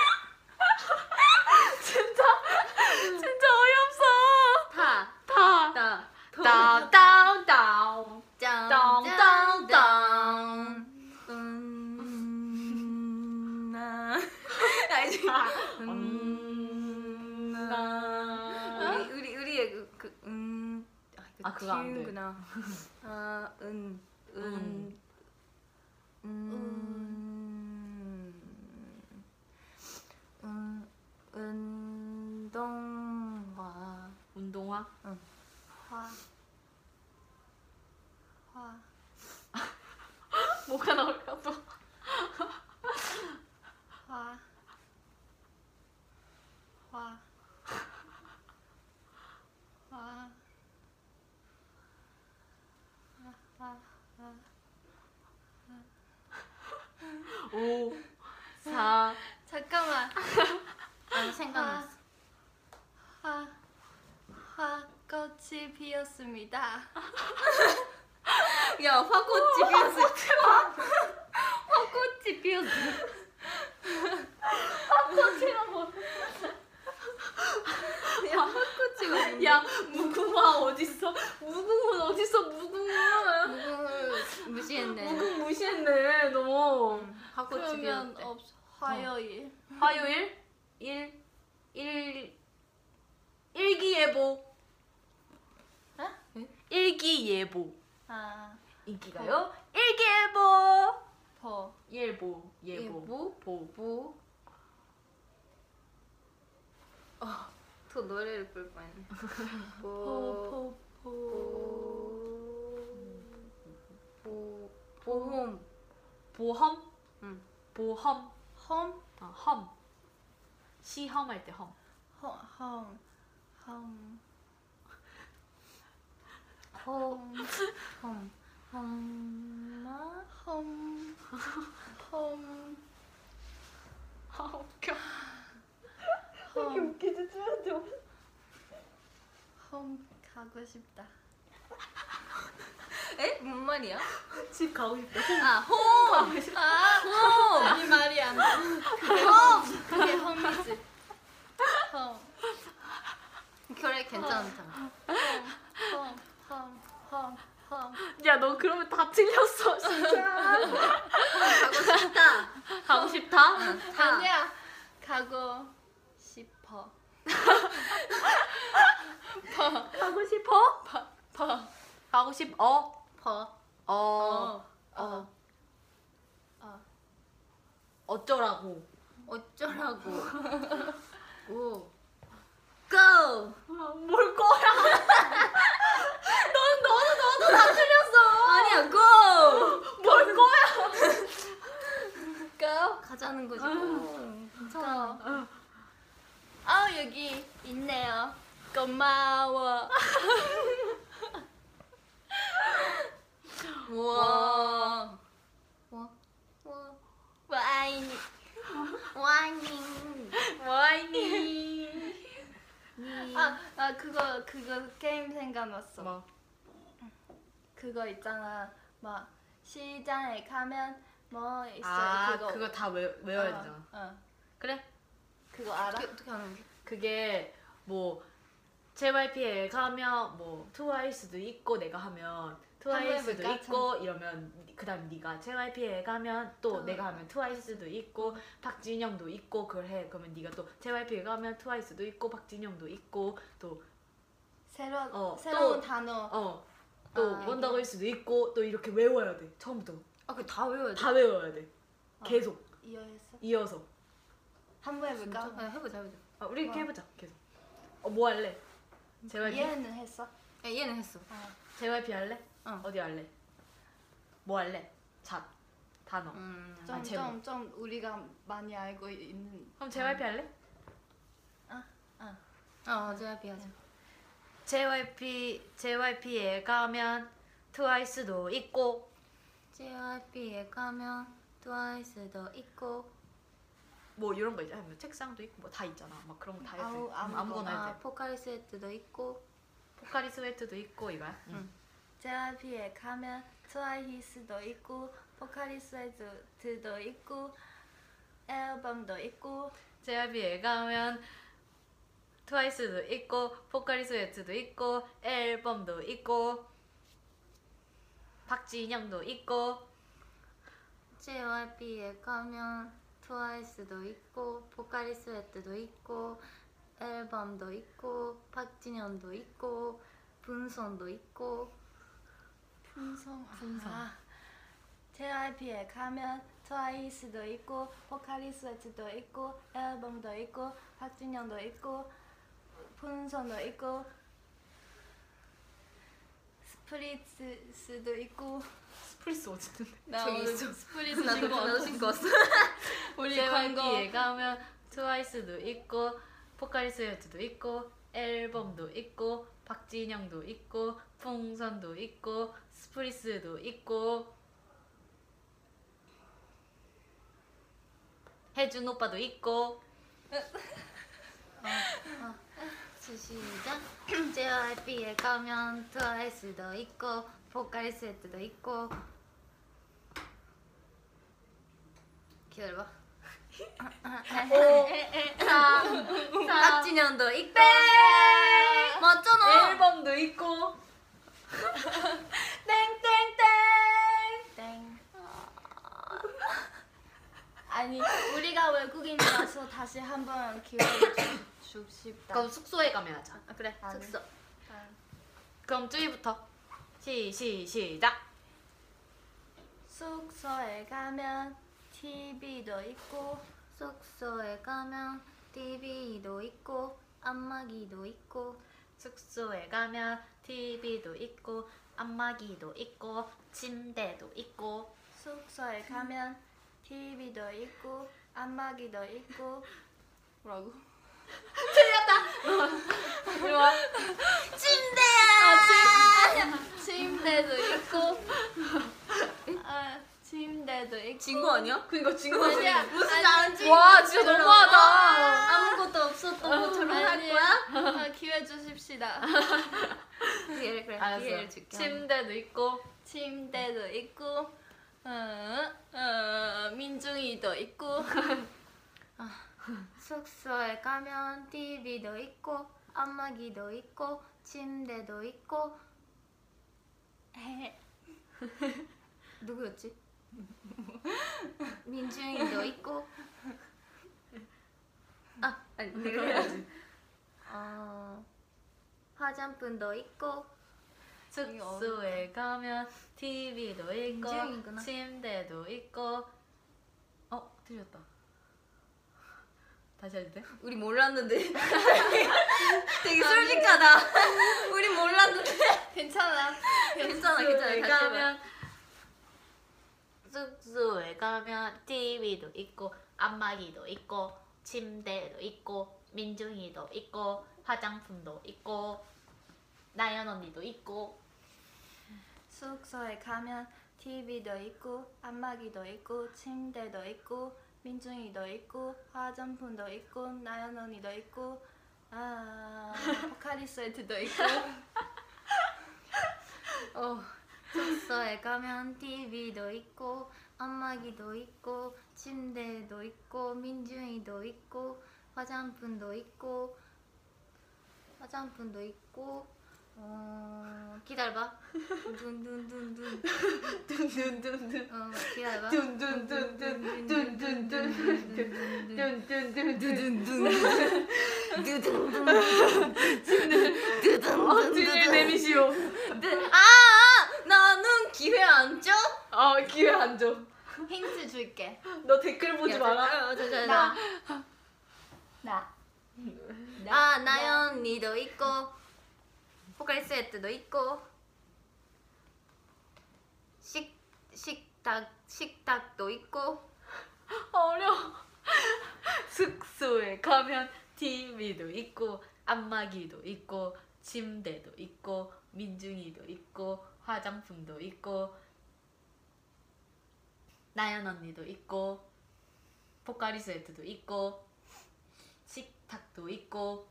진짜 진짜 어이없어. 타. 다. 다. 다운 다운 다운. 짱. 다운, 다운, 다운. 음. 나. 알지? (laughs) 음. 나. 우리 우리 우리의 그, 그 음. 아, 그거 안 돼. 아, 은. 은. 음. 음. 음. 운동화. 운동화. 화 화. 5, 4. 아, 잠깐만. (laughs) 아, 생각났어. 화, 화, 꽃이 피었습니다. 야, 화꽃이 피었어. 화꽃이 피었어. 화꽃이가 뭐. 야, 화꽃이 야, 무궁화 어딨어? 무궁화 어딨어, 무궁화. 무궁 무시했네. 무궁 무시했네, 너. 음. 요일. 화요일 일, 일, 일기예보 어? 일기예보 아, 인기가요 일기예보 버. 예보 예보 예보? 보 보. 또 노래를 부를 뻔했네. (laughs) 보. 보. 보 보험 보험 응. 보험 험. 아, 험 시험 할 때험 험. 험. 험. 홈 홈. 홈마 험. 험. 아 웃겨 험. 웃기지 쭈한테 험 가고 싶다. (laughs) 에? 뭔 말이야? (laughs) 집 가고 싶다 아 홈! 아 홈! 이 말이 안 돼. 험. 그게 험이지. 험. 그래 괜찮다. 험. 험. 험. 험. 야너 그러면 다 틀렸어 진짜 (laughs) 가고 싶다. 가고 싶다 다. 아니야. 가고 싶어. (laughs) 가고 싶어 버. 가고 싶어 퍼. 어 어. 어쩌라고 어쩌라고. (laughs) 오. 고! 뭘 거야 (laughs) 넌 너는 너도 다 틀렸어 아니야 고! (laughs) 뭘 거야 고. 가자는 거지. 고. 괜찮아. 고. 아 여기 있네요. 고마워. 우와. 와. 와. 와인. 와이닝. 와이니 아, 아 그거 그거 게임 생각났어. 뭐? 그거 있잖아. 막 시장에 가면 뭐 있어. 아 그거 그거, 다 외, 외워야 어, 되잖아 어. 그래 그거 알아? 어떻게, 어떻게 하는 거지? 그게 뭐 JYP에 가면 뭐 트와이스도 있고 내가 하면 트와이스도 해볼까? 있고 이러면 그다음 네가 JYP에 가면 또 어. 내가 하면 트와이스도 있고 박진영도 있고 그걸 해 그러면 네가 또 JYP에 가면 트와이스도 있고 박진영도 있고 새로 어, 새로운 또- 단어. 또어또 아, 원더걸스도 있고 또 이렇게 외워야 돼 처음부터 아, 그거 다 외워야 돼. 다 외워야 돼 어. 계속 이해했어? 이어서 한번 해볼까? 진짜? 아, 해보자, 해보자. 아, 우리 이렇게 어. 해보자 계속 어뭐 할래 JYP 이해는 했어? 야, 얘는 했어. JYP 할래 어. 어디 할래 뭐 할래 잡 단어 음. 아, 좀 제목. 좀좀 우리가 많이 알고 있는. 그럼 JYP 할래? 어, JYP 하자. JYP JYP에 가면 트와이스도 있고 JYP에 가면 트와이스도 있고 뭐 이런 거 있잖아 뭐 책상도 있고 뭐 다 있잖아 막 그런 거 다 해도 아무- 아무거나. 아무거나 아, 해도 돼 포카리 스웨트도 있고 포카리 스웨트도 있고 이거야 응. 응. JYP에 가면 트와이스도 있고 포카리 스웨트도 있고 앨범도 있고. JYP에 가면 트와이스도 있고 포카리 스웨트도 있고 앨범도 있고 박진영도 있고. JYP에 가면 트와이스도 있고 포카리 스웨트도 있고 앨범도 있고 박진영도 있고 풍선도 있고 풍선. 풍선. 아, JYP에 가면 트와이스도 있고 포카리 스웨트도 있고 앨범도 있고 박진영도 있고 풍선도 있고 스프리스도 있고. 스프리스 어쨌든 나 오늘 나도 신고 나도. 신고 왔어. (laughs) 우리 광고. 가면 트와이스도 있고 포카리 스웨트도 있고 앨범도 있고 박진영도 있고 풍선도 있고 스프리스도 있고 혜준 오빠도 있고. 시작. (clears throat) JYP에 가면 트와이스도 있고 포카리 스웨트도 있고. 기다려봐 5 3 박진현도 있고 맞잖아 앨범도 있고 (laughs) 땡 아니 우리가 외국인이라서 다시 한번 기회를 주, 줍시다. 그럼 숙소에 가면 하자. 아, 그래 아, 네. 숙소 그럼 쯔이부터. 시, 시, 시작. 숙소에 가면 TV도 있고 숙소에 가면 TV도 있고 안마기도 있고 숙소에 가면 TV도 있고 안마기도 있고 침대도 있고 숙소에 가면 TV도 있고 안마기도 있고 뭐라고? 이리 와. 침대도 있고 아 침대도 있고 진거 아니야? 그니까 친구 아니야 무슨 안 진? 와 진짜 너무하다. 아무것도 없었던 것처럼 할. 거야? 아, 기회 주십시다. (laughs) 기회를 그래 알았어. 기회를 줄게 침대도 있고 침대도 있고 어, 어, 민중이도 있고 숙소에 가면 TV도 있고 안마기도 있고 침대도 있고 (laughs) 누구였지? (laughs) 민중이도 있고. 아 아니 (laughs) 내가 해야지. 어 화장품도 있고. 숙소에 가면 TV도 있고 인증이구나. 침대도 있고. 어 틀렸다. 다시 해도 돼? 우리 몰랐는데. (laughs) 되게 솔직하다. 우리 몰랐는데. 괜찮아. 괜찮아 괜찮아. 다시 해봐. 가면 숙소에 가면 TV도 있고 안마기도 있고 침대도 있고 민중이도 있고 화장품도 있고 나연 언니도 있고 숙소에 가면 TV도 있고 안마기도 있고 침대도 있고 민중이도 있고 화장품도 있고 나연 언니도 있고 아 (laughs) 포카리 스웨트도 있고. (laughs) 어, 숙소에 가면 TV도 있고 안마기도 있고 침대도 있고 민중이도 있고 화장품도 있고 화장품도 있고 어 기다려봐. 둔둔둔둔. 둔둔둔둔. 어 기다려봐. 아 나는 기회 안 줘? 어 기회 안 줘. 힌트 줄게 너 댓글 보지 마라. 나. 나 아 나연 니도 있고 포카리 스웨트도 있고 식 식탁 식탁도 있고 어려워. (laughs) 숙소에 가면 TV도 있고 안마기도 있고 침대도 있고 민중이도 있고 화장품도 있고 나연 언니도 있고 포카리 스웨트도 있고 식탁도 있고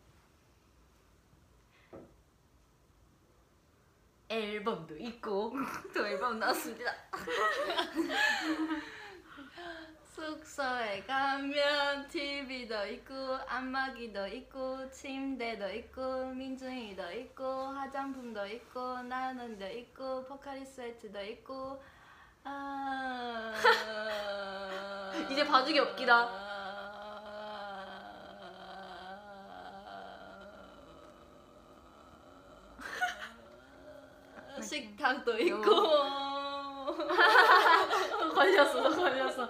앨범도 있고 (laughs) 또 앨범 나왔습니다. (laughs) 숙소에 가면 TV도 있고 안마기도 있고 침대도 있고 민중이도 있고 화장품도 있고 나는도 있고 포카리 스웨트도 있고 아... (laughs) 이제 봐주기 없기다. (laughs) 식탁도 있고. 또 걸렸어 또 걸렸어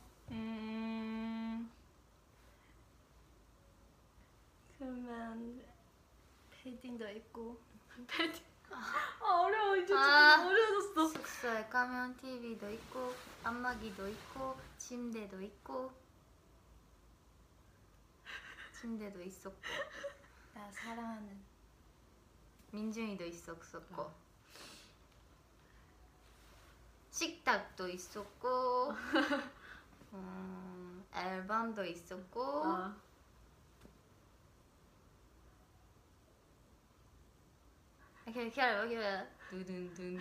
음. 그러면 패딩도 있고 (laughs) 아 어려워 이제 아. 좀 어려워졌어. 숙소에 가면 TV도 있고 안마기도 있고 침대도 있고. 침대도 있었고. 나 사랑하는 민중이도 있었었고. 식탁도 있었고 (laughs) 음, 앨범도 있었고 아. 이렇게 이렇게 이렇게 두둔둔둔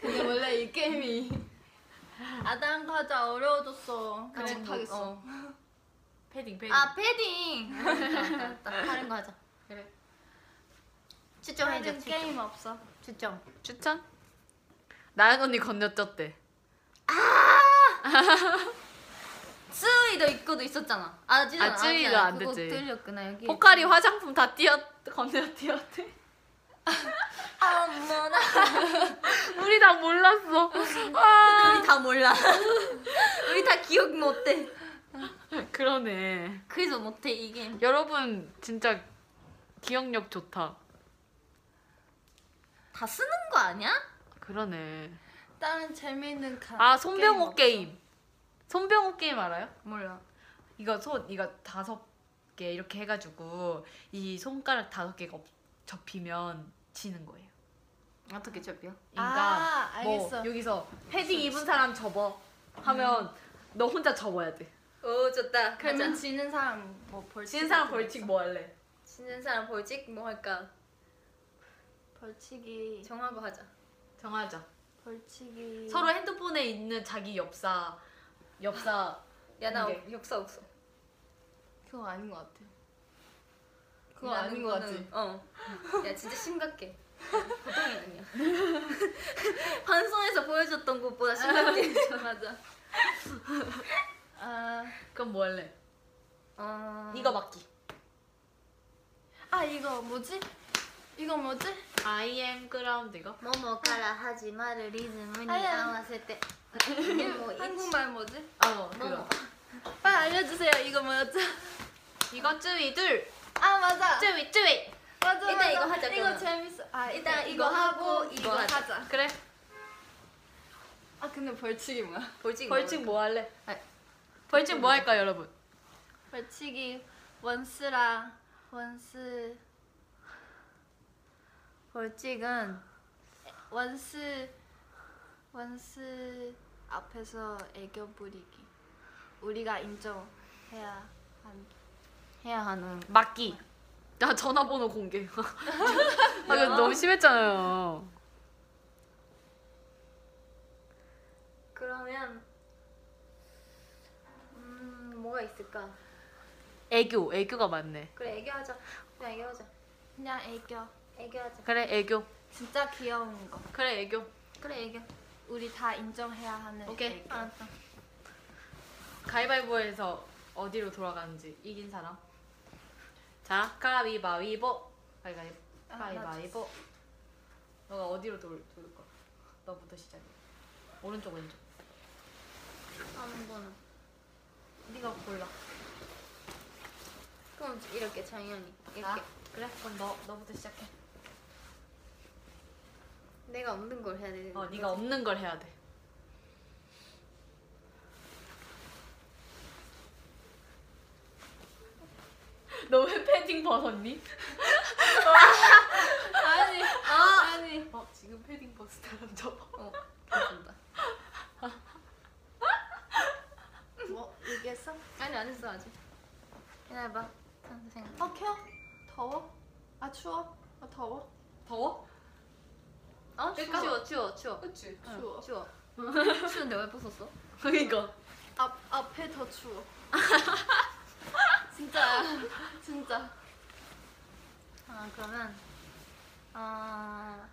근데 원래 이 게임이 거 하자 어려워졌어. 그래, 못하겠어. 어. 패딩 패딩. 아 패딩 알았다. 다른 거 하자 그래. 추첨해줘 다른 추첨 게임 없어. 추첨 추천? 나연 언니 건너뛰었대. (laughs) 쯔위도 있고도 있었잖아 아 쯔위도 아, 쯔위도 안 그거 됐지. 들렸구나 여기 포카리 화장품 다 띄었 건너뛰었대. 어머나 (laughs) (laughs) 우리 다 몰랐어. (laughs) 아. 우리 다 몰라 우리 다 기억 못해 그러네. 그래서 못해 이게 여러분 진짜 기억력 좋다. 다 쓰는 거 아니야? 그러네. 다른 재미있는 가, 아 손병호 게임. 손병호 게임 알아요? 몰라 이거 손 이거 다섯 개 이렇게 해가지고 이 손가락 다섯 개가 없- 접히면 지는 거예요. 어떻게 접혀? 그러니까 아, 뭐 알겠어. 여기서 패딩 입은 사람 접어 하면 너 혼자 접어야 돼. 오 좋다 그러면 가자. 지는 사람 뭐 벌칙. 지는 사람 같은 거 벌칙 있어? 뭐 할래? 지는 사람 벌칙 뭐 할까? 벌칙이 정하고 하자 정하자. 벌칙이 서로 핸드폰에 있는 자기 엽사 엽사 야 나 이게. 역사 없어 그거 아닌 것 같아. 그거 나는 아닌 것 같지. 어. (laughs) 야 진짜 심각해. 보통이 아니야. (laughs) 방송에서 보여줬던 것보다 심각해. (laughs) 맞아. 아, 그럼 뭐 할래? 어... 이거 맞기. 아 이거 뭐지? 이거 뭐지? I am 그라운드 이거? 이게 뭐 한국말 뭐지? 어 뭐뭐 빨리 알려주세요. 이거 뭐였죠? 이거 쯔위 둘 아 맞아. 쯔위 쯔위 맞아 일단 맞아. 이거 하자, 이거 그러면. 재밌어. 아 일단 이거 하고 이거 하자. 그래 아 근데 벌칙이 뭐야? 벌칙 벌칙 뭐 할래? 아, 벌칙 뭐 할까 여러분? 벌칙이 원스랑 원스 벌칙은 원스 원스 앞에서 애교 부리기. 우리가 인정해야 한. 해야 하는 맞기. 나 전화번호 공개. (laughs) 아 이거 너무 심했잖아요. 그러면 음 뭐가 있을까? 애교 애교가 많네. 그래 애교하자. 그냥 애교하자. 그냥 애교. 애교하자. 그래 애교. 진짜 귀여운 거. 그래 애교. 그래 애교. 우리 다 인정해야 하는. 오케이. 애교. 알았다. 가위바위보에서 어디로 돌아가는지 이긴 사람. 자 가위바위보. 가위바위보. 아, 가위바위보. 너가 어디로 돌 돌 거? 너부터 시작해. 오른쪽 왼쪽. 아무거나. 네가 골라. 그럼 이렇게 당연히 이렇게. 나? 그래 그럼 너 너부터 시작해. 내가 없는 걸 해야 되는 어 네가 없는 걸 해야 돼. (laughs) 너 왜 패딩 벗었니? (laughs) 아니. 아니. 어 지금 패딩 벗은 사람 접어. 어, 괜찮다. (laughs) 뭐 얘기했어? 아니 안 했어 아직. 기다려봐. 생각. 어 켜. 더워? 아 추워? 아 더워? 더워? 어 그러니까. 추워 추워 추워. 그치. 추워. 추워. (laughs) 추운데 왜 벗었어? (laughs) 그러니까. 앞 앞에 더 추워. (laughs) 진짜야. 진짜. 아 그러면 아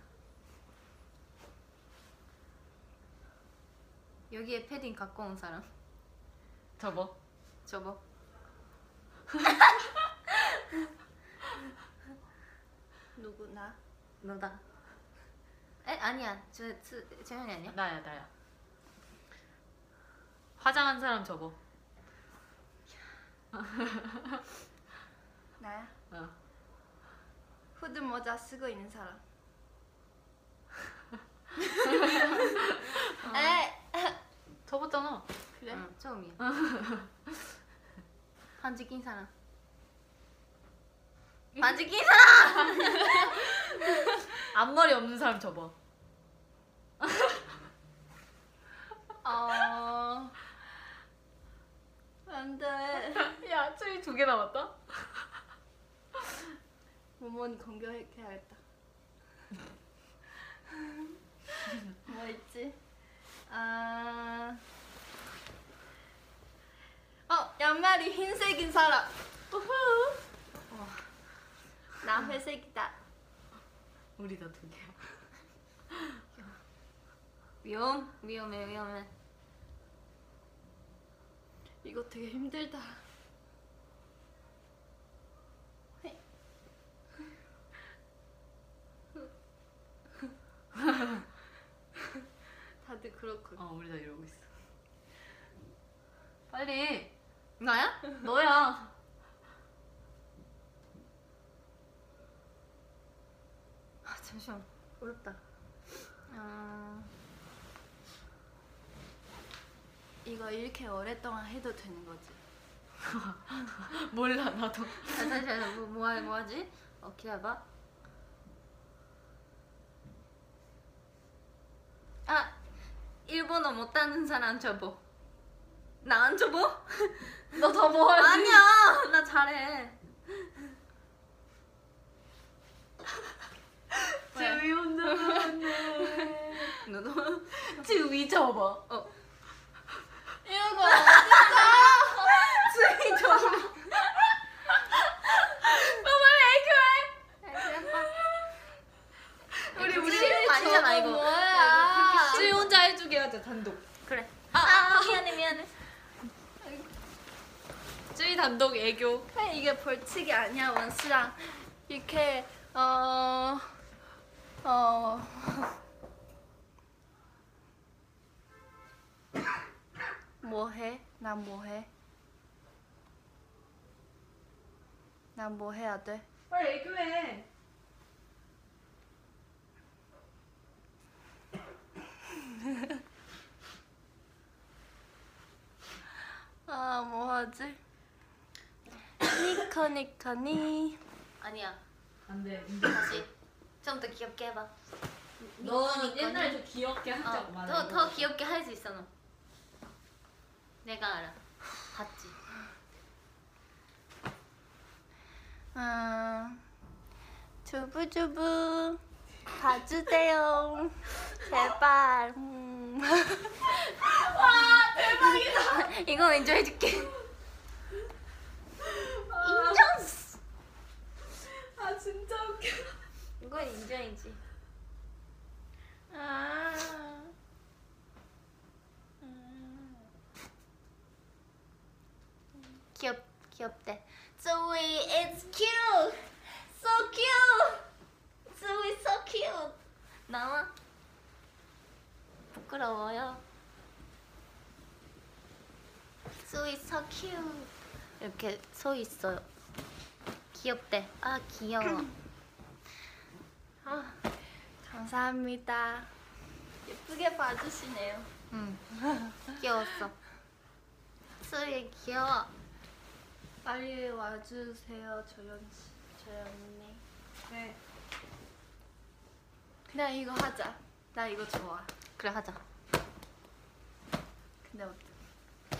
여기에 패딩 갖고 온 사람 접어. 접어. 누구나. 너다. 에 아니야 저 저, 재현이 아니야? 나야 나야. 화장한 사람 접어. 나야. 어. 후드 모자 쓰고 있는 사람. (laughs) 에 접었잖아. 그래? 응 처음이야. (laughs) 반지 낀 사람. 반지 낀 사람. (laughs) 앞머리 없는 사람 접어. (laughs) 어... 안 돼. 야 쯔이 두개 남았다. 모모니 공격해야겠다. (laughs) 뭐 있지? 아... 어, 양말이 흰색인 사람. 우후. 어. 나 회색이다. 우리 다 두 개야. (laughs) 위험 위험해 위험해. 이거 되게 힘들다. (laughs) 다들 그렇고. 어 우리 다 이러고 있어. 빨리 나야? 너야. 잠시만 어렵다. 아... 이거 이렇게 오랫동안 해도 되는 거지? (laughs) 몰라 나도. 아, 다시 다시 뭐, 뭐, 하- 뭐 하지? 어 기다려봐. 아 일본어 못하는 사람 접어. 나 안 접어? (laughs) 너 더 뭐 하지? 아니야 나 잘해. (laughs) 쯔이 혼자 나왔네. 너도 쯔이 접어. 어 이거 쓰이 접어. 우리 우리 아니잖아 이거. 뭐야? 쯔이 혼자 해주게 하자 단독. 그래. 아, 아 미안해 미안해. 쯔이 단독 애교. 그냥 이게 벌칙이 아니야 원수랑 이렇게 어... 어... 뭐해? 난 뭐해? 난 뭐 해야 돼? 빨리 애교해. 아 뭐 하지? 니커 니커니 아니야. 안 돼. 다시 좀 더 귀엽게 해봐. 너 옛날에 좀 귀엽게 하자고 말해. 어, 더, 더 귀엽게 할 수 있어 너. 내가 알아. 봤지. 음, 주부주부 봐주세요 제발 음. (laughs) 이거 인정해줄게. 인정. 아 진짜 웃겨. 이 건 인정이지. 아. 음. 귀엽 귀엽대. Zoe, it's cute. So cute. Zoe, so cute. 나와. 부끄러워요. Zoe, so cute. 이렇게 서 있어요. 귀엽대. 아 귀여워. 아, 감사합니다 예쁘게 봐주시네요 응. (laughs) 귀여웠어. Zoe 귀여워. 빨리 와주세요 조연 씨 조연님 네. 그냥 이거 하자 나 이거 좋아 그래 하자. 근데 어,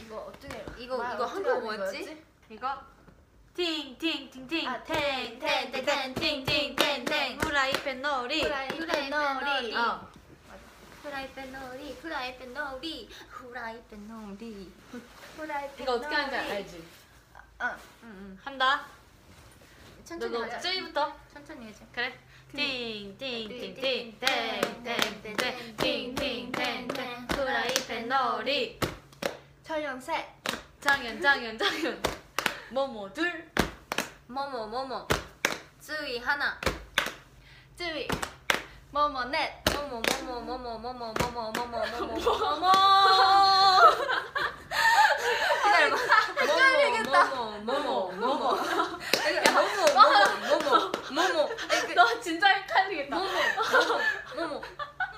이거 어떻게 이거 말 이거 어떻게 한국 하는 뭐였지? 거였지? 이거 팅팅팅팅. 아, 탱탱탱탱 팅팅탱탱. 후라이팬 놀이 후라이팬 놀이 어. 후라이팬 놀이 후라이팬 놀이 후라이팬 놀이 후라이팬 이거 어떻게 하는지 알지? 어, 응, 응. 한다. 천천히 너도 하자. 쯔이부터? 천천히 해줘. 그래? 팅팅팅팅탱탱탱탱 팅팅탱탱 후라이팬 놀이 철영색 장현 장현 장현 모모 둘. 뭐뭐 뭐뭐. 쯔이 하나. 쯔위. 뭐뭐 넷? 뭐뭐 뭐뭐 뭐뭐 뭐뭐 뭐뭐 뭐뭐 뭐뭐. 모모. 기다려봐. 뭐뭐 뭐뭐 뭐뭐 뭐뭐. 뭐뭐. 뭐뭐 너 진짜 헷갈리겠다. 뭐뭐 뭐뭐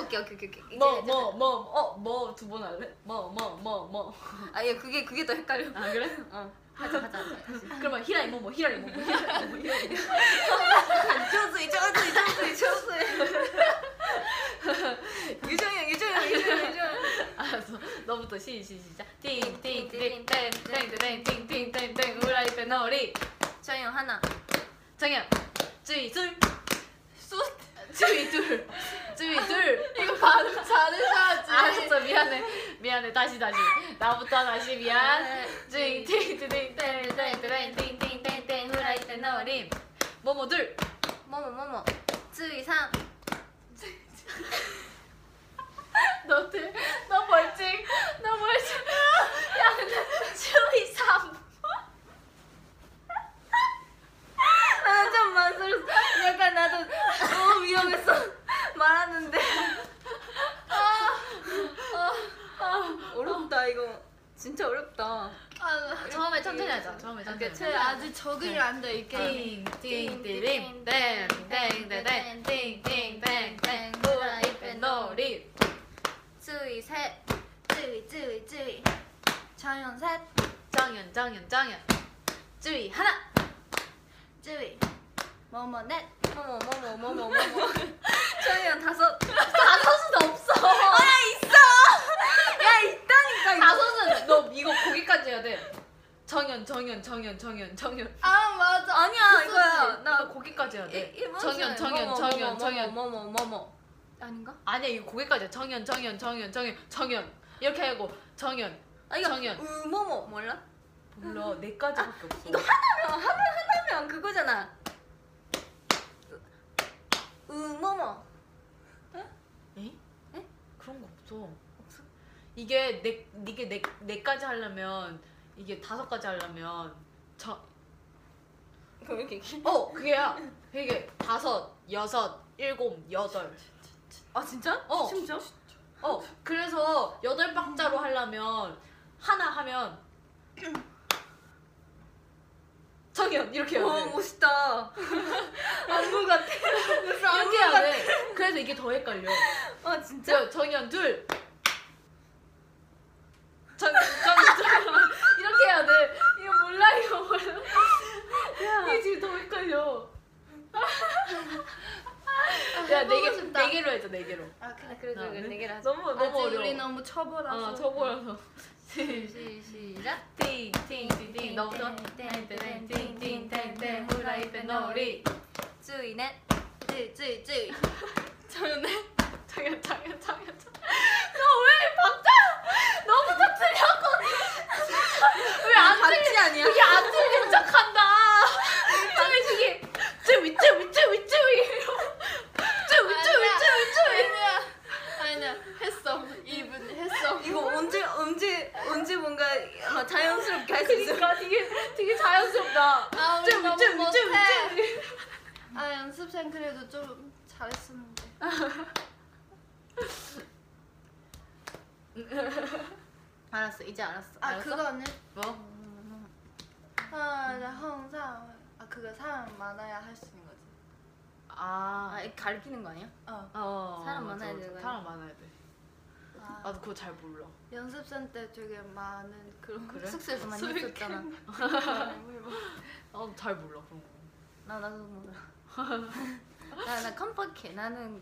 오케이 오케이 오케이 오케이. 뭐뭐뭐뭐뭐두번 어, 할래? 뭐 뭐 뭐뭐 아예 그게 그게 더 헷갈려. 아 그래? 어, 어. 하자 하자 그러면 뭐 히라이 뭐뭐 히라이 뭐뭐 이정수 이정수 이정수 이정수. 유정영 유정영 유정영 유정영. 알았어 너부터 시 시작 띵띵띵띵띵띵띵띵띵띵 우라이페 놀이 정영 하나. 정연 쯔술 숫 쯔이 둘 쯔이 둘 이거 발음 잘해야지. 알았어 미안해 미안해 다시 다시 나부터 다시 미안 쯔이 띵띵띵띵띵띵띵띵띵 후라이팬 놀이 모모 둘 뭐뭐 뭐뭐. 注意 3. 너, 들- 너 벌칙 너 벌칙 야 근데 쯔이 삼 나는 좀 망설였어. 약간 나도 너무 위험해서 말하는데. 어렵다 이거. 진짜 어렵다. 아, 처음에 천천히 하자. 처음에 천천히. 제 아직 적응이 안 돼, 이 게임. 띵띵띵 땡땡땡땡땡땡땡땡 보라이팬 놀이 쯔위 셋 쯔위 쯔위 쯔위 정연 셋 정연 정연 정연 쯔위 하나 注意. 뭐뭐 넷. 뭐뭐 뭐뭐 뭐뭐 뭐뭐. 정형 다섯. 다섯은 없어 야 있다니까 이거. 다섯은 너 이거 거기까지 해야 돼 정연 정연 정연 정연 정연 아 맞아. 아니야 이거야. 나 나 거기까지 해야 돼 일- 일본 정연 시간에 정연 뭐뭐 정연 뭐뭐 정연 뭐뭐 뭐뭐 아닌가? 아니야 이거 거기까지 해. 정연 정연 정연 정연 정연 이렇게 하고 정연 아 이거 정연. 으 뭐뭐 몰라? 몰라 네 가지밖에 없어 이거 하나면 하면 하나면 그거잖아. 으 뭐뭐 에? 그런 거 없어. 없어? 이게 네 이게 네 네까지 하려면 이게 다섯 가지 하려면 저 그럼 이렇게 어 그게야. 이게 다섯, 여섯, 일곱, 여덟. 아 진짜? 어. 진짜? 어 그래서 여덟 박자로 하려면 하나 하면 정연 이렇게 해야 와 돼. 어, 멋있다. (laughs) 안무 같아. 무슨 안무 이렇게 해야 같아. 돼. 그래서 이게 더 헷갈려. 아 진짜? 저 정연 둘. 정연 정연 정연 이렇게 해야 돼. 이거 몰라 이거 몰라. 이게 지금 더 헷갈려. (laughs) 야 네 개, 네 개로 해줘 네 개로. 아 그래. 아 그래 아, 그래 네? 네 개를 하자. 너무 너무 어려워. 우리 너무 초보라서. 아 저거라서. 시작. 팅팅팅팅 너부터 팅팅팅팅팅팅 후라이팬 놀이 주인은 쯔쯔쯔 저는 장현 장현 장현 너왜 박자? 너부터 틀렸고. 왜안 틀리 아니야? 이게 안 틀린 척한다. 쭈이 쭈이 쭈이 쭈이 쭈이 쭈이 했어. 이거 언제 언제 언제 뭔가 막 자연스럽게 할 수 있어? 그러니까 되게 되게 자연스럽다 아 우리 너무 쭈이 못해. 쭈이 아 연습생 그래도 좀 잘했었는데. (laughs) 알았어 이제 알았어. 아 알았어? 그거는 뭐? 아 항상 아 그거 사람 많아야 할 수 있는 거지. 아, 아 가르치는 거 아니야? 어. 어, 사람 맞아, 많아야 맞아. 되는 사람 많아야 돼 아, 나도 그거 잘 몰라 연습생 때 되게 많은 그런 그래? 숙소에서 많이 술 했었잖아. (laughs) 나도 잘 몰라 그런 거 나 나도 몰라. 나나 깜빡해. 나는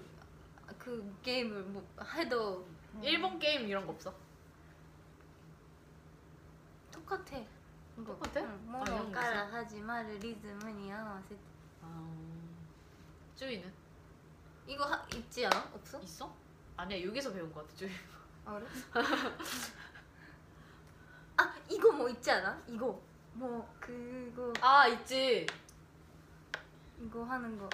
그 게임을 뭐 해도 일본 게임 이런 거 없어? 똑같아. 똑같아? 응, 아, 이런 거 하지 마를 리듬은. 아 쭈이는 이거 하, 있지 않아? 없어? 있어? 아니야 여기서 배운 거 같아 쭈이 아 그래? (laughs) 아 이거 뭐 있지 않아? 이거. 뭐 그거. 아 있지. 이거 하는 거.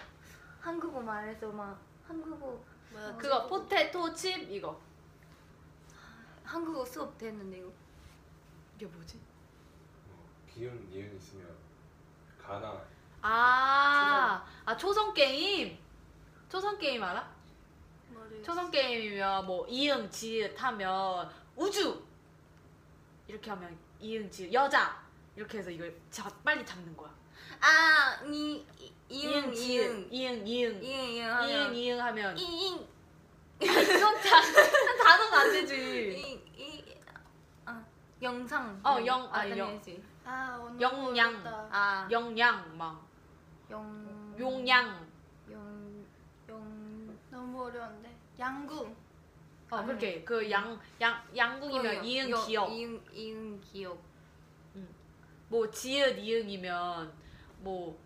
한국어 말해서 막 한국어. 뭐야 그거 포테토 칩 이거. 한국어 수업 됐는데 이거. 이게 뭐지? 어, 기역 니은 있으면 가나. 아, 아 초성 게임? 초성 게임 알아? 머리 초성 게임이면 뭐 이응 지읒 하면 우주 이렇게 하면 이응 지읒 여자 이렇게 해서 이걸 잡, 빨리 잡는 거야 아이 이응 이응 이응 이응 이응 이응 이응 하면 이응 하면 이잉 이건 다 단어가 안 되지. 이이 아 영상 어, 영- 아, 아니, 영. 아니지. 아 오늘 영양. 모르겠다. 아 영양 막 영 용양. 영영 너무 어려운데. 양궁. 어 그렇게 그 양 양 양궁이면 이응 기억. 이응 이응 기억 뭐 지읒 이응이면 뭐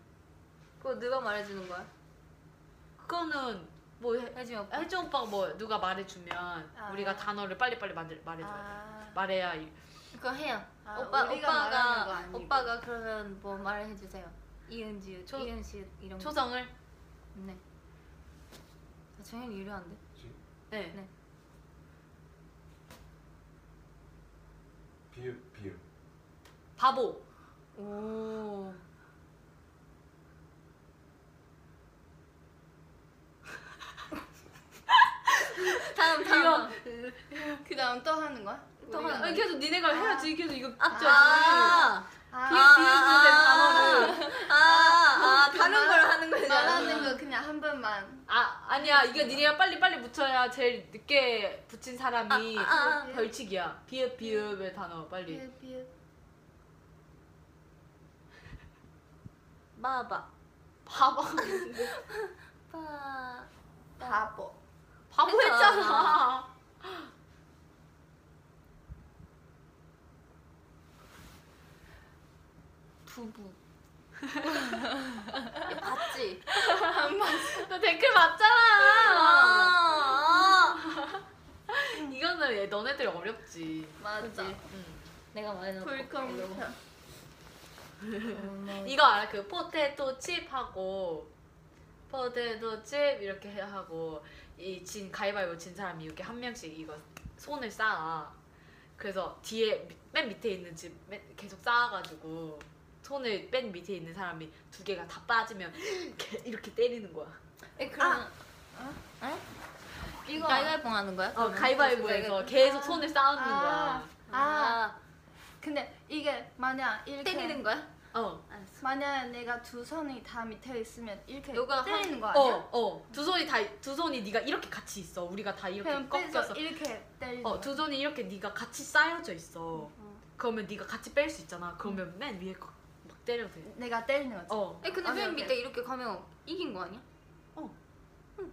그거 누가 말해주는 거야? 그거는 뭐 해- 혜진 오빠 혜정 오빠가 뭐 누가 말해주면 아. 우리가 단어를 빨리빨리 만들 말해줘야 돼. 아, 말해야 이- 그거 해요 아, 오빠 우리가 말하는 거 오빠가 아니고. 오빠가 그러면 뭐 말해 주세요 이응 지읒 초- 시읒 이런 거 초성을 네 아, 정현이 유리한데 네. 네. 비읍 비읍. 바보. 오 (laughs) 다음 다음 그 다음 또 하는 거야? 또? 하는 아니 계속 니네가 해야지 계속 이거 짜지. 아, 아, 비읍 비읍 단어를. 아, 아, 다른 말- 걸 하는 거잖아. 말하는 거 그냥 한 번만. 아 아니야 이거 니네가 빨리 빨리 붙여야 제일 늦게 붙인 사람이 아, 아, 아. 벌칙이야. 비읍 비읍의 단어 빨리. 비읍 비읍. 바바. 바보. (laughs) 바. 바보. 바보 했잖아. 두부. (laughs) 야, 봤지? 너 댓글 봤잖아. 아, 이거는 얘 너네들 어렵지. 맞아. 응. 내가 말해놓고. 불컴퓨터. 이거 알아? 그 포테토 칩 하고 포테토 칩 이렇게 해- 하고 이 진 가위바위보 진 사람이 이렇게 한 명씩 이거 손을 쌓아. 그래서 뒤에 미- 맨 밑에 있는 집 맨- 계속 쌓아가지고 손을 맨 밑에 있는 사람이 두 개가 다 빠지면 이렇게, (gasps) 이렇게 때리는 거야. 에, 그럼. 이거. 가위바위보 하는 거야? 어 그러면? 가위바위보에서 계속 손을 쌓는 거야. 아, 아, 근데 이게 만약 이렇게 때리는 거야? 어. 알았어. 만약 내가 두 손이 다 밑에 있으면 이렇게 너가 때리는 거 아니야? 어, 어. 두 손이 다 두 손이 네가 이렇게 같이 있어. 우리가 다 이렇게 그냥 꺾여서 이렇게 때리는 어, 거야. 두 손이 이렇게 네가 같이 쌓여져 있어. 그러면 네가 같이 뺄 수 있잖아. 그러면 맨 위에 거- 막 때려도 돼. 내가 때리는 거지. 어. 에, 근데 맨. 밑에 이렇게 가면 이긴 거 아니야? 어. 응.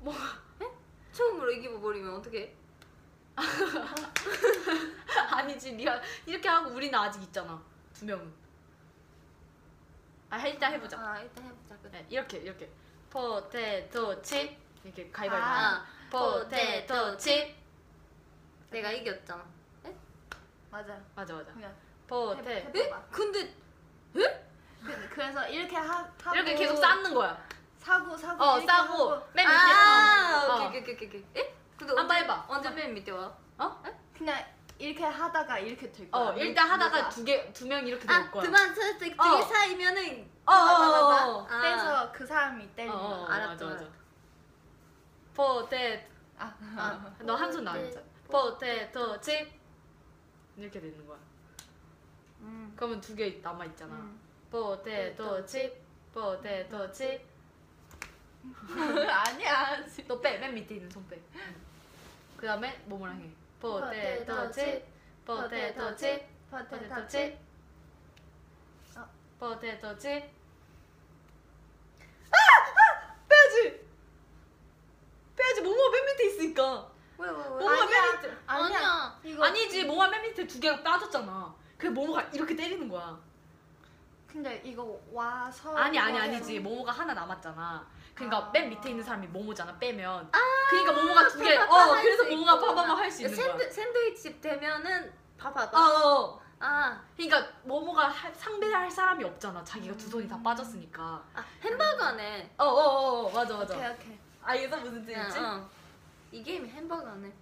뭐? 에? 처음으로 이기버리면 어떻게? (laughs) 아니지. 네가 이렇게 하고 우리는 아직 있잖아. 두 명은. 아, 일단 해보자. 아, 일단 해보자. 그래. 네, 이렇게 이렇게. 포테토 칩 이렇게 가위바위보. 아. 포테토 칩. 내가 이겼잖아. 맞아. 맞아 맞아. 그냥 포테. 해- 에? 근데 그- 그래서 이렇게 하, 하고 이렇게 계속 쌓는 거야. 사고 사고 어, 이렇게 싸고 하고 맨 밑에. 아, 어. 오케이, 오케이, 오케이, 오케이. 에? 근데 한번 언제- 해봐. 언제 맨 밑에 와? 그냥 이렇게 하다가 이렇게 될 거야. 어, 일단 하다가 두 개 두 명 이렇게 될 아, 거야. 그만 두개 어. 사이면은 어, 어, 어, 어. 아. 빼서 그 사람이 때리는 어, 어. 어, 알았죠, 맞아, 맞아. 포테 아, 아, 너 한 손 나왔자. 포테토 칩 이렇게 되는 거야. 음. 그러면 두 개 남아 있잖아. 음. 포테토 칩, 포테토 칩. (laughs) 아니야. 너 빼, 맨 밑에 있는 손 빼. 그 다음에 몸이랑 해. 포테토 칩, 포테토 칩, 포테토 칩. 어. 포테토 칩. 아! 빼야지. 빼야지. 모모가 맨 밑에 있으니까. 왜, 왜, 왜? 모모가 맨 밑에. 아니야. 이거 아니지, 모모가 맨 밑에 두 개가 빠졌잖아. 그 모모가 이렇게 때리는 거야. 근데 이거 와서 아니 아니 이거 아니지 모모가 하나 남았잖아. 그러니까 아. 맨 밑에 있는 사람이 모모잖아 빼면. 그러니까 모모가 두 개. 어 그래서 모모가 파바마 할 수 있는 거야. 샌드, 샌드위치 되면은 봐봐. 어, 어. 아, 그러니까 모모가 할- 상대할 사람이 없잖아. 자기가 두 손이 다 빠졌으니까. 아 햄버거네. 어어 어 맞아 맞아. 오케이 오케이. 알겠어 무슨 뜻인지? 응, 응. 이 게임이 햄버거네.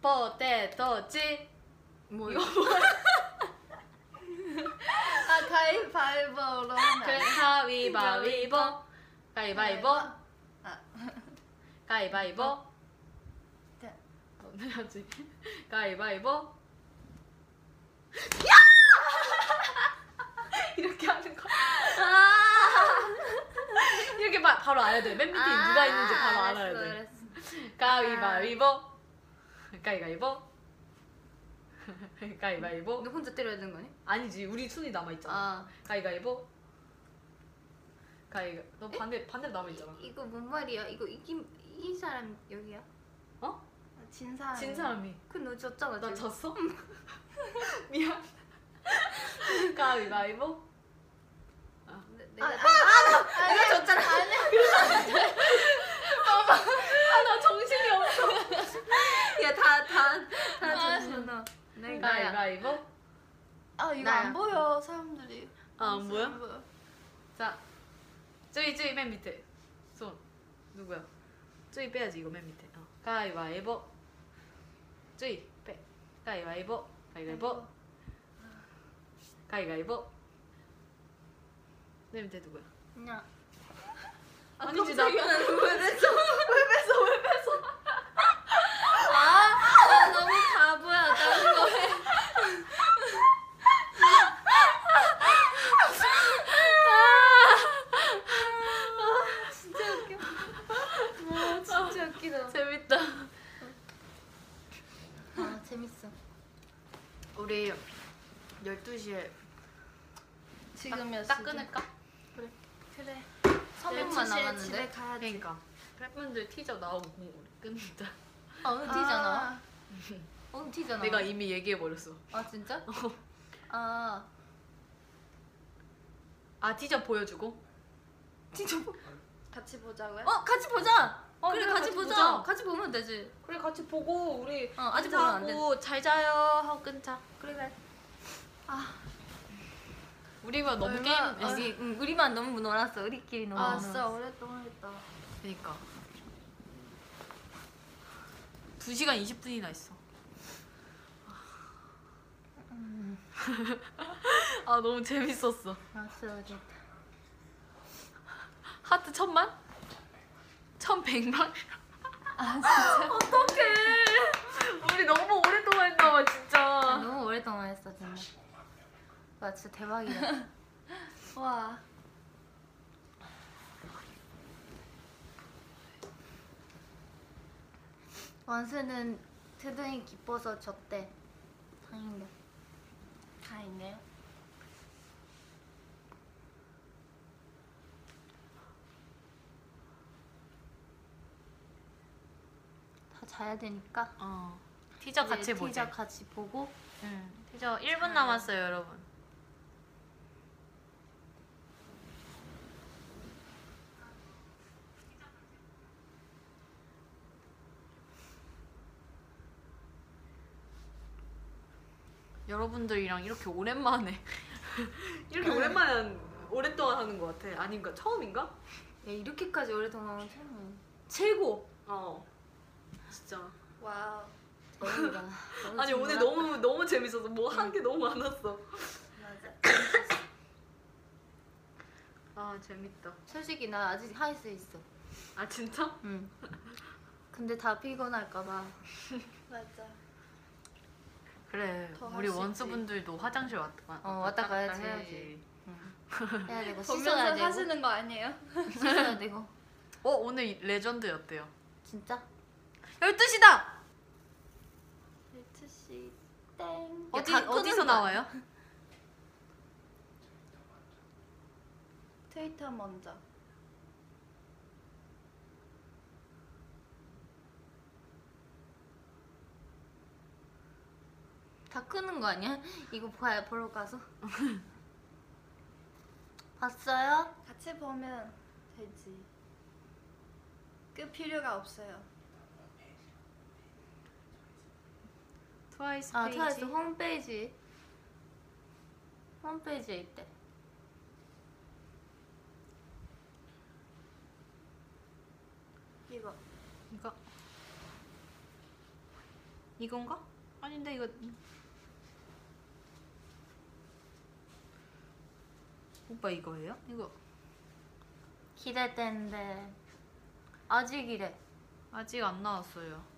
포테토 칩. 뭐야? (laughs) 아 가위바위보로 그래 가위바위보. 가위바위보. 아. 가위바위보. 네. 어, 해야지. 가위바위보. (laughs) 이렇게 하는 거. 아. 이렇게 바, 바로 알아야 돼. 맨 밑에 누가 있는지 바로 아, 알아야 알았어, 돼. 알았어. 가위바위보. 가위가위보. 가위바위보. 너 혼자 때려야 되는 거 아니야? 아니지 우리 순위 남아 있잖아. 아 가위가위보. 가위가 너 반대 반대로 남아 있잖아. 이거 뭔 말이야? 이거 이긴 이긴 사람 여기야? 진 사람. 진 사람이. 그너 졌잖아 나 지금. 졌어? (laughs) 미안. (laughs) 가위바위보. 내- 내가 다- 내가 졌잖아. 아나 정신이 없어. 야다다다 졌 어. 내가 가위바위보. 아 이거 나야. 안 보여 사람들이. 아, 안 보여? 자, 저기 저기 맨 밑에 손 누구야? 저기 빼야지 이거 맨 밑에. 어. 가위바위보. 저기 빼. 가위바위보. 가위바위보. 가위바위보. 맨 밑에 누구야? 그냥 아니지 나. 아 너무 바보야 다른 거 해. 진짜 웃겨. 아 진짜 웃기다. 재밌다. 아 재밌어. 우리 12시에 지금이야. 딱 끊을까? 그래. 3분만 남았는데. 집에 가야지. 그러니까 팬분들 티저 나오고 우리 끊는다. 아 오늘 티잖아. (laughs) 오늘 티잖아. 내가 이미 얘기해 버렸어. 아 진짜? 아 아 티저 보여주고. 뭐- 같이 보자고요? 어 같이 보자. 어, 그래 같이, 보자. 같이 보면 되지. 그래 같이 보고 우리 어 아직 보면 안 돼. 하고 잘 자요 하고 끊자. 그래 그래. 우리가 너무 얼마- 게임 우리 응, 우리만 너무 놀았어. 우리끼리 너무. 아 놀았어. 진짜 오랫동안 했다. 그러니까 2시간 20분이나 있어. (laughs) 아 너무 재밌었어. 알았어. 하트 천만? 천백만? 아 진짜? 어떡해. 우리 너무 오랫동안 했나봐 아, 진짜. 너무 오랫동안 했어 정말. 와 진짜 대박이다. (laughs) 와. 원수는 트등이 기뻐서 졌대. 다행이다. 다행이네요. 다 자야 되니까. 어. 티저 같이 보자. 티저 같이 보고. 응. 티저 1분 남았어요 여러분. 여러분들이랑 이렇게 오랜만에 (laughs) 이렇게 오랜만에 한, 오랫동안 하는 것 같아. 아닌가? 처음인가? 야 이렇게까지 오랫동안 하면. 최고. 어. 진짜. Wow. (laughs) 아니 오늘 너무 너무 재밌어서 뭐 한 게 너무 많았어. 맞아. (laughs) 아 재밌다. 솔직히 나 아직 하이스 있어. 아 진짜? 응. 근데 다 피곤할까봐. (laughs) 맞아. 그래. 더할 우리 수 원스분들도 화장실 왔다 어, 왔다 가야지. 해야지. 해야 되고 씻어야 되고 하시는 거 아니에요? 씻어야 되고. 어 오늘 레전드였대요. 진짜? 12시다. 12시 땡. 어디 어디서 거 나와요? 트위터 먼저. 다 끄는 거 아니야? (laughs) 이거 봐야 보러 가서. (laughs) 봤어요? 같이 보면 되지. 끌 필요가 없어요. 트와이스 아, 페이지. 트와이스 홈페이지. 홈페이지에 있대. 이거. 이거 이건가? 아닌데 이거 오빠 이거예요? 이거 기대되는데 아직이래. 아직 안 나왔어요.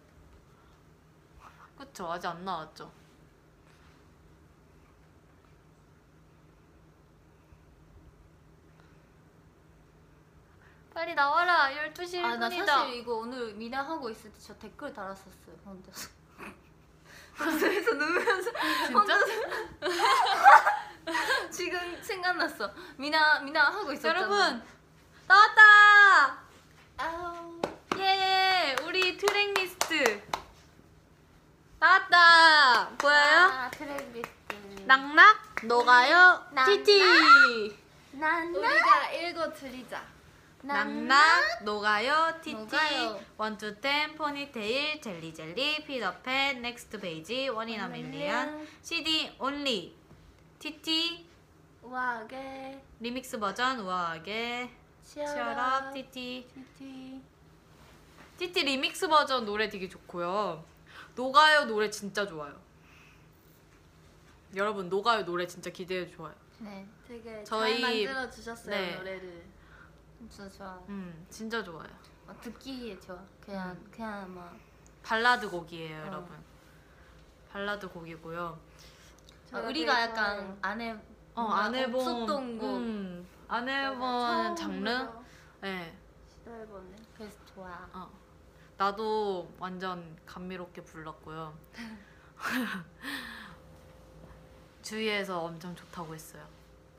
그쵸 아직 안 나왔죠. 빨리 나와라 12시 1분이다. 아, 아나 사실 이거 오늘 미나 하고 있을 때 저 댓글 달았었어요 혼자서. (laughs) 가슴에서 누우면서 진짜? (laughs) 지금 생각났어. 미나 미나 하고 있었잖아. 여러분 나왔다! 아우. 예 우리 트랙 리스트. 나왔다. 보여요? 아 낙낙? 녹아요? 낙낙? 티티 난나 우리가 읽어 드리자. Knock Knock? 녹아요? TT 녹아요. One to Ten Ponytail Jelly Jelly Pit-a-Pat Next Page One in a Million CD only TT 우아하게. 리믹스 버전 우아하게. Cheer Up. TT TT. TT remix 버전 노래 되게 좋고요 녹아요 노래 진짜 좋아요 여러분 녹아요 노래 진짜 기대해 줘요 네 되게 저희- 잘 만들어 주셨어요 네. 노래를. 진짜 좋아 음 진짜 좋아요 어, 듣기에 좋아 그냥 그냥 막 발라드 곡이에요 어. 여러분 발라드 곡이고요 아, 우리가 되게 약간 좋아해요. 안 해. 어, 뭔가 안 해본 없었던 곡. 음, 안 해본 장르? 네. 시도해보네. 그래서 좋아. 어. 나도 완전 감미롭게 불렀고요. (laughs) 주위에서 엄청 좋다고 했어요.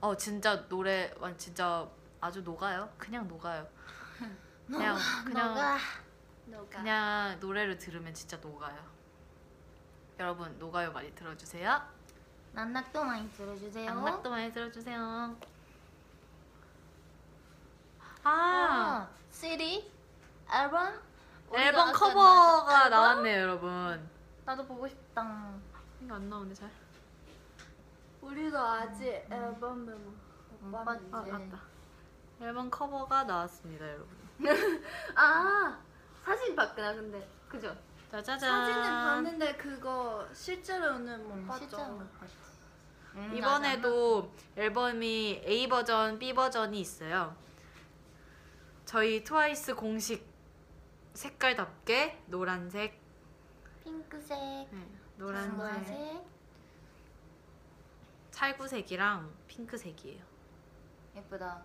어, 진짜 노래 완 진짜 아주 녹아요. 그냥 녹아요. (laughs) 그냥 그냥 너가 너가. 그냥 노래를 들으면 진짜 녹아요. 여러분 녹아요 많이 들어주세요. 난낙도 많이 들어주세요. 악락도 많이 들어주세요. 아, 아, CD 앨범 앨범 커버가? 나왔네요, 여러분. 나도 보고 싶다. 이거 안 나오네 잘. 우리도 아직 앨범을 못못 봤는데. 아 맞다. 앨범 커버가 나왔습니다, 여러분. (laughs) 아 사진 봤구나 근데 그죠? 짜자잔. 사진은 봤는데 그거 실제로는 못 음, 봤죠. 실제로 못 봤지. 음, 이번에도 앨범이 A 버전, B 버전이 있어요. 저희 트와이스 공식 색깔답게 노란색. 핑크색, 네, 노란색, 노란색 찰구색이랑 핑크색이에요. 예쁘다.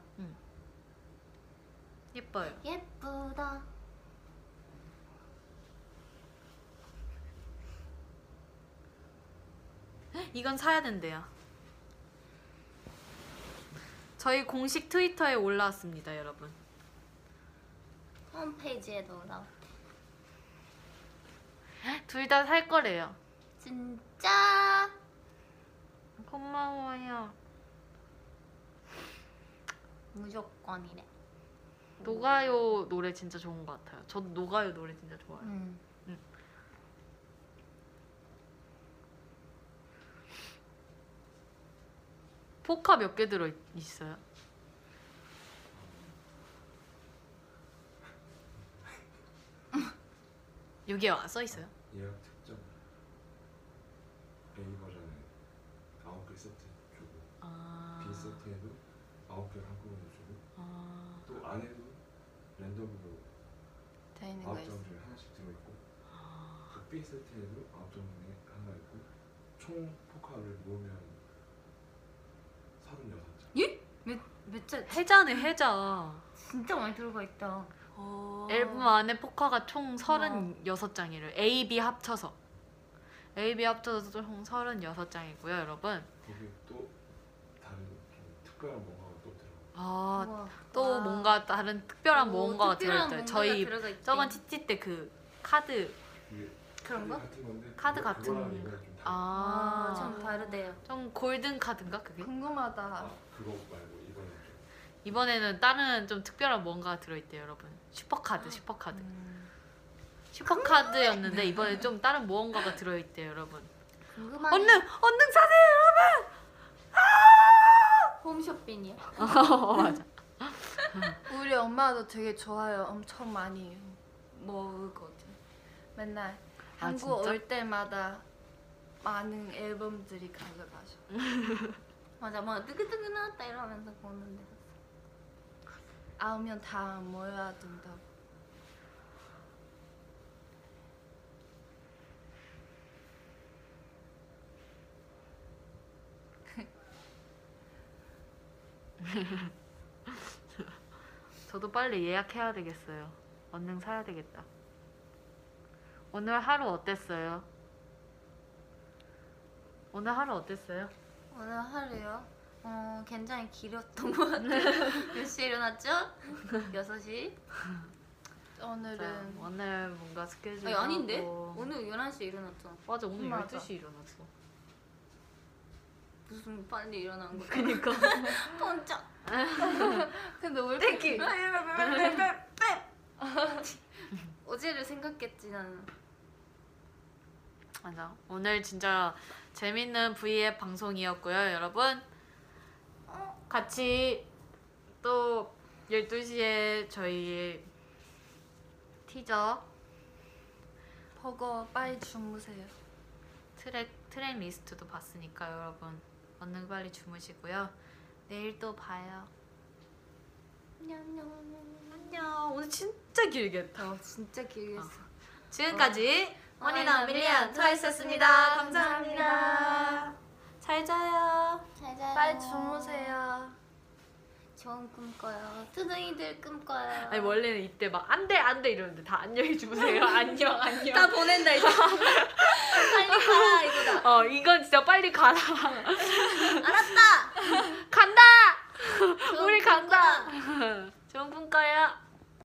예뻐요. 예쁘다. 이건 사야 된대요. 저희 공식 트위터에 올라왔습니다, 여러분. 홈페이지에도 나와. 둘다 살 거래요. 진짜 고마워요. 무조건이래. 노가요 노래 진짜 좋은 것 같아요. 저도 노가요 노래 진짜 좋아요. 음. 포카 몇 개 들어 있- 있어요? 여기에 써 있어요? 예약 특점 A 버전에 아홉 개 세트 주고 아, B 세트에도 아홉 개를 한꺼번에 주고 아, 또 안에도 랜덤으로 돼 있는 거 아홉 있어. 장 중에 하나씩 들어있고 또 B 세트에도 아홉 장 중에 하나 있고 총 포카를 모으면 서른여섯 장 몇자 해자네 해자. 진짜 많이 들어가 있다. 앨범 안에 포카가 총 36장이래요. A, B 합쳐서. A, B 합쳐서 총 36장이고요, 여러분. 거기 또 다른 좀 특별한 뭔가가 또 들어 아, 우와. 또 와. 뭔가 다른 특별한 오, 뭔가가 특별한 들어있어요. 뭔가가 저희 들어가 있대. 저번 TT 때그 카드 이게 그런 거? 같은 건데 카드 그거- 같은 그거랑 이거랑 좀 달라 아, 아, 좀 다르대요. 좀 golden 카드인가 그게? 궁금하다. 아, 그거 말고 이거는 좀 이번에는 다른 좀 특별한 뭔가가 들어있대요, 여러분. 슈퍼카드, 슈퍼카드. 슈퍼카드였는데 이번에 좀 다른 무언가가 들어있대요, 여러분. 궁금한 얼른, 얼른 사세요, 홈쇼핑이야. 여러분. (laughs) 맞아. 우리 엄마도 되게 좋아요. 엄청 많이 먹거든. 맨날 아, 한국 진짜? 올 때마다 많은 앨범들이 가져가셔. (laughs) 맞아, 뭐 뜨끈뜨끈 나왔다 이러면서 보는데. 아우면 다 모여야 된다고. (laughs) 저도 빨리 예약해야 되겠어요. 얼른 사야 되겠다. 오늘 하루 어땠어요? 오늘 하루 어땠어요? 오늘 하루요? 어 굉장히 길었던 것 같아요. (laughs) 몇 시에 일어났죠? 6시? 자, 오늘은 오늘 뭔가 스케줄 아니 아닌데? 하고- 오늘 11시에 일어났잖아. 맞아 오늘 맞아. 12시 일어났어. 무슨 빨리 일어난 거야. 그니까 (laughs) 번쩍. (laughs) 근데 왜 이렇게 어제를 생각했지 나는. 맞아. 오늘 진짜 재밌는 V앱 방송이었고요, 여러분. 같이 또 12시에 저희 티저 버거 빨리 주무세요. 트랙 트랙 리스트도 봤으니까 여러분 얼른 빨리 주무시고요. 내일 또 봐요. 안녕. 오늘 진짜 길게 했다. 어 진짜 길게 했어. 지금까지 One in a Million 트와이스였습니다. 감사합니다. 잘 자요. 잘 자요. 빨리 주무세요. 좋은 꿈 꿔요. 트둥이들 꿈 꿔요. 아니 원래는 이때 막 안 돼 안 돼 이러는데 다 안녕히 주무세요. (laughs) 안녕 안녕. 다 보낸다 이제. (laughs) 빨리 가라 이거다. 어 이건 진짜 빨리 가라. (laughs) 알았다. 간다. 우리 간다. 좋은 꿈 꿔요.